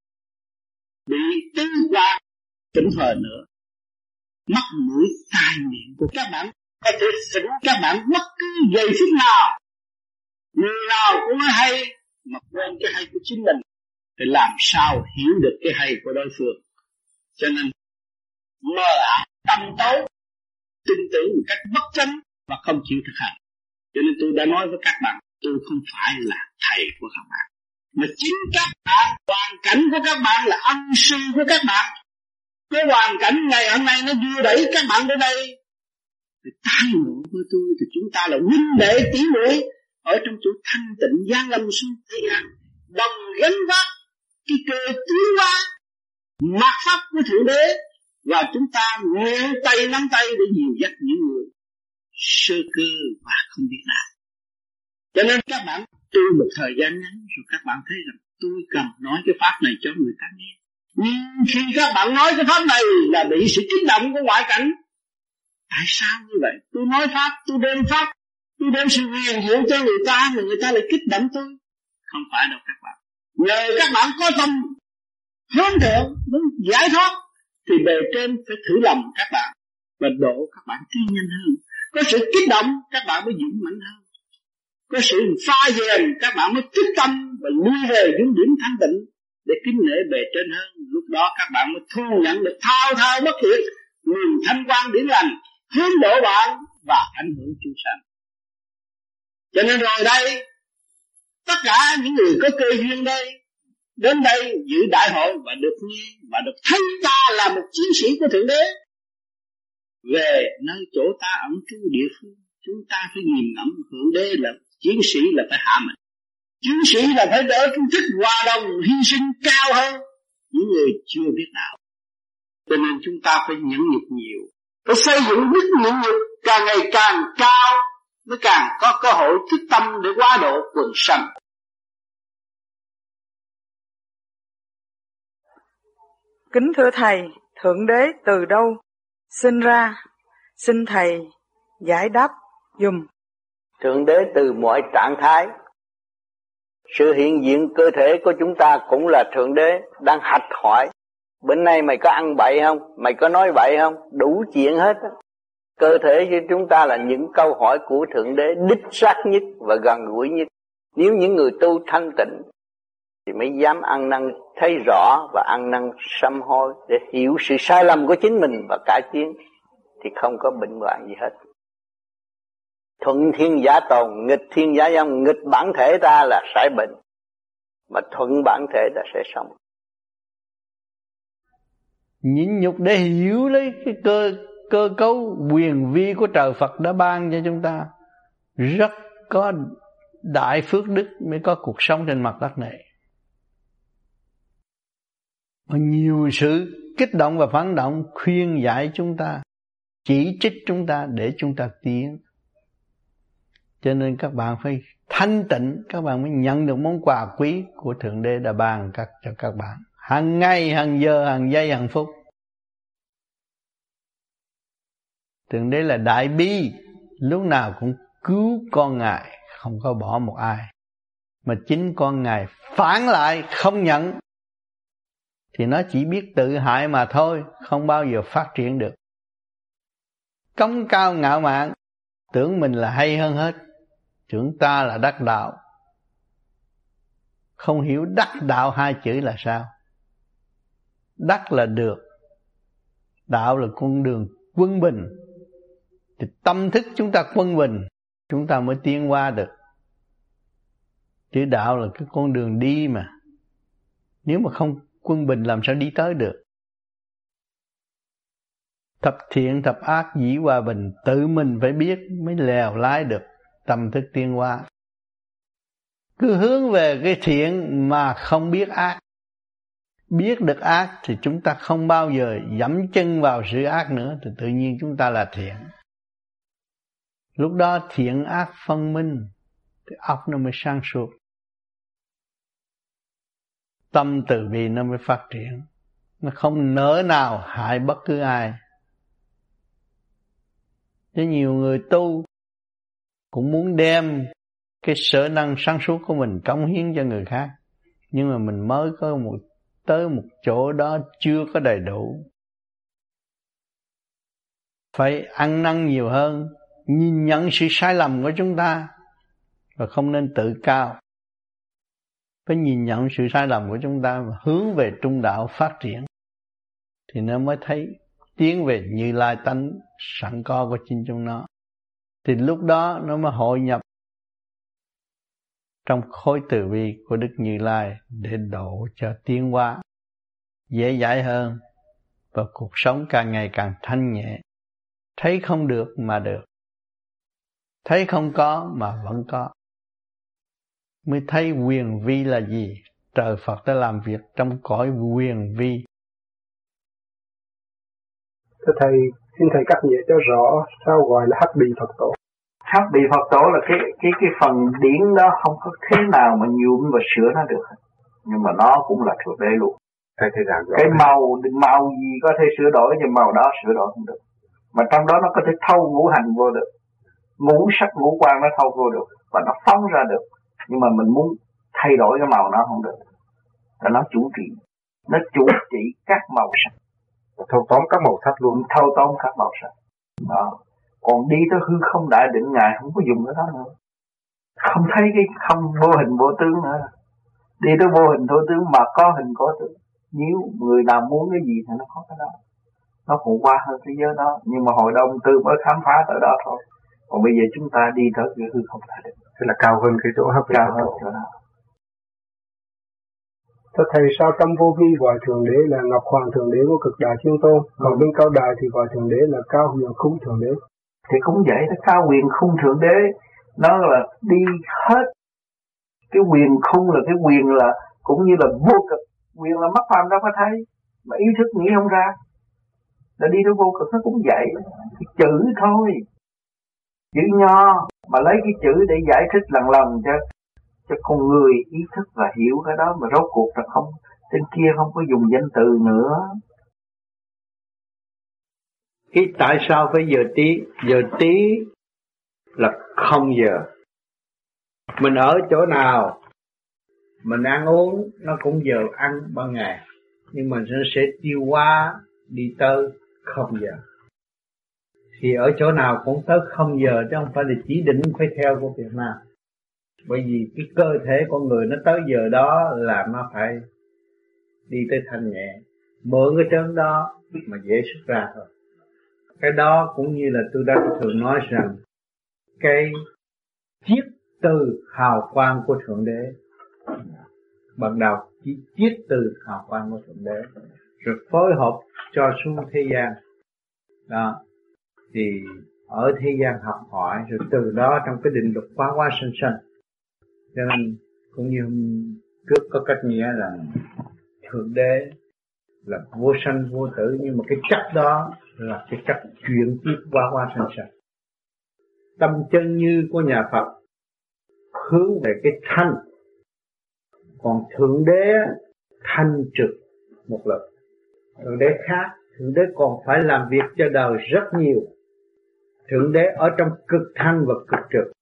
bị tư qua tỉnh thời nữa. Mắt mũi tai miệng của các bạn. Có thể xỉn các bạn bất cứ giây phút nào. Người nào cũng nói hay mà quên cái hay của chính mình, thì làm sao hiểu được cái hay của đối phương? Cho nên mờ ảo, tâm tối, tin tưởng một cách bất chánh và không chịu thực hành. Cho nên tôi đã nói với các bạn, tôi không phải là thầy của các bạn. Mà chính các bạn, hoàn cảnh của các bạn là ân sư của các bạn. Cái hoàn cảnh ngày hôm nay nó đưa đẩy các bạn đến đây. Thì tai ngộ với tôi, thì chúng ta là huynh đệ tỷ muội ở trong chỗ thanh tịnh gian lâm xuống thế gian đồng gánh vác cái cơ tiến hóa mặt pháp của thượng đế. Và chúng ta nguyện tay nắm tay để dìu dắt những người sơ cơ và không biết nào cho nên các bạn tu một thời gian ngắn, rồi các bạn thấy rằng tôi cần nói cái pháp này cho người ta nghe. Nhưng khi các bạn nói cái pháp này là bị sự kích động của ngoại cảnh. Tại sao như vậy? Tôi nói pháp, tôi đem pháp tôi đem sự huyền diệu cho người ta mà người ta lại kích động tôi. Không phải đâu các bạn. Nhờ các bạn có tâm hướng thượng muốn giải thoát thì bề trên phải thử lòng các bạn và độ các bạn tiến nhanh hơn. Có sự kích động các bạn mới dũng mạnh hơn. Có sự pha dèm các bạn mới thức tâm và lui về những điểm thanh tịnh để kính nể bề trên hơn. Lúc đó các bạn mới thu nhận được thao thao bất tuyệt nguồn thanh quan điển lành hướng độ bạn và ảnh hưởng chúng sanh cho nên rồi đây, tất cả những người có cơ duyên đây, đến đây dự đại hội và được nghe và được thấy ta là một chiến sĩ của thượng đế. Về nơi chỗ ta ẩn trú địa phương, chúng ta phải nhìn ngẫm thượng đế là chiến sĩ là phải hạ mình. Chiến sĩ là phải đỡ trung thức hòa đồng, hy sinh cao hơn những người chưa biết đạo cho nên chúng ta phải nhẫn nhục nhiều, phải xây dựng đức nhẫn nhục càng ngày càng cao mới càng có cơ hội thức tâm để qua độ quần sanh Kính thưa Thầy, Thượng Đế từ đâu sinh ra? Xin Thầy giải đáp dùm. Thượng Đế từ mọi trạng thái. Sự hiện diện cơ thể của chúng ta cũng là Thượng Đế đang hạch hỏi. Bên nay mày có ăn bậy không? Mày có nói bậy không? Đủ chuyện hết. Cơ thể của chúng ta là những câu hỏi của Thượng Đế đích xác nhất và gần gũi nhất. Nếu những người tu thanh tịnh thì mới dám ăn năn thấy rõ và ăn năn sám hối để hiểu sự sai lầm của chính mình và cải tiến thì không có bệnh hoạn gì hết thuận thiên giả tồn, nghịch thiên giả dâm nghịch bản thể ta là sẽ bệnh, mà thuận bản thể ta sẽ sống nhịn nhục để hiểu lấy cái cơ cơ cấu quyền vi của trời Phật đã ban cho chúng ta. Rất có đại phước đức mới có cuộc sống trên mặt đất này. Mà nhiều sự kích động và phản động khuyên giải chúng ta, chỉ trích chúng ta để chúng ta tiến. Cho nên các bạn phải thanh tịnh, các bạn mới nhận được món quà quý của thượng đế đã ban các, cho các bạn. Hàng ngày, hàng giờ, hàng giây, hàng phút. Thượng đế là đại bi. Lúc nào cũng cứu con ngài, không có bỏ một ai. Mà chính con ngài phản lại, không nhận. Thì nó chỉ biết tự hại mà thôi, không bao giờ phát triển được. Cống cao ngạo mạn, tưởng mình là hay hơn hết. Tưởng ta là đắc đạo. Không hiểu đắc đạo hai chữ là sao. Đắc là được, đạo là con đường quân bình thì tâm thức chúng ta quân bình, chúng ta mới tiến qua được. Chữ đạo là cái con đường đi mà. Nếu mà không quân bình làm sao đi tới được? Thập thiện, thập ác, dĩ hòa bình, tự mình phải biết mới lèo lái được tâm thức tiên hóa. Cứ hướng về cái thiện mà không biết ác. Biết được ác thì chúng ta không bao giờ dẫm chân vào sự ác nữa, thì tự nhiên chúng ta là thiện lúc đó thiện ác phân minh thì óc nó mới sáng suốt. Tâm từ bi nó mới phát triển. Nó không nỡ nào hại bất cứ ai. Chứ nhiều người tu cũng muốn đem cái sở năng sáng suốt của mình cống hiến cho người khác. Nhưng mà mình mới có một, tới một chỗ đó chưa có đầy đủ. Phải ăn năn nhiều hơn nhìn nhận sự sai lầm của chúng ta và không nên tự cao phải nhìn nhận sự sai lầm của chúng ta và hướng về trung đạo phát triển thì nó mới thấy tiến về như lai tánh, sẵn có của chính chúng nó thì lúc đó nó mới hội nhập trong khối từ bi của Đức Như Lai để độ cho tiến hóa, dễ dãi hơn và cuộc sống càng ngày càng thanh nhẹ. Thấy không được mà được. Thấy không có mà vẫn có. Mới thấy quyền vi là gì? Trời Phật đã làm việc trong cõi quyền vi. Thưa Thầy, xin Thầy cắt nghĩa cho rõ sao gọi là hắc bì Phật tổ hắc bị Phật tổ là cái cái cái phần điển đó không có thế nào mà nhuộm và sửa nó được nhưng mà nó cũng là thượng đế luôn thầy thầy giảng cái màu màu gì có thể sửa đổi nhưng màu đó sửa đổi không được mà trong đó nó có thể thâu ngũ hành vô được ngũ sắc ngũ quan nó thâu vô được và nó phóng ra được. Nhưng mà mình muốn thay đổi cái màu nó không được. Là nó chủ trị nó chủ trị các màu sắc. Thâu tóm các màu sắc luôn. Thâu tóm các màu sắc. Đó. Còn đi tới hư không đại định ngài không có dùng cái đó nữa. Không thấy cái không vô hình vô tướng nữa. Đi tới vô hình vô tướng mà có hình có tướng. Nếu người nào muốn cái gì thì nó có cái đó. Nó còn qua hơn thế giới đó. Nhưng mà hội đông tư mới khám phá tới đó thôi còn bây giờ chúng ta đi tới cái hư không đại định thế là cao hơn cái chỗ hấp cao hơn chỗ đó. Thưa Thầy sao trong vô vi gọi Thượng Đế là Ngọc Hoàng Thượng Đế của cực đại thiên tôn, còn ừ. bên cao đài thì gọi Thượng Đế là Cao Huyền Khung Thượng Đế? Thì cũng vậy nó cao quyền khung thượng đế nó là đi hết cái quyền khung là cái quyền là cũng như là vô cực. Quyền là mắt phàm đâu có thấy mà ý thức nghĩ không ra. Là đi tới vô cực nó cũng vậy cái chữ thôi chữ nho, mà lấy cái chữ để giải thích lần lần cho cho con người ý thức và hiểu cái đó, mà rốt cuộc là không, trên kia không có dùng danh từ nữa. Cái tại sao phải giờ tí? Giờ tí là không giờ. Mình ở chỗ nào, mình ăn uống, nó cũng giờ ăn ban ngày. Nhưng mà nó sẽ tiêu hóa, đi tới không giờ thì ở chỗ nào cũng tới không giờ, chứ không phải là chỉ định phải theo của Việt Nam. Bởi vì cái cơ thể con người nó tới giờ đó là nó phải đi tới thanh nhẹ. Mượn cái chân đó mà dễ xuất ra thôi. Cái đó cũng như là tôi đã thường nói rằng, cái chiết từ hào quang của thượng đế. Ban đầu chỉ chiết từ hào quang của thượng đế, rồi phối hợp cho xuống thế gian. Đó thì ở thế gian học hỏi rồi từ đó trong cái định luật quá quá sinh sinh cho nên cũng như trước có cách nghĩa là thượng đế là vô sanh vô tử, nhưng mà cái chất đó là cái chất chuyển tiếp qua qua sanh sanh. Tâm chân như của nhà Phật hướng về cái thanh. Còn thượng đế thanh trực một lần thượng đế khác, thượng đế còn phải làm việc cho đời rất nhiều thượng đế ở trong cực thanh và cực trực.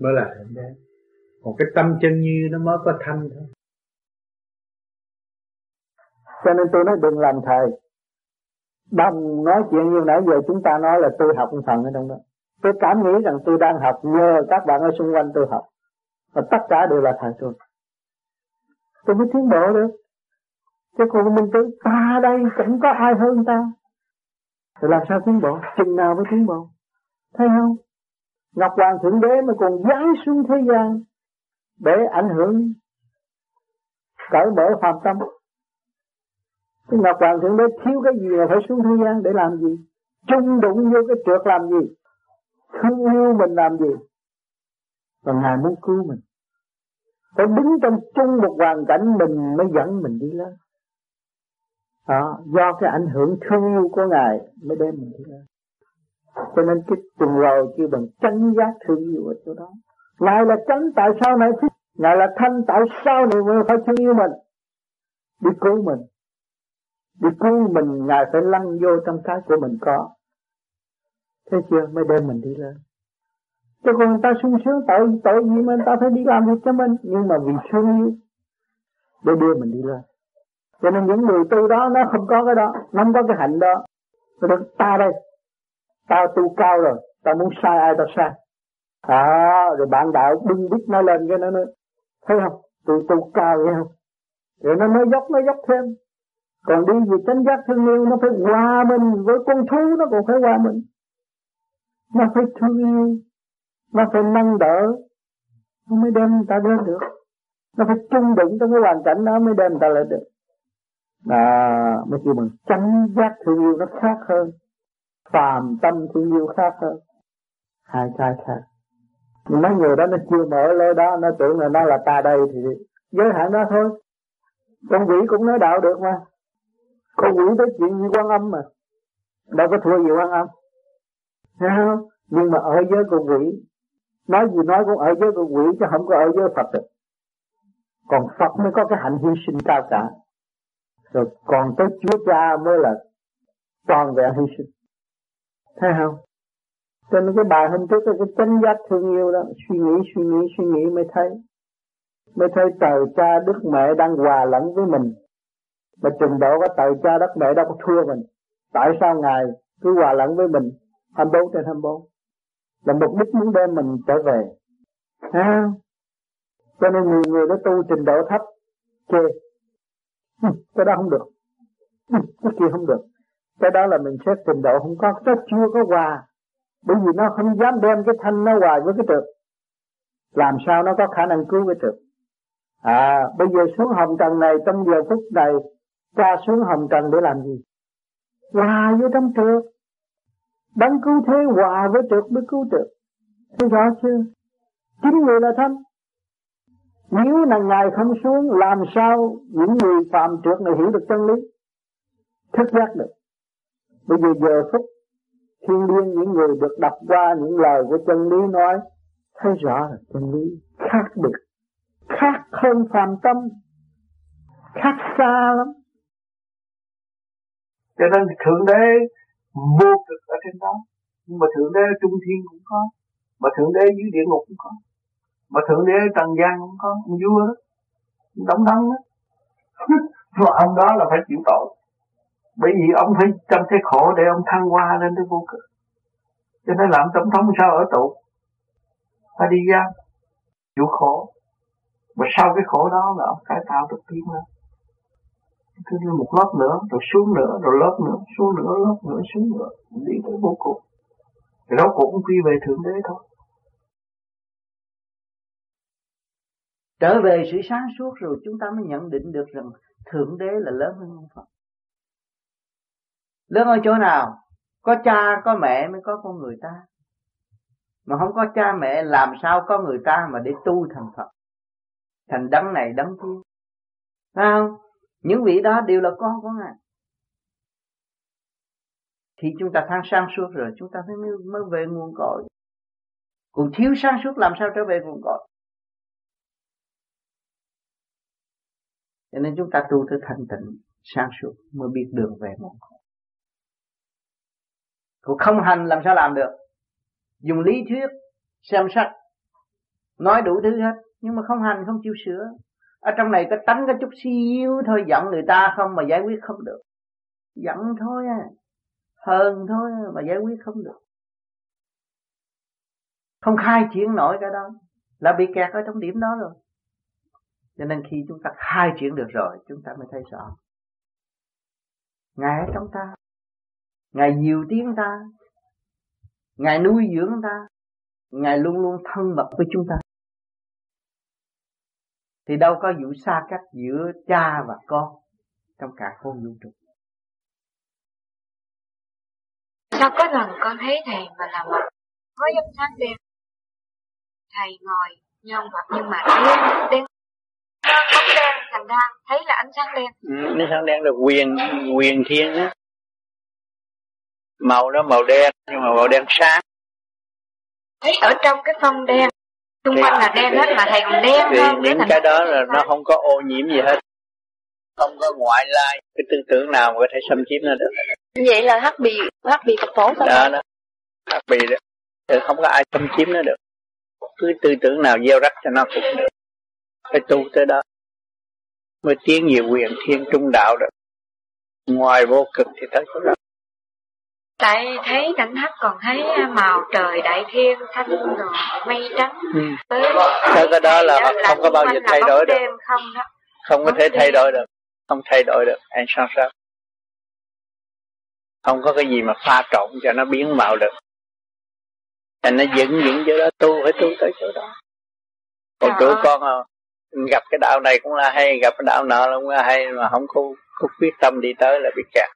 Mới là thượng đế. Còn cái tâm chân như nó mới có thanh thôi. Cho nên tôi nói đừng làm thầy. Đồng nói chuyện như nãy giờ chúng ta nói là tôi học một phần ở trong đó. Tôi cảm nghĩ rằng tôi đang học nhờ các bạn ở xung quanh tôi học. Và tất cả đều là thầy tôi. Tôi mới tiến bộ được. Chứ còn mình tự ta đây chẳng có ai hơn ta. Thì làm sao tiến bộ? Chừng nào mới tiến bộ? Thấy không Ngọc Hoàng Thượng Đế mà còn giáng xuống thế gian Để ảnh hưởng, Cởi mở phàm tâm cái Ngọc Hoàng Thượng Đế thiếu cái gì mà phải xuống thế gian để làm gì? Chung đụng vô cái trượt làm gì? Thương yêu mình làm gì? Và Ngài muốn cứu mình. Phải đứng trong chung một hoàn cảnh mình mới dẫn mình đi lên. đó, do cái ảnh hưởng thương yêu của ngài mới đem mình đi lên cho nên cái tuần rồi kêu bằng chánh giác thương yêu ở chỗ đó. Ngài là chánh tại sao này? Ngài là thanh tại sao này mới phải thương yêu mình? Đi cứu mình. Đi cứu mình, ngài phải lăn vô trong cái của mình có. Thế chưa? Mới đem mình đi lên. Cho còn người ta sung sướng, tội tội gì mà người ta phải đi làm việc cho mình? Nhưng mà vì thương yêu, để đưa mình đi lên. Cho nên những người tu đó, nó không có cái đó, nó không có cái hạnh đó. Nó được ta đây tao tu cao rồi, tao muốn sai ai tao sai. À rồi bạn đạo bưng bít nó lên cái nó nói, thấy không? Tôi tu cao nghe không? Rồi nó mới dốc nó dốc thêm. Còn đi về chánh giác thương yêu, nó phải hòa mình với con thú, nó còn phải hòa mình. Nó phải thương yêu, nó phải nâng đỡ, nó mới đem người ta đến được. Nó phải trung đụng trong cái hoàn cảnh đó mới đem người ta lên được. À mới kêu bằng chánh giác thương yêu nó khác hơn phàm tâm thương yêu khác hơn. Hai cái khác nhưng mấy người đó nó chưa mở lối đó nó tưởng là nó là ta đây thì giới hạn đó thôi. Con quỷ cũng nói đạo được mà. Con quỷ nói chuyện như quan âm mà. Đâu có thua gì quan âm. Thấy không? nhưng mà ở giới con quỷ nói gì nói cũng ở giới con quỷ chứ không có ở giới Phật được. Còn Phật mới có cái hạnh hy sinh cao cả. Rồi còn tới Chúa Cha mới là toàn vẹn hy sinh thấy không? Cho nên cái bài hôm trước cái chân giác thương yêu đó, suy nghĩ suy nghĩ suy nghĩ mới thấy. Mới thấy trời cha đức mẹ đang hòa lẫn với mình. Mà trình độ của trời cha đất mẹ đâu có thua mình. Tại sao ngài cứ hòa lẫn với mình? 24 trên 24 là mục đích muốn đem mình trở về. Ha cho nên nhiều người nó tu trình độ thấp. Chê cái đó không được. Cái kia không được cái đó là mình xét trình độ không có nó chưa có hòa bởi vì nó không dám đem cái thanh nó hòa với cái trượt làm sao nó có khả năng cứu cái trượt à bây giờ xuống hồng trần này, trong giờ phút này, cha xuống hồng trần để làm gì? Hòa với trong trượt đấng cứu thế hòa với trượt mới cứu trượt thấy rõ chưa? Chính người là thanh nếu là ngài không xuống, làm sao những người phạm trượt này hiểu được chân lý? Thức giác được bây giờ giờ phút thiên liêng những người được đọc qua những lời của chân lý nói, thấy rõ là chân lý khác biệt, khác hơn phàm tâm, khác xa lắm. Cho nên thượng đế vô cực ở trên đó. Nhưng mà thượng đế trung thiên cũng có, mà thượng đế dưới địa ngục cũng có, mà thượng đế trần gian cũng có, ông vua đó đóng đóng đó. Và ông đó là phải chịu tội bởi vì ông phải trong cái khổ để ông thăng hoa lên tới vô cực cho nên làm tổng thống sao ở tù phải đi ra chịu khổ và sau cái khổ đó là ông cải tạo được tiến lên Thứ một lớp nữa, rồi xuống nữa, rồi lớp nữa, xuống nữa, lớp nữa, xuống nữa, đi tới vô cùng. Thì đó cũng quy về Thượng Đế thôi. Trở về sự sáng suốt rồi chúng ta mới nhận định được rằng Thượng Đế là lớn hơn ông Phật. Lớn ở chỗ nào? Có cha, có mẹ mới có con người ta. Mà không có cha mẹ làm sao có người ta mà để tu thành Phật. Thành đấng này đấng kia. Phải không? Những vị đó đều là con của Ngài. Khi chúng ta thăng sang suốt rồi chúng ta mới, mới về nguồn cội. Còn thiếu sáng suốt làm sao trở về nguồn cội. Cho nên chúng ta tu tới thanh tịnh, sáng suốt mới biết đường về nguồn cội. Còn không hành làm sao làm được. Dùng lý thuyết, xem sách, nói đủ thứ hết. Nhưng mà không hành, không chịu sửa. Ở trong này có tánh có chút xíu thôi giận người ta không mà giải quyết không được. Giận thôi à hờn thôi à, mà giải quyết không được. Không khai triển nổi cái đó. Là bị kẹt ở trong điểm đó rồi. Cho nên khi chúng ta khai triển được rồi chúng ta mới thấy rõ. Ngài ở trong ta ngài nhiều tiếng ta. Ngài nuôi dưỡng ta. Ngài luôn luôn thân mật với chúng ta. Thì đâu có vụ xa cách giữa cha và con trong cả khôn vũ trụ. Sao có lần con thấy thầy mà là mặt có dâm sáng đen thầy ngồi nhon mặt nhưng mà đen đen bóng đen thành ra thấy là ánh sáng đen ừ, ánh sáng đen là quyền quyền thiên á màu đó màu đen nhưng mà màu đen sáng. Thấy ở trong cái phân đen xung quanh là đen hết mà thầy còn đen thì hơn những cái đó là nó không có ô nhiễm gì hết. Không có ngoại lai cái tư tưởng nào mà có thể xâm chiếm nó được. Vậy là hắc bì hắc bì phật tổ sao đó đó. Hắc bì đó. Thì không có ai xâm chiếm nó được. Cứ tư tưởng nào gieo rắc cho nó cũng được. Phải tu tới đó. Mới tiến về quyền thiên trung đạo được. Ngoài vô cực thì tới chỗ đó tại thấy cảnh thất còn thấy màu trời đại thiên thanh rồi mây trắng. Ừ. tới cái đó là không có bao giờ thay đổi được. đêm không đó. Không có thể thay đổi được. Không thay đổi được. Anh sao sao? Không có cái gì mà pha trộn cho nó biến màu được. Thành nó dựng dựng chỗ đó tu phải tu tới chỗ đó. Còn tụi con à, gặp cái đạo này cũng là hay gặp cái đạo nọ cũng là hay mà không có, có quyết tâm đi tới là bị kẹt.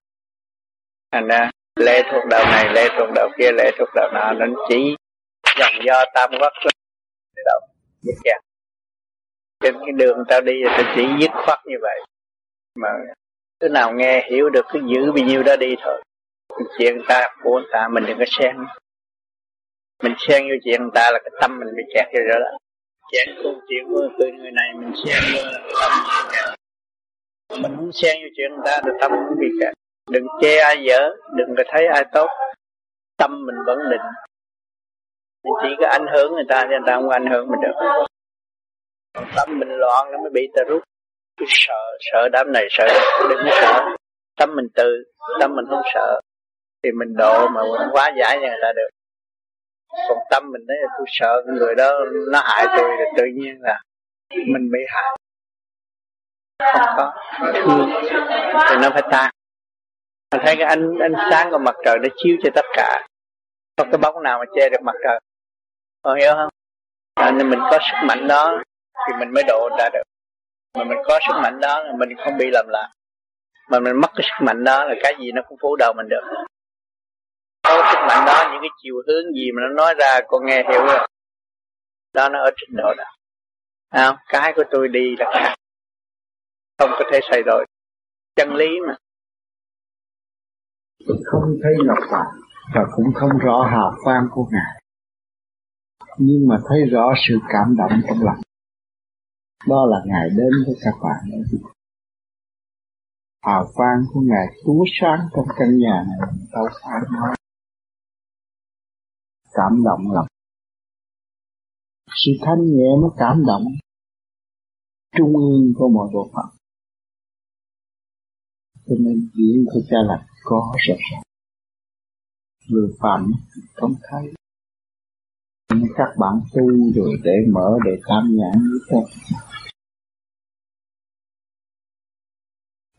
Thành ra lệ thuộc đạo này lệ thuộc đạo kia lệ thuộc đạo nọ nên chỉ dòng do tam quốc đạo trên cái đường tao đi thì chỉ dứt khoát như vậy. Mà cứ nào nghe hiểu được cứ giữ bao nhiêu đó đi thôi. Chuyện ta của người ta mình đừng có xen. Mình xen vô chuyện người ta là cái tâm mình bị kẹt rồi đó. Chuyện câu chuyện của người, người này mình xen vô là cái tâm mình bị kẹt. Mình muốn xen vô chuyện người ta là tâm cũng bị kẹt đừng chê ai dở đừng có thấy ai tốt. Tâm mình vẫn định. Mình chỉ có ảnh hưởng người ta thì người ta không ảnh hưởng mình được. Tâm mình loạn nó mới bị ta rút. Cứ sợ sợ đám này sợ đừng có sợ. Tâm mình từ tâm mình không sợ. Thì mình độ mà mình quá giải cho người ta được. Còn tâm mình đấy, tôi sợ người đó nó hại tôi thì tự nhiên là mình bị hại. Không có. Thương thì nó phải tan mình thấy cái ánh ánh sáng của mặt trời nó chiếu cho tất cả. Không cái bóng nào mà che được mặt trời? Còn hiểu không? À, nên mình có sức mạnh đó thì mình mới độ ra được. Mà mình có sức mạnh đó là mình không bị lầm lạc. Mà mình mất cái sức mạnh đó là cái gì nó cũng phủ đầu mình được. Có sức mạnh đó những cái chiều hướng gì mà nó nói ra con nghe hiểu rồi đó nó ở trình độ đó à, cái của tôi đi là khác. Không có thể thay đổi. Chân lý mà không thấy ngọc hoàng và cũng không rõ hào quang của ngài. Nhưng mà thấy rõ sự cảm động trong lòng. Đó là ngài đến với các bạn hào quang của ngài túa sáng trong căn nhà này. Đâu phải nói. Cảm động lòng sự thanh nhẹ mới cảm động. Trung ương của mọi bộ phận cho nên diễn của cha là có rõ ràng người phạm không thấy nên các bạn tu rồi để mở, để cảm nhãn với thế.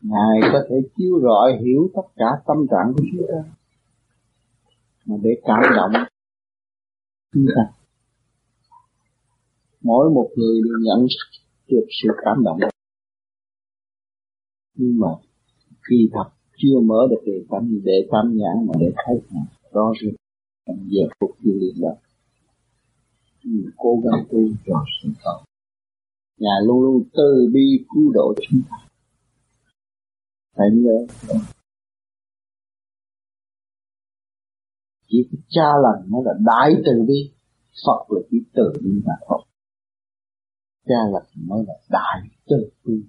Ngài có thể chiếu rọi, hiểu tất cả tâm trạng của chúng ta. Mà để cảm động chúng ta. Mỗi một người đều nhận được sự cảm động. Nhưng mà khi thật chưa mở được đề tâm, để tâm nhãn mà để thấy rõ rệt trong giờ phút tiêu liền đó. Mình cố gắng tu cho sinh cầu nhà luôn luôn từ bi cứu độ chúng ta. Phải nhớ chỉ cha lành mới là đại từ bi, Phật là chỉ từ bi mà thôi. Cha lành mới là đại từ bi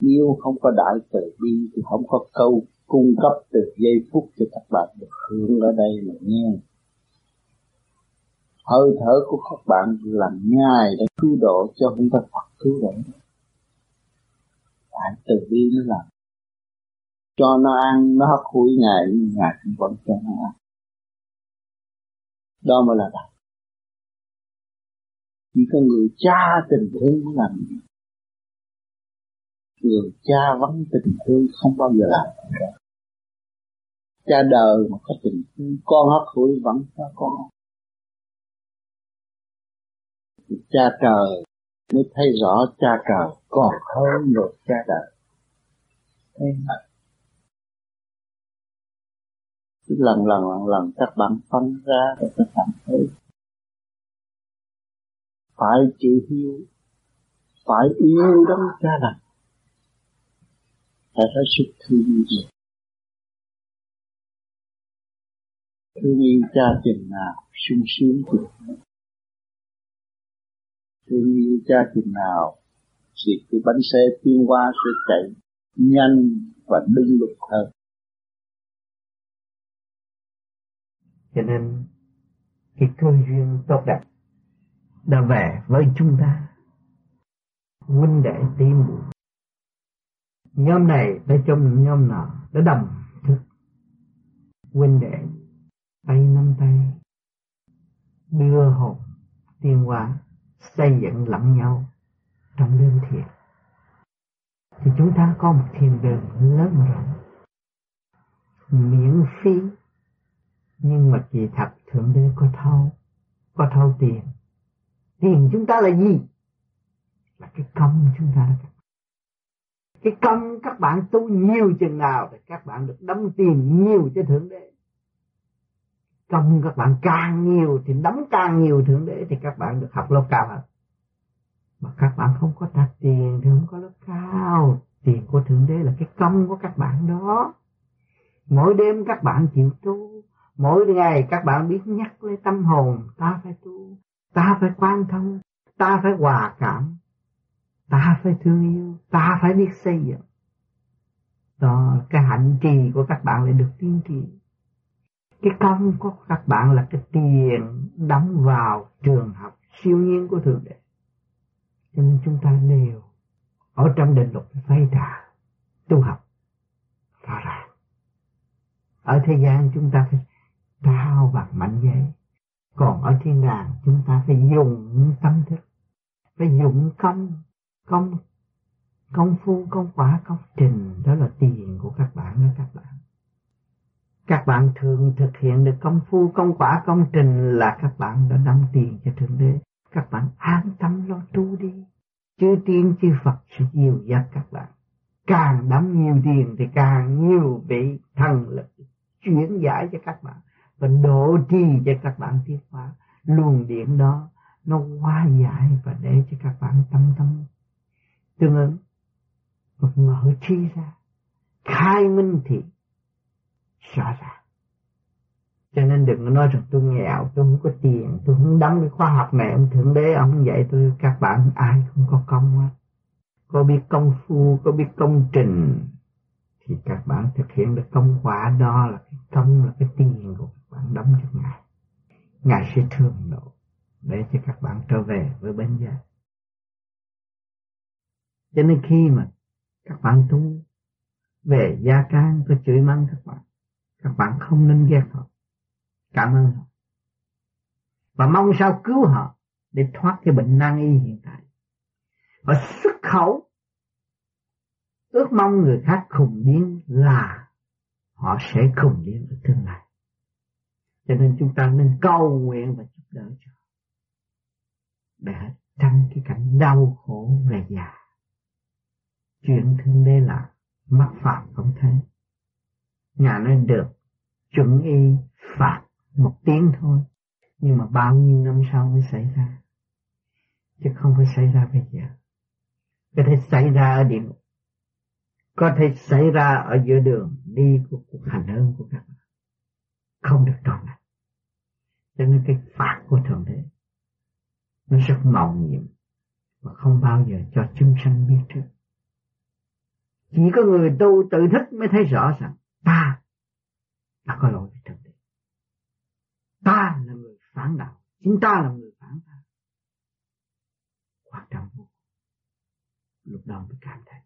nếu không có đại từ bi thì không có câu cung cấp từ giây phút cho các bạn được hưởng ở đây mà nghe. Hơi thở của các bạn là ngài đã cứu độ cho chúng ta Phật cứu độ. Đại từ bi nó làm cho nó ăn, nó hấp hủi ngài ngài cũng vẫn cho nó ăn. Đó mới là đạo chỉ có người cha tình thương mới làm gì người cha vắng tình thương không bao giờ làm. Cha đời mà có tình thương, con hấp hủi vẫn có con. Cha trời mới thấy rõ cha trời còn hơn rồi cha đời. Thấy cứ lần lần lần lần các bạn phân ra rồi các bạn thấy. Phải chịu hiếu phải yêu đấng cha lành phải có sức thương yêu thương yêu cha chừng nào, sung sướng chừng nào. Thương yêu cha chừng nào, thì cái bánh xe tiến qua sẽ chạy nhanh và đúng lực hơn. Cho nên, cái cơ duyên tốt đẹp đã về với chúng ta. Huynh đệ tim. muội nhóm này đã trong nhóm nọ, đã đồng thức. Huynh đệ, tay nắm tay, đưa hồn tiên hoa xây dựng lẫn nhau trong đêm thiền. Thì chúng ta có một thiền đường lớn rộng, miễn phí, nhưng mà kỳ thật thượng đế có thâu có thâu tiền. Tiền chúng ta là gì? Là cái công chúng ta. đã cái công các bạn tu nhiều chừng nào thì các bạn được đóng tiền nhiều cho thượng đế. Công các bạn càng nhiều thì đóng càng nhiều thượng đế thì các bạn được học lớp cao hơn. Mà các bạn không có đặt tiền thì không có lớp cao. Tiền của thượng đế là cái công của các bạn đó. Mỗi đêm các bạn chịu tu. Mỗi ngày các bạn biết nhắc lấy tâm hồn, ta phải tu, ta phải quan thông, ta phải hòa cảm ta phải thương yêu, ta phải biết xây dựng. Đó, cái hạnh trì của các bạn lại được tiên trì cái công của các bạn là cái tiền đóng vào trường học siêu nhiên của thượng đế. Cho nên chúng ta đều ở trong định luật phải trả, tu học rõ ràng ở thế gian chúng ta phải trao bằng mạnh giấy. Còn ở thiên đàng chúng ta phải dùng tâm thức, phải dụng công công công phu, công quả, công trình, đó là tiền của các bạn đó các bạn. Các bạn thường thực hiện được công phu, công quả, công trình là các bạn đã đóng tiền cho thượng đế. Các bạn an tâm lo tu đi. Chư tiên, chư phật sẽ dìu dắt các bạn. Càng đóng nhiều tiền thì càng nhiều vị thần lực chuyển giải cho các bạn và độ trì cho các bạn tiến hóa. Luồng điện đó, nó hóa giải và để cho các bạn tâm tâm tương ứng mở trí ra, khai minh thì rõ ràng. Cho nên đừng có nói rằng tôi nghèo, tôi không có tiền, tôi không đóng cái khoa học này, ông thượng đế, ông dạy tôi, các bạn ai không có công hết. Có biết công phu, có biết công trình, thì các bạn thực hiện được công quả đó là cái công, là cái tiền của các bạn đóng cho ngài. Ngài sẽ thương độ để cho các bạn trở về với bên gia cho nên khi mà các bạn tu về gia can, có chửi mắng các bạn các bạn không nên ghét họ. Cảm ơn họ. Và mong sao cứu họ để thoát cái bệnh nan y hiện tại. Và xuất khẩu. Ước mong người khác khùng điên là họ sẽ khùng điên ở tương lai. Cho nên chúng ta nên cầu nguyện và giúp đỡ cho để tránh cái cảnh đau khổ về già chuyện thương đế là mắc phạm không thế? Ngài nói được, chuẩn y phạt một tiếng thôi, nhưng mà bao nhiêu năm sau mới xảy ra? Chứ không phải xảy ra bây giờ. Có thể xảy ra ở địa ngục. Có thể xảy ra ở giữa đường, đi của cuộc hành hương của các bạn. Không được tròn lành cho nên cái phạt của thượng đế, nó rất màu nhiệm và không bao giờ cho chúng sanh biết trước chỉ có người tu tự thức mới thấy rõ rằng ta đã có lỗi với thượng đế ta là người phản đạo, chính ta là người phản ta. Quan trọng vô lúc đó mới cảm thấy.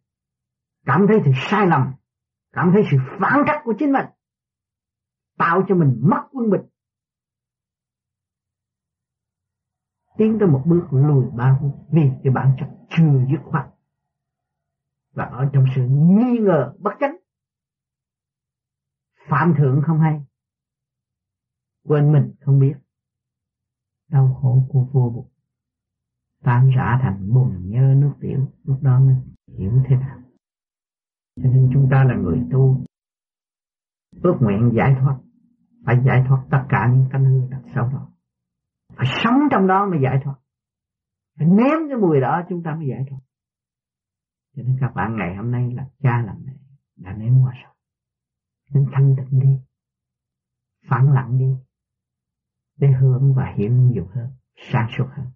Cảm thấy thì sai lầm, cảm thấy sự phản cách của chính mình, tạo cho mình mất quân bình. Tiến tới một bước lùi ba bước vì cái bản chất chưa dứt khoát và ở trong sự nghi ngờ bất chánh. Phạm thượng không hay. Quên mình không biết. Đau khổ của vô bụng. Tan rã thành bùn nhơ nước tiểu. Lúc đó mình hiểu thế nào. Cho nên chúng ta là người tu. Ước nguyện giải thoát. Phải giải thoát tất cả những tánh hư tật xấu đó. Phải sống trong đó mới giải thoát. Phải ném cái mùi đó chúng ta mới giải thoát cho nên các bạn, ngày hôm nay là cha làm mẹ đã nếm qua rồi. Nên thanh tịnh đi, phản lặng đi, để hướng và hiểu nhiều hơn, sáng suốt hơn.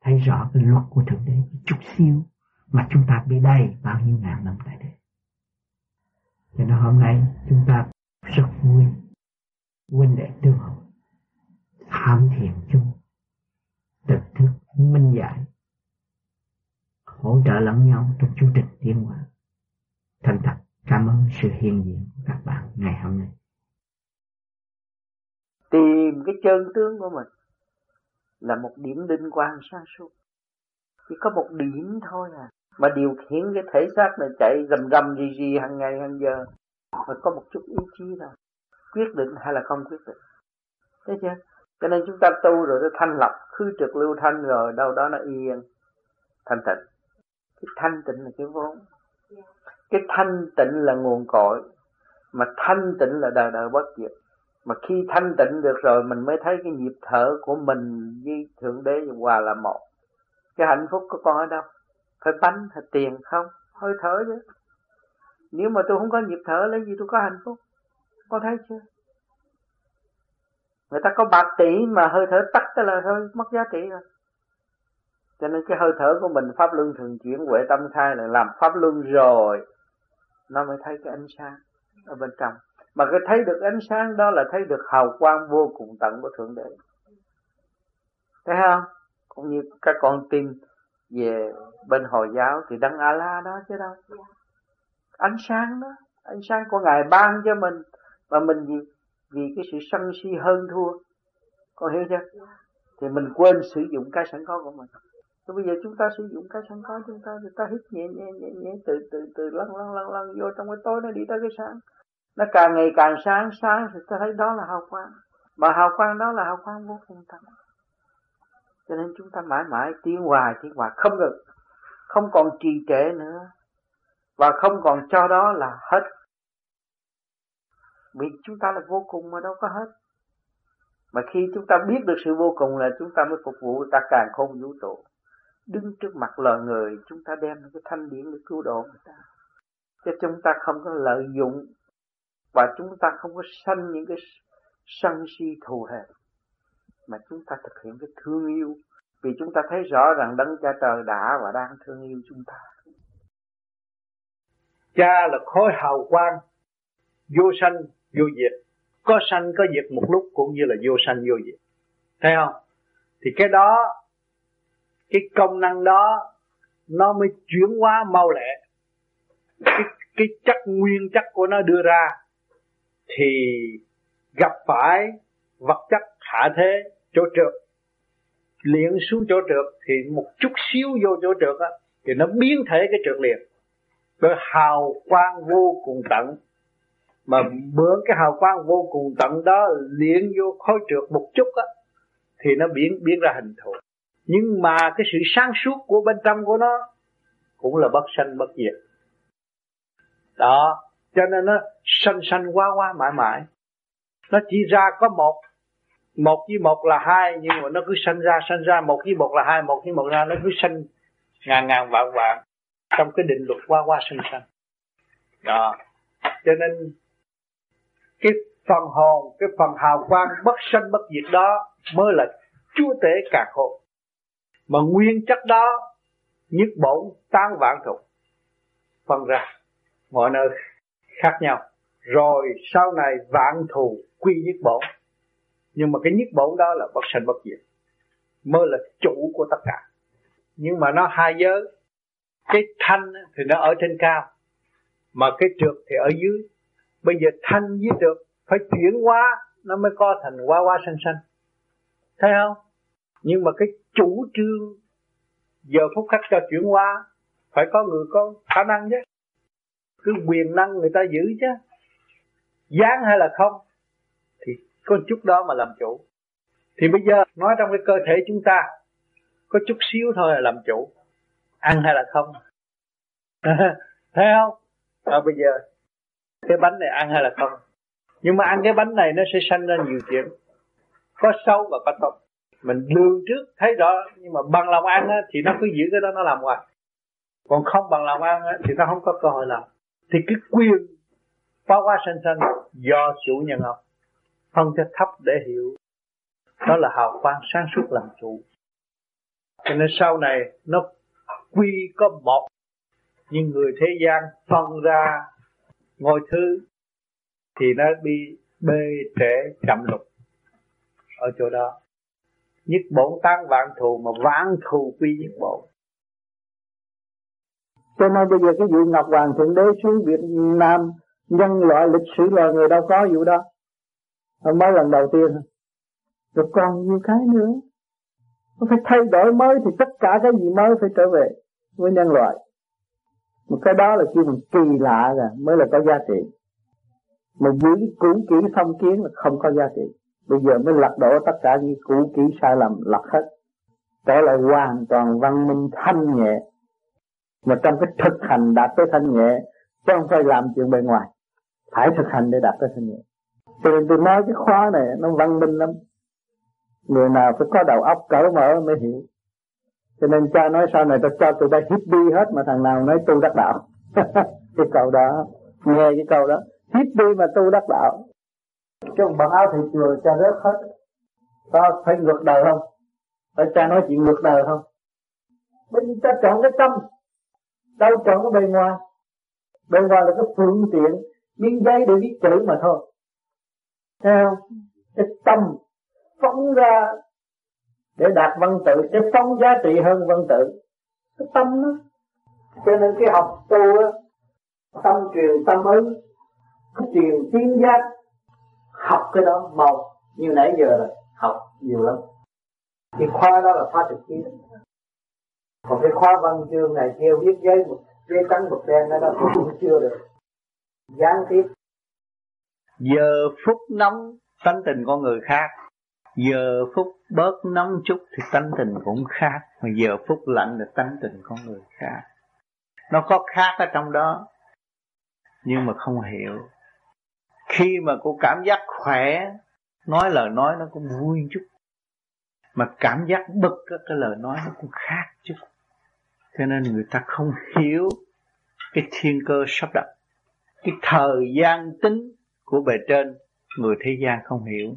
Thấy rõ cái luật của thượng đế chút xíu mà chúng ta bị đầy bao nhiêu ngàn năm tại đây. Cho nên hôm nay chúng ta rất vui, huynh đệ tương hỗ tham thiền chung tự thức minh giải hỗ trợ lẫn nhau trong chu trình tiến hóa thành thật, cảm ơn sự hiện diện của các bạn ngày hôm nay. Tìm cái chân tướng của mình là một điểm linh quan sáng suốt chỉ có một điểm thôi à. Mà điều khiển cái thể xác này chạy rầm rầm gì gì hàng ngày hàng giờ, phải có một chút ý chí thôi. Quyết định hay là không quyết định. Thấy chưa? Cho nên chúng ta tu rồi nó thanh lọc, khứ trực lưu thanh rồi, đâu đó nó yên. Thanh tịnh cái thanh tịnh là cái vốn. Cái thanh tịnh là nguồn cội, mà thanh tịnh là đời đời bất diệt. Mà khi thanh tịnh được rồi, mình mới thấy cái nhịp thở của mình với thượng đế hòa là một. Cái hạnh phúc của con ở đâu? Phải bánh, phải tiền không? Hơi thở chứ. Nếu mà tôi không có nhịp thở, lấy gì tôi có hạnh phúc? Con thấy chưa? Người ta có bạc tỷ mà hơi thở tắt cái là thôi mất giá trị rồi cho nên cái hơi thở của mình, pháp luân thường chuyển huệ tâm khai là làm pháp luân rồi, nó mới thấy cái ánh sáng ở bên trong. Mà cái thấy được ánh sáng đó là thấy được hào quang vô cùng tận của thượng đế. Thấy không? Cũng như các con tin về bên hồi giáo thì đấng a la đó chứ đâu. Ánh sáng đó, ánh sáng của ngài ban cho mình. Mà mình vì vì cái sự sân si hơn thua. Con hiểu chưa? Thì mình quên sử dụng cái sẵn có của mình. Rồi bây giờ chúng ta sử dụng cái sẵn có, chúng ta thì ta hít nhẹ nhẹ nhẹ nhẹ, từ từ từ, lăn lăn lăn lăn vô trong cái tối nó đi tới cái sáng. Nó càng ngày càng sáng sáng thì ta thấy đó là hào quang. Mà hào quang đó là hào quang vô cùng tận. Cho nên chúng ta mãi mãi tiến hoài tiến hoài, không được không còn trì trệ nữa. Và không còn cho đó là hết. Vì chúng ta là vô cùng mà đâu có hết. Mà khi chúng ta biết được sự vô cùng là chúng ta mới phục vụ, ta càng không vũ trụ đứng trước mặt loài người, chúng ta đem cái thanh điển để cứu độ người ta. Cho chúng ta không có lợi dụng và chúng ta không có sanh những cái sân si thù hận mà chúng ta thực hiện cái thương yêu. Vì chúng ta thấy rõ rằng đấng cha trời đã và đang thương yêu chúng ta. Cha là khối hào quang, vô sanh, vô diệt. Có sanh, có diệt một lúc, cũng như là vô sanh, vô diệt. Thấy không? Thì cái đó cái công năng đó nó mới chuyển hóa mau lẹ. Cái, cái chất nguyên chất của nó đưa ra thì gặp phải vật chất hạ thế chỗ trượt. Luyện xuống chỗ trượt thì một chút xíu vô chỗ trượt á thì nó biến thể cái trượt liền. Rồi hào quang vô cùng tận. Mà mượn cái hào quang vô cùng tận đó luyện vô khối trượt một chút á thì nó biến biến ra hình thù nhưng mà cái sự sáng suốt của bên trong của nó cũng là bất sanh bất diệt. Đó, cho nên nó sanh sanh qua qua mãi mãi. Nó chỉ ra có một một với một là hai, nhưng mà nó cứ sanh ra sanh ra, một với một là hai, một với một ra nó cứ sanh ngàn ngàn vạn vạn trong cái định luật qua qua sanh sanh. Đó, cho nên cái phần hồn, cái phần hào quang bất sanh bất diệt đó mới là chúa tể cả khổ mà nguyên chất đó nhất bổn tan vạn thục phân ra, mọi nơi khác nhau. Rồi sau này vạn thù quy nhất bổn nhưng mà cái nhất bổn đó là bất sanh bất diệt. Mới là chủ của tất cả. Nhưng mà nó hai giới. Cái thanh thì nó ở trên cao. Mà cái trượt thì ở dưới. Bây giờ thanh với trượt phải chuyển hóa, nó mới có thành hoa hoa xanh xanh. Thấy không? Nhưng mà cái chủ trương giờ phút khắc cho chuyển hóa phải có người có khả năng chứ. Cứ quyền năng người ta giữ chứ. Dán hay là không thì có chút đó mà làm chủ. Thì bây giờ nói trong cái cơ thể chúng ta có chút xíu thôi là làm chủ. Ăn hay là không? Thấy không? À, bây giờ cái bánh này ăn hay là không? Nhưng mà ăn cái bánh này nó sẽ sanh ra nhiều chuyện. Có xấu và có tốt mình lường trước thấy rõ nhưng mà bằng lòng ăn á, thì nó cứ giữ cái đó nó làm hoài. Còn không bằng lòng ăn thì nó không có cơ hội làm. Thì cái quyền phá hóa sanh sanh do chủ nhân ông phân cho thấp để hiểu. Đó là hào quang sáng suốt làm chủ. Cho nên sau này nó quy có một nhưng người thế gian phân ra ngôi thứ thì nó bị bê trễ chậm lục ở chỗ đó nhất bổn tán vạn thù mà vạn thù quy nhất bổn cho nên bây giờ cái vụ Ngọc Hoàng Thượng Đế xuống Việt Nam, nhân loại, lịch sử loài người đâu có vụ đó. Mới lần đầu tiên, rồi còn nhiều cái nữa. Nó phải thay đổi mới thì tất cả cái gì mới phải trở về với nhân loại. Một cái đó là kêu mình kỳ lạ rồi, mới là có giá trị. Mà giữ cũ kỹ phong kiến là không có giá trị bây giờ mới lật đổ tất cả những cũ kỹ sai lầm, lật hết. Trở lại hoàn toàn văn minh thanh nhẹ. Mà trong cái thực hành đạt tới thanh nhẹ, chứ không phải làm chuyện bề ngoài. Phải thực hành để đạt tới thanh nhẹ. Cho nên tôi nói cái khóa này, nó văn minh lắm. Người nào phải có đầu óc cởi mở mới hiểu. Cho nên cha nói sau này tôi cho tụi bay hippie hết, mà thằng nào nói tu đắc đạo. Cái câu đó, nghe cái câu đó. Hippie mà tu đắc đạo. Chứ ông bằng áo thị chùa cha rớt hết. Có phải ngược đời không? Phải cha nói chuyện ngược đời không? Bởi vì ta chọn cái tâm. Đâu chọn cái bề ngoài? Bề ngoài là cái phương tiện miếng giấy để viết chữ mà thôi. Thấy không? Cái tâm phóng ra để đạt văn tự cái phóng giá trị hơn văn tự. Cái tâm đó. Cho nên cái học tu á, tâm truyền tâm ứng truyền tiếng giác học cái đó mau như nãy giờ là học nhiều lắm. Cái khoa đó là khoa trực tiếp còn cái khoa văn chương này kia viết giấy một, giấy trắng một đen đó cũng chưa được gián tiếp. Giờ phút nóng, tánh tình con người khác. Giờ phút bớt nóng chút thì tánh tình cũng khác. Mà giờ phút lạnh là tánh tình con người khác. Nó có khác ở trong đó, nhưng mà không hiểu khi mà cô cảm giác khỏe, nói lời nói nó cũng vui chút. Mà cảm giác bực cái lời nói nó cũng khác chút. Cho nên người ta không hiểu cái thiên cơ sắp đặt. Cái thời gian tính của bề trên, người thế gian không hiểu.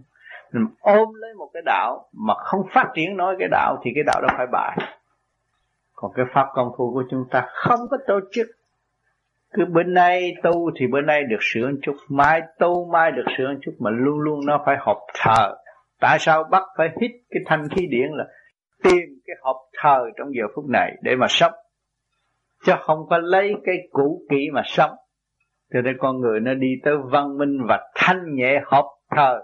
Mình ôm lấy một cái đạo mà không phát triển nói cái đạo thì cái đạo đó phải bại. Còn cái pháp công phu của chúng ta không có tổ chức cứ bên nay tu thì bên nay được sửa một chút, mai tu mai được sửa một chút mà luôn luôn nó phải học thờ. Tại sao bắt phải hít cái thanh khí điển là tìm cái học thờ trong giờ phút này để mà sống? Chứ không phải lấy cái cũ kỹ mà sống. Cho nên con người nó đi tới văn minh và thanh nhẹ học thờ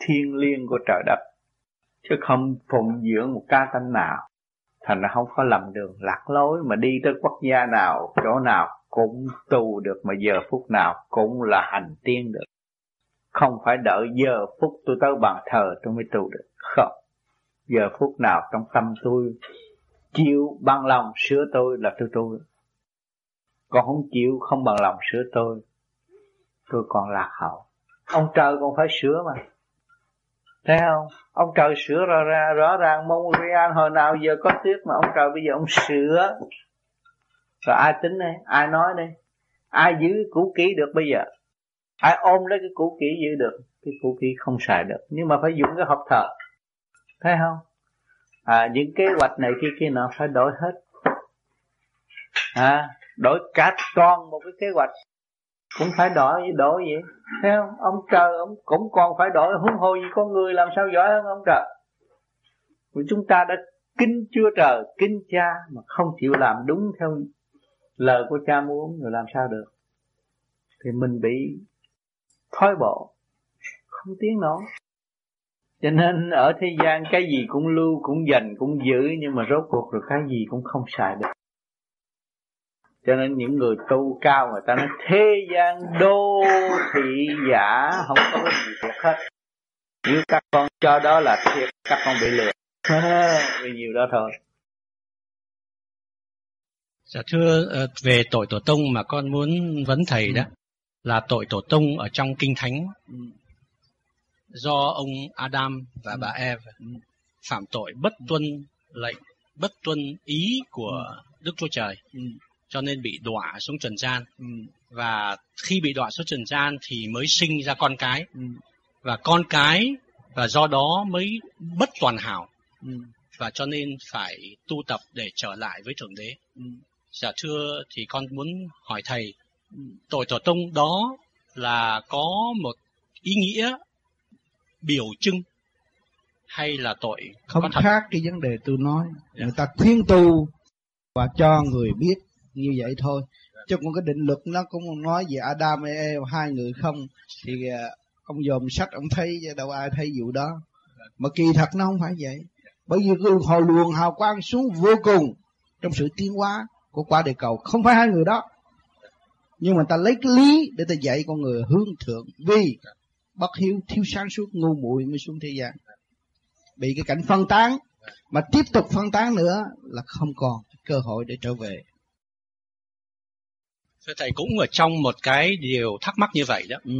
thiên liêng của trời đất. Chứ không phụng dưỡng một ca tánh nào thành ra không có lầm đường, lạc lối mà đi tới quốc gia nào, chỗ nào cũng tu được mà giờ phút nào cũng là hành tiên được. Không phải đợi giờ phút tôi tới bàn thờ tôi mới tu được. Không. Giờ phút nào trong tâm tôi chịu bằng lòng sửa tôi là tôi tu được. Còn không chịu không bằng lòng sửa tôi tôi còn lạc hậu. Ông trời còn phải sửa mà thấy không? Ông trời sửa ra ra, rõ ràng Montreal hồi nào giờ có tuyết mà ông trời bây giờ ông sửa. Rồi ai tính đây? Ai nói đây? Ai giữ cũ kỹ được bây giờ? Ai ôm lấy cái cũ kỹ giữ được? Cái cũ kỹ không xài được. Nhưng mà phải dùng cái hộp thờ. Thấy không? À những kế hoạch này kia kia nọ phải đổi hết. À đổi cả toàn một cái kế hoạch cũng phải đổi đổi vậy. Thấy không? Ông trời, ông cũng còn phải đổi. Huống hồ gì con người làm sao giỏi hơn ông trời? Vì chúng ta đã kinh chúa trời kinh cha mà không chịu làm đúng theo lời của cha muốn rồi làm sao được? Thì mình bị thói bộ, không tiến nói cho nên ở thế gian cái gì cũng lưu, cũng dành, cũng giữ, nhưng mà rốt cuộc rồi cái gì cũng không xài được cho nên những người tu cao người ta nói thế gian đô thị giả không có cái gì thiệt hết nếu các con cho đó là thiệt các con bị lừa vì nhiều đó thôi Dạ thưa ờ, về tội tổ tông mà con muốn vấn thầy ừ. đó là tội tổ tông ở trong kinh thánh ừ. do ông Adam và ừ. bà Eve ừ. phạm tội bất tuân lệnh bất tuân ý của ừ. Đức Chúa Trời ừ cho nên bị đọa xuống trần gian ừ. và khi bị đọa xuống trần gian thì mới sinh ra con cái ừ. và con cái và do đó mới bất toàn hảo ừ. và cho nên phải tu tập để trở lại với thượng đế ừ. dạ thưa thì con muốn hỏi thầy ừ. tội tổ tông đó là có một ý nghĩa biểu trưng hay là tội không khác cái vấn đề tôi nói yeah. Dạ. người ta khuyên tu và cho người biết như vậy thôi. Chứ còn cái định luật nó cũng nói về Adam và Eve hai người không. Thì à, ông dòm sách ông thấy đâu ai thấy vụ đó. Mà kỳ thật nó không phải vậy. Bởi vì cái hồi luồng hào quang xuống vô cùng trong sự tiến hóa của quả địa cầu. Không phải hai người đó. Nhưng mà ta lấy cái lý để ta dạy con người hướng thượng. Vì bất hiếu thiếu sáng suốt ngu muội mới xuống thế gian. Bị cái cảnh phân tán. Mà tiếp tục phân tán nữa là không còn cơ hội để trở về Thưa thầy cũng ở trong một cái điều thắc mắc như vậy đó. Ừ.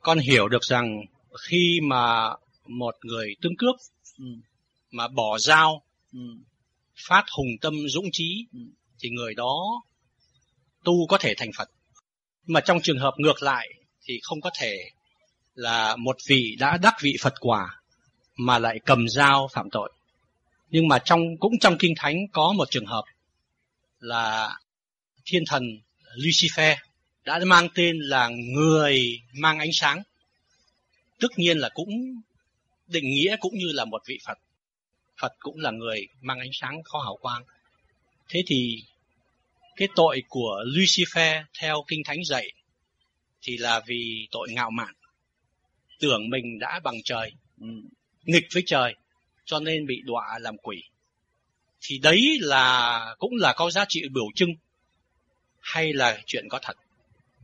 Con hiểu được rằng khi mà một người tương cướp ừ. mà bỏ dao ừ. phát hùng tâm dũng trí ừ. thì người đó tu có thể thành Phật. Mà trong trường hợp ngược lại thì không có thể là một vị đã đắc vị Phật quả mà lại cầm dao phạm tội. Nhưng mà trong cũng trong kinh thánh có một trường hợp là thiên thần Lucifer đã mang tên là người mang ánh sáng. Tất nhiên là cũng định nghĩa cũng như là một vị Phật. Phật cũng là người mang ánh sáng có hào quang. Thế thì cái tội của Lucifer theo Kinh Thánh dạy thì là vì tội ngạo mạn. Tưởng mình đã bằng trời, nghịch với trời, cho nên bị đọa làm quỷ. Thì đấy là cũng là có giá trị biểu trưng hay là chuyện có thật?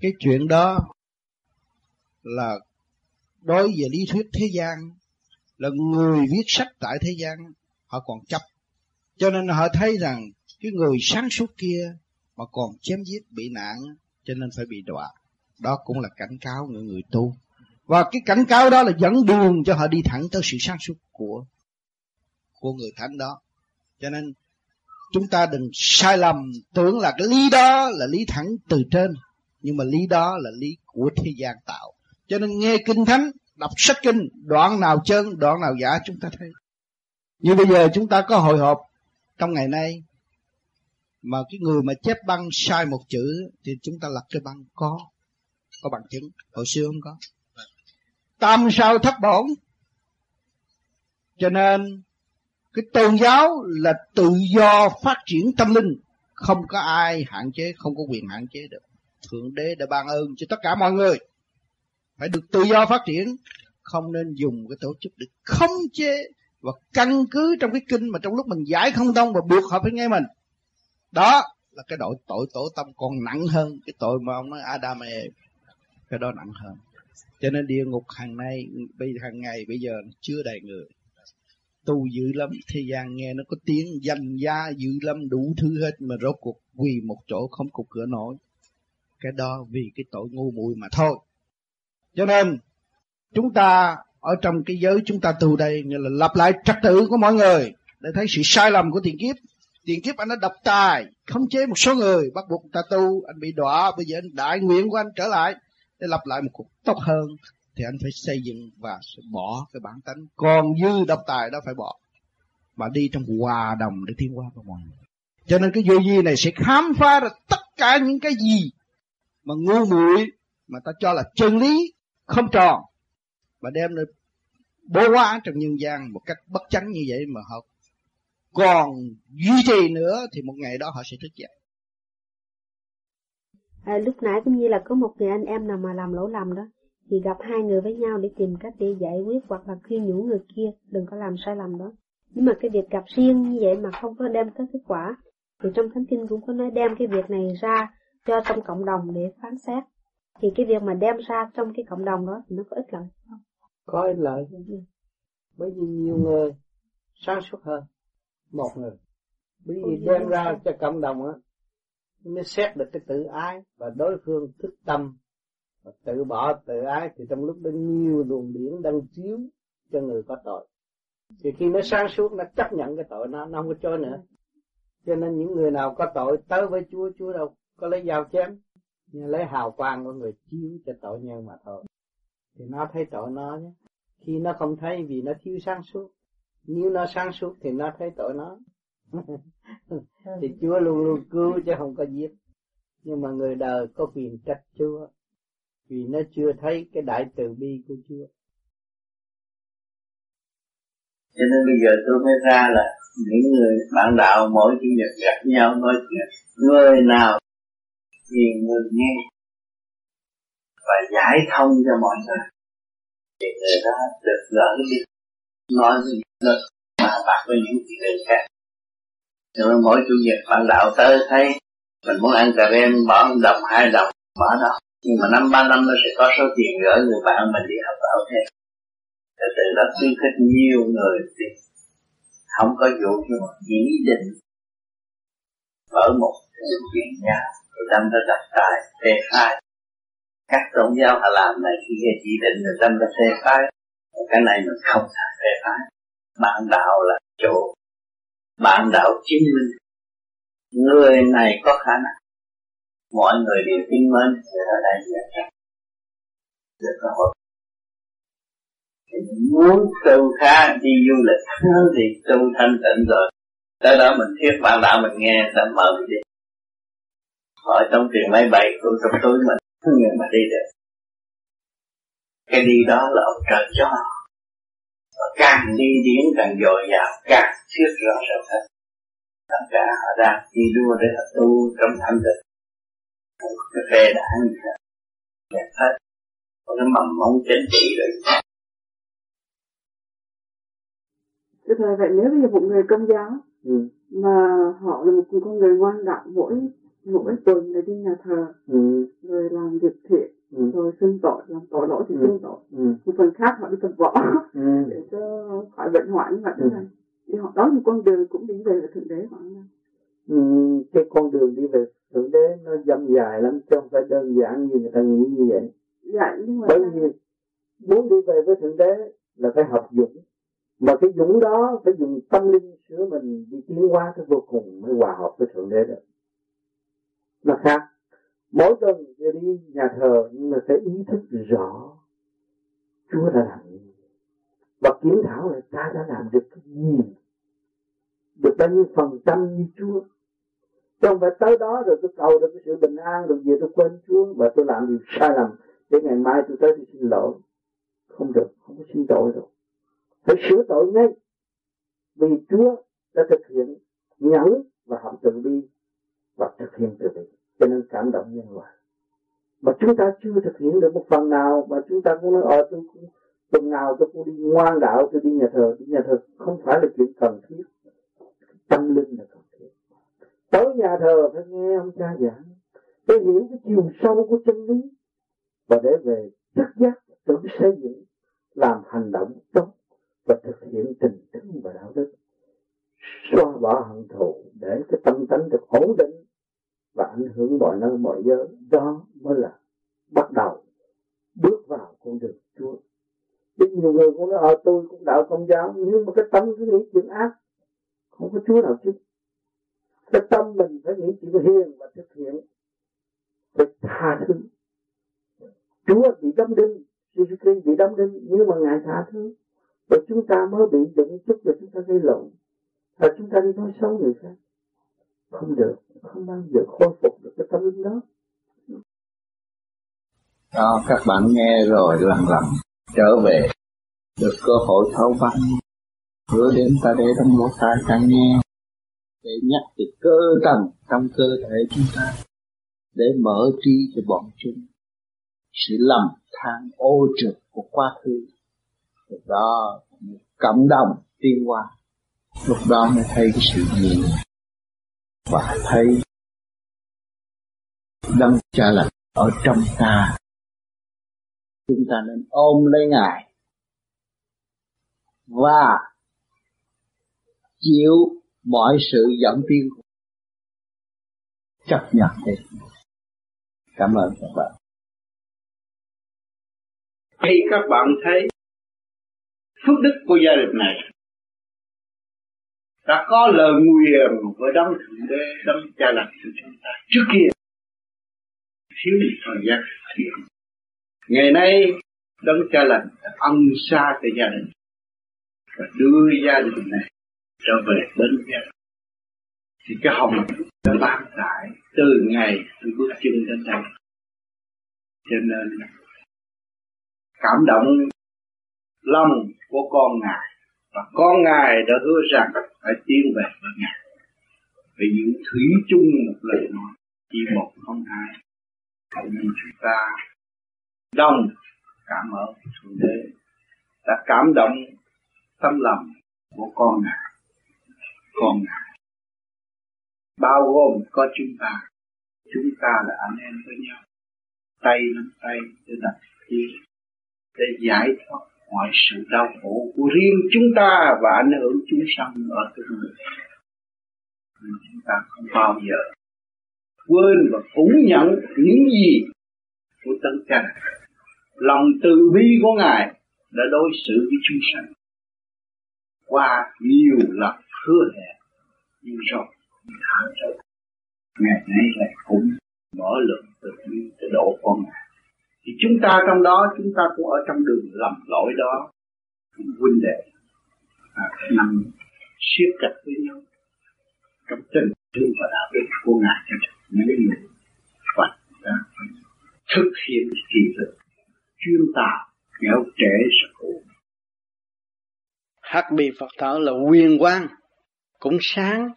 Cái chuyện đó là đối về lý thuyết thế gian, là người viết sách tại thế gian, họ còn chấp. Cho nên họ thấy rằng cái người sáng suốt kia mà còn chém giết, bị nạn, cho nên phải bị đọa. Đó cũng là cảnh cáo người người tu. Và cái cảnh cáo đó là dẫn đường cho họ đi thẳng tới sự sáng suốt của của người thánh đó. Cho nên chúng ta đừng sai lầm, tưởng là cái lý đó là lý thẳng từ trên, nhưng mà lý đó là lý của thế gian tạo. Cho nên nghe kinh thánh, đọc sách kinh, đoạn nào chân, đoạn nào giả, chúng ta thấy. Như bây giờ chúng ta có hội họp trong ngày nay, mà cái người mà chép băng sai một chữ thì chúng ta lật cái băng có có bằng chứng. Hồi xưa không có. Tam sao thất bổn. Cho nên cái tôn giáo là tự do phát triển tâm linh. Không có ai hạn chế, không có quyền hạn chế được. Thượng đế đã ban ơn cho tất cả mọi người. Phải được tự do phát triển. Không nên dùng cái tổ chức để khống chế và căn cứ trong cái kinh mà trong lúc mình giải không thông và buộc họ phải nghe mình. Đó là cái đội tội tổ tâm còn nặng hơn cái tội mà ông nói Adam Eve. Cái đó nặng hơn. Cho nên địa ngục hàng nay, bây, hàng ngày, bây giờ chưa đầy người tu dữ lắm, thế gian nghe nó có tiếng danh gia dữ lắm, đủ thứ hết mà rốt cuộc quỳ một chỗ không cục cửa nổi. Cái đó vì cái tội ngu muội mà thôi. Cho nên, chúng ta ở trong cái giới chúng ta tu đây, nghĩa là lặp lại trật tự của mọi người để thấy sự sai lầm của tiền kiếp. Tiền kiếp anh đã độc tài, khống chế một số người, bắt buộc người ta tu, anh bị đọa, bây giờ anh đại nguyện của anh trở lại để lặp lại một cuộc tốt hơn thì anh phải xây dựng và bỏ cái bản tánh. Còn dư độc tài đó phải bỏ. Mà đi trong hòa đồng để tiến hóa với mọi người. Cho nên cái vô vi này sẽ khám phá ra tất cả những cái gì mà ngu muội mà ta cho là chân lý không tròn. Và đem được bố hóa trong nhân gian một cách bất chánh như vậy mà họ còn duy trì nữa thì một ngày đó họ sẽ thức dậy. À, lúc nãy cũng như là có một người anh em nào mà làm lỗi lầm đó thì gặp hai người với nhau để tìm cách để giải quyết hoặc là khuyên nhủ người kia đừng có làm sai lầm đó. Nhưng mà cái việc gặp riêng như vậy mà không có đem tới kết quả thì trong thánh kinh cũng có nói đem cái việc này ra cho trong cộng đồng để phán xét. Thì cái việc mà đem ra trong cái cộng đồng đó thì nó có ích lợi không? Có ích lợi. Bởi vì nhiều người sáng suốt hơn một người. Bởi vì đem ra cho cộng đồng á mới xét được cái tự ái và đối phương thức tâm và tự bỏ, tự ái thì trong lúc đó nhiều luồng điển đang chiếu cho người có tội. Thì khi nó sáng suốt, nó chấp nhận cái tội nó nó không có cho nữa. Cho nên những người nào có tội tới với Chúa Chúa đâu có lấy dao chém, nhưng lấy hào quang của người chiếu cho tội nhân mà thôi. Thì nó thấy tội nó nhé. Khi nó không thấy vì nó thiếu sáng suốt. Nếu nó sáng suốt thì nó thấy tội nó. Thì Chúa luôn luôn cứu chứ không có giết. Nhưng mà người đời có quyền trách Chúa vì nó chưa thấy cái đại từ bi của Chúa. Cho nên bây giờ tôi mới ra là những người bạn đạo mỗi chủ nhật gặp nhau nói chuyện người nào thì người nghe và giải thông cho mọi người. Thì người đó được gỡ đi, nói với những mà bạc với những chuyện khác. Rồi mỗi chủ nhật bạn đạo tới thấy mình muốn ăn cà rem, bỏ một đồng, hai đồng, bỏ đó nhưng mà năm ba năm nó sẽ có số tiền gửi người bạn mình đi học bảo thêm từ từ nó khuyến khích nhiều người thì không có vụ nhưng mà chỉ định mở một cái chuyện nhà, rồi đâm ra đặt tài phê phai các tôn giáo họ làm này khi nghe chỉ định rồi đâm ra phê phai cái này mình không thể phê phai bạn đạo là chỗ, bạn đạo chứng minh. Người này có khả năng mọi người đều tin mến ở đây là được cơ hội muốn tu khá đi du lịch, thì tu thanh tịnh rồi. Tới đó mình thuyết bạn đạo mình nghe đã mở đi. Hỏi trong tiền máy bay tôi trong túi mình, nhưng mà đi được. Cái đi đó là ông trời cho. Và càng đi điển càng dồi dào, càng thuyết rõ ràng hết tất cả họ đang đi đua để họ tu trong thanh tịnh cái phê đảng gì hết đẹp hết có cái mầm móng chính trị rồi Thế thời vậy nếu bây giờ một người công giáo ừ. mà họ là một con người ngoan đạo mỗi mỗi tuần để đi nhà thờ ừ. rồi làm việc thiện ừ. rồi xưng tội làm tội lỗi thì xưng tội ừ. một phần khác họ đi tập võ ừ. để cho khỏi bệnh hoạn như vậy ừ. này thì họ đó một con đường cũng đi về là thượng đế họ ừ, cái con đường đi về thượng đế nó dâm dài lắm chứ không phải đơn giản như người ta nghĩ như vậy. Dạ, nhưng mà bởi vì muốn đi về với thượng đế là phải học dũng. Mà cái dũng đó phải dùng tâm linh sửa mình đi tiến hóa tới vô cùng mới hòa hợp với thượng đế được nó khác. Mỗi tuần đi nhà thờ nhưng mà phải ý thức rõ Chúa đã làm và kiểm thảo là ta đã làm được cái gì được bao nhiêu phần trăm như Chúa. Chứ không phải tới đó rồi tôi cầu được cái sự bình an rồi về tôi quên Chúa và tôi làm điều sai lầm để ngày mai tôi tới tôi xin lỗi. Không được, không có xin tội được phải sửa tội ngay. Vì Chúa đã thực hiện nhẫn và hạnh từ bi và thực hiện từ bi. Cho nên cảm động nhân loại mà chúng ta chưa thực hiện được một phần nào mà chúng ta cũng nói ờ tôi cũng, tuần nào tôi cũng đi ngoan đạo, tôi đi nhà thờ. Đi nhà thờ không phải là chuyện cần thiết tâm linh là cần thiết. Tới nhà thờ phải nghe ông cha giảng. Để hiểu cái chiều sâu của chân lý và để về thức giác tự xây dựng, làm hành động tốt và thực hiện tình thương và đạo đức. Xóa bỏ hận thù để cái tâm tánh được ổn định và ảnh hưởng mọi nơi, mọi giới. Đó mới là bắt đầu bước vào con đường Chúa. Chứ nhiều người cũng nói ờ tôi cũng đạo công giáo, nhưng mà cái tâm cứ nghĩ chuyện ác không có Chúa nào chứ. Cái tâm mình phải nghĩ chuyện hiền và thực hiện phải tha thứ. Chúa bị đâm đinh, Jesus Christ bị đâm đinh, nhưng mà ngài tha thứ. Và chúng ta mới bị đụng chút là chúng ta gây lộn. Và chúng ta đi nói xấu người khác. Không được, không bao giờ khôi phục được cái tâm linh đó. Đó, các bạn nghe rồi lần lần trở về. Được cơ hội thấu văn hứa đến ta để trong lỗ tai ta nghe. Để nhắc về cơ tầng trong cơ thể chúng ta. Để mở trí cho bọn chúng. Sự lầm than ô trực của quá khứ. Lúc đó cộng đồng tiên hoa. Lúc đó mới thấy cái sự gì. Và thấy đấng cha là ở trong ta. Chúng ta nên ôm lấy ngài. Và chịu mọi sự dẫn tiên chấp nhận đi. Cảm ơn các bạn. Khi các bạn thấy phước đức của gia đình này đã có lời nguyền với đấng thượng đế, đấng cha lành của chúng ta, trước kia thiếu thời gian thiện ngày nay, đấng cha lành đã ân xa từ gia đình và đưa gia đình này trở về đến nhân thì cái hồng đã ban tại từ ngày tôi bước chân đến đây cho nên cảm động lòng của con ngài. Và con ngài đã hứa rằng phải tiến về với ngài. Vì những thủy chung một lời nói, chỉ một không hai. Nên chúng ta đông cảm ơn thượng đế, đã cảm động tâm lòng của con ngài con ngài bao gồm có chúng ta. Chúng ta là anh em với nhau. Tay nắm tay để đặt chia để giải thoát mọi sự đau khổ của riêng chúng ta và ảnh hưởng chúng sanh ở cái người. Chúng ta không bao giờ quên và phủ nhận những gì của tân cha lòng từ bi của ngài đã đối xử với chúng sanh qua nhiều lần hứa hẹn nhưng rồi thả rồi ngày nay lại cũng mở lượng từ bi để độ con ngài thì chúng ta trong đó chúng ta cũng ở trong đường lầm lỗi đó. Huynh đệ à, nằm siết chặt với nhau. Trong tình thương và đạo đức của ngài cho những người Phật đã thực hiện kỳ thực chuyên tạo kéo trẻ sự khổ hắc bi Phật thở là quyền quang. Cũng sáng.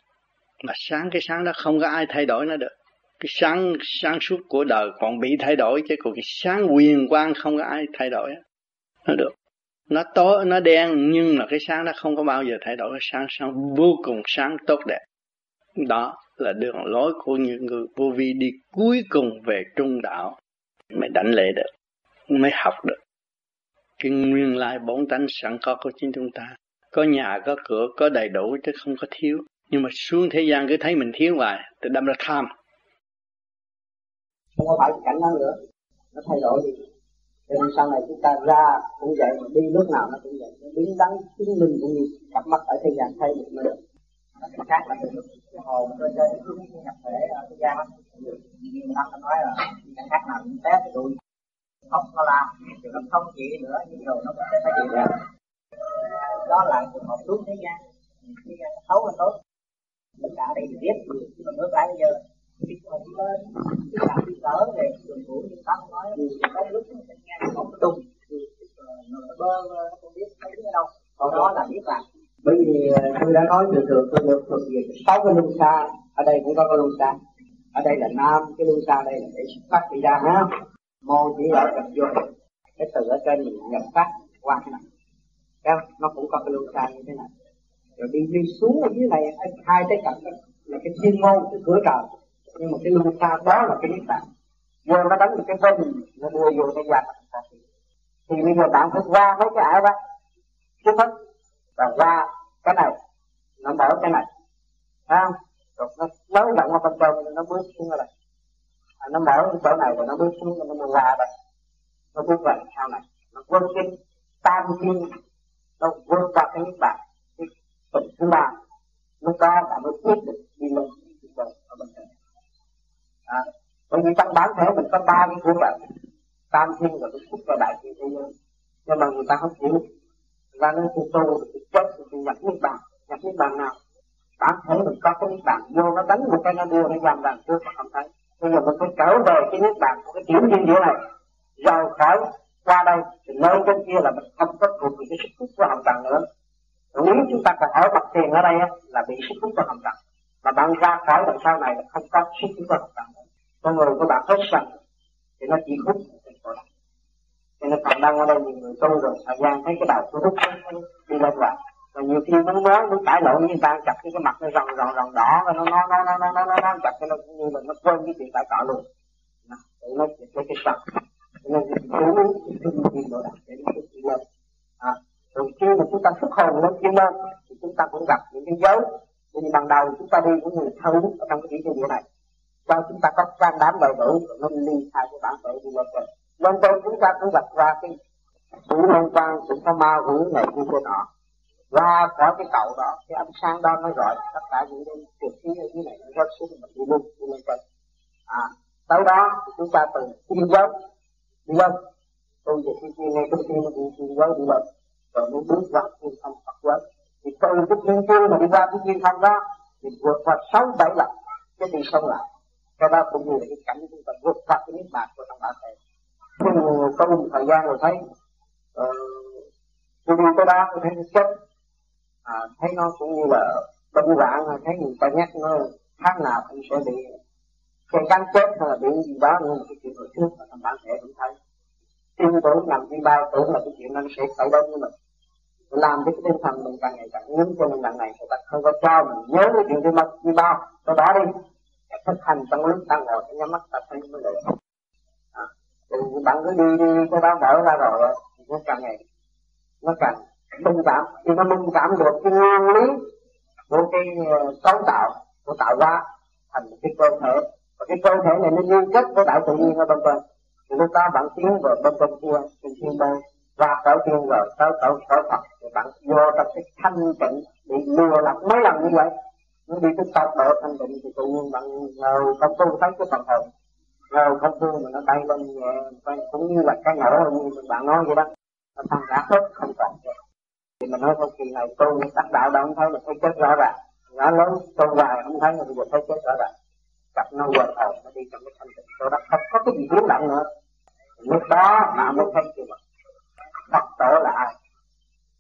Mà sáng, cái sáng đó không có ai thay đổi nó được. Cái sáng sáng suốt của đời còn bị thay đổi, chứ còn cái sáng quyền quang không có ai thay đổi nó được. Nó tối, nó đen, nhưng mà cái sáng nó không có bao giờ thay đổi. Cái sáng sáng vô cùng sáng tốt đẹp. Đó là đường lối của những người vô vi đi cuối cùng về trung đạo. Mới đánh lệ được. Mới học được. Cái nguyên lai bổn tánh sẵn có của chính chúng ta có nhà, có cửa, có đầy đủ chứ không có thiếu. Nhưng mà xuống thế gian cứ thấy mình thiếu hoài thì đâm ra tham. Không có phải cảnh đó nữa. Nó thay đổi đi. Cho nên sau này chúng ta ra cũng vậy, mà đi lúc nào nó cũng vậy. Nó đứng đắn, chứng minh cũng như cặp mắt ở thế gian thay được mới được. Cái khác là từ lúc cái hồ tôi chơi cái hướng nhập thể ở thế gian như nhiều năm ta nói là cái khác nào cũng té cái đuôi không nó làm thì nó không chỉ nữa, nhưng rồi nó cũng sẽ phải chịu được đó là trường hợp xuống thế gian. Thế gian xấu hơn tốt. Tất cả đây thì biết nhưng mà ngược lại bây giờ, khi không lên biết làm đi cỡ về đường cũ như tâm nói có lúc mình nghe nó không tung ờ, nó bơ nó không biết thấy ở đâu. Còn đó là biết làm bởi vì ờ, tôi đã nói từ thường tôi được thuộc về sáu cái luân xa. Ở đây cũng có cái luân xa. Ở đây là nam, cái luân xa đây là để xuất phát đi ra, ha. Mô chỉ ở gặp vô cái từ ở trên mình nhập phát qua cái này. Đấy, nó cũng có cái luân xa như thế này. Rồi đi đi xuống ở dưới này hai cái cạnh là cái thiên môn cái cửa trời. Nhưng mà cái luân xa đó là cái niết bàn vô nó đánh một cái vân nó đưa vô cái giặc. Thì bây giờ bạn phải qua mấy cái ảo đó. Trước hết và qua cái này nó mở cái này. Thấy không? Rồi nó nới rộng qua bên trong nó bước xuống ở đây à, nó mở cái chỗ này rồi nó bước xuống nó mới qua đây. Nó bước vào sau này. Nó quên cái tam thiên nó vượt qua cái niết bàn cái tầng thứ ba lúc đó bạn mới quyết được đi lên ở bên trên à, bởi vì trong bản thể mình có ba cái của bạn tam thiên và cái phúc và đại thiên thế giới nhưng mà người ta không chịu và nên tu tu thì chết thì nhập niết bàn. Nhập niết bàn nào? Bản thể mình có cái niết bàn. Vô nó đánh một cái nó đưa nó làm bàn trước mà không thấy. Bây giờ mình phải trở về cái niết bàn của cái tiểu như giữa này. Rồi khỏi qua đây, thì nơi trên kia là mình không có thuộc về cái sức hút của hồng trần nữa. Nếu chúng ta còn ở mặt tiền ở đây là bị sức hút của hồng trần. Mà bạn ra khỏi đằng sau này là không có sức hút của hồng trần nữa. Con người của bạn hết sạch thì nó chỉ hút trên cổ cho nên còn đang ở đây, nhiều người tu rồi, thời gian thấy cái đầu của hút đi lên lại và nhiều khi muốn nói muốn cãi lộn như ta, chặt cái cái mặt nó rồng rồng rồng đỏ nó nó nó nó nó nó nó chặt cái nó như là nó quên cái chuyện cãi cọ luôn. Tự nó chặt cái cái sạch nên chú ý cái độ đạt để nó đi lên à, rồi khi mà chúng ta xuất hồn lên chuyên môn thì chúng ta cũng gặp những cái dấu. Vì ban đầu chúng ta đi cũng người thâu ở trong cái chỉ địa này. Cho chúng ta có can đảm đầy đủ nó ly khai cái bản thể đi lên trên lên trên chúng ta cũng gặp qua cái sự liên quan cũng có ma hữu này kia kia nọ. Và có cái cầu đó cái ánh sáng đó nó rọi tất cả những cái trực khí ở dưới này nó rớt xuống mình đi luôn đi lên trên. À tới đó thì chúng ta từ tiên giới đi lên tôi về khi kia ngay trước tiên đi đi quán đi lên rồi mới bước qua thiên thanh Phật quán. Thì từ cái thiên tiên mà đi ra cái thiên thanh đó thì vượt qua sáu bảy lần. Cái đi sâu lại cái đó cũng như là cái cảnh chúng ta vượt qua cái niết bàn của trong bản thể có một thời gian rồi thấy ờ, tôi đi tới đó tôi thấy nó chết. À, thấy nó cũng như là bệnh hoạn thấy người ta nhắc nó tháng nào cũng sẽ bị xe căn chết hay là bị gì đó nhưng mà cái chuyện hồi trước mà thằng bạn trẻ cũng thấy. Tin tưởng nằm tin bao tưởng là cái chuyện nó sẽ xảy đến với mình làm cho cái tinh thần mình càng ngày càng nhấn cho nên lần này người ta không có cho mình nhớ cái chuyện đi mất đi bao. Tôi bỏ đi. Thực hành trong lúc ta ngồi nhắm mắt ta thấy mới được à, thì bạn cứ đi đi cái đó mở ra rồi thì nó càng ngày nó càng minh cảm khi nó minh cảm được cái nguyên lý của cái ờ, cấu tạo của tạo ra thành cái cơ thể và cái cơ thể này nó liên kết với đạo tự nhiên ở bên bên thì lúc đó bạn tiến vào bên bên kia thì thiên bang và tạo tiên rồi tới tạo cõi Phật. Thì bạn vô trong cái thanh tịnh bị lừa lọc mấy lần như vậy. Nó đi cái tốc độ thanh tịnh thì tự nhiên bạn ngồi không tu thấy cái phần hồn. Ngồi không tu mà nó bay lên nhẹ cũng như là cái nổ như bạn nói vậy đó. Nó tăng cả hết không còn thì mình nói không kỳ này tu đắc đạo đâu không thấy là thấy chết rõ ràng. Nhỏ lớn, tu hoài không thấy là bây giờ thấy chết rõ ràng cặp nó quần hồn nó đi trong cái thanh tịnh. Chỗ đó không có cái gì biến động nữa. Lúc đó mà mới thấy chưa mà Phật tổ là ai?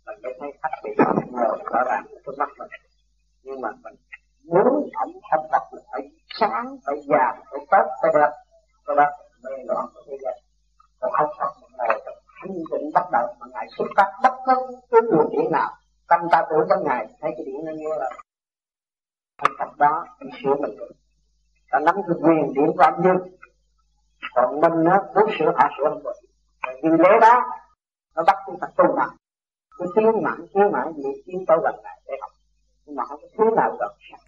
Mình mới thấy khách bị ngồi rõ ràng trước mắt mình. Nhưng mà mình muốn ông thành tập là phải sáng, phải già phải tốt, phải đẹp. Cái đó mê loạn của thế gian còn ông Phật mình ngồi trong thanh tịnh bắt đầu, mà ngài xuất phát bất cứ cái luồng điện nào, tâm ta tưởng trong ngày, thấy cái điện nó như là thành Phật đó mình sửa mình được ta nắm cái quyền điểm của âm dương. Còn mình á muốn sửa hạ sửa không được vì lẽ đó, nó bắt chúng ta tu mà cứ tiến mãi tiến mãi vì tiến tới gần lại để học. Nhưng mà không có thứ nào gần sẵn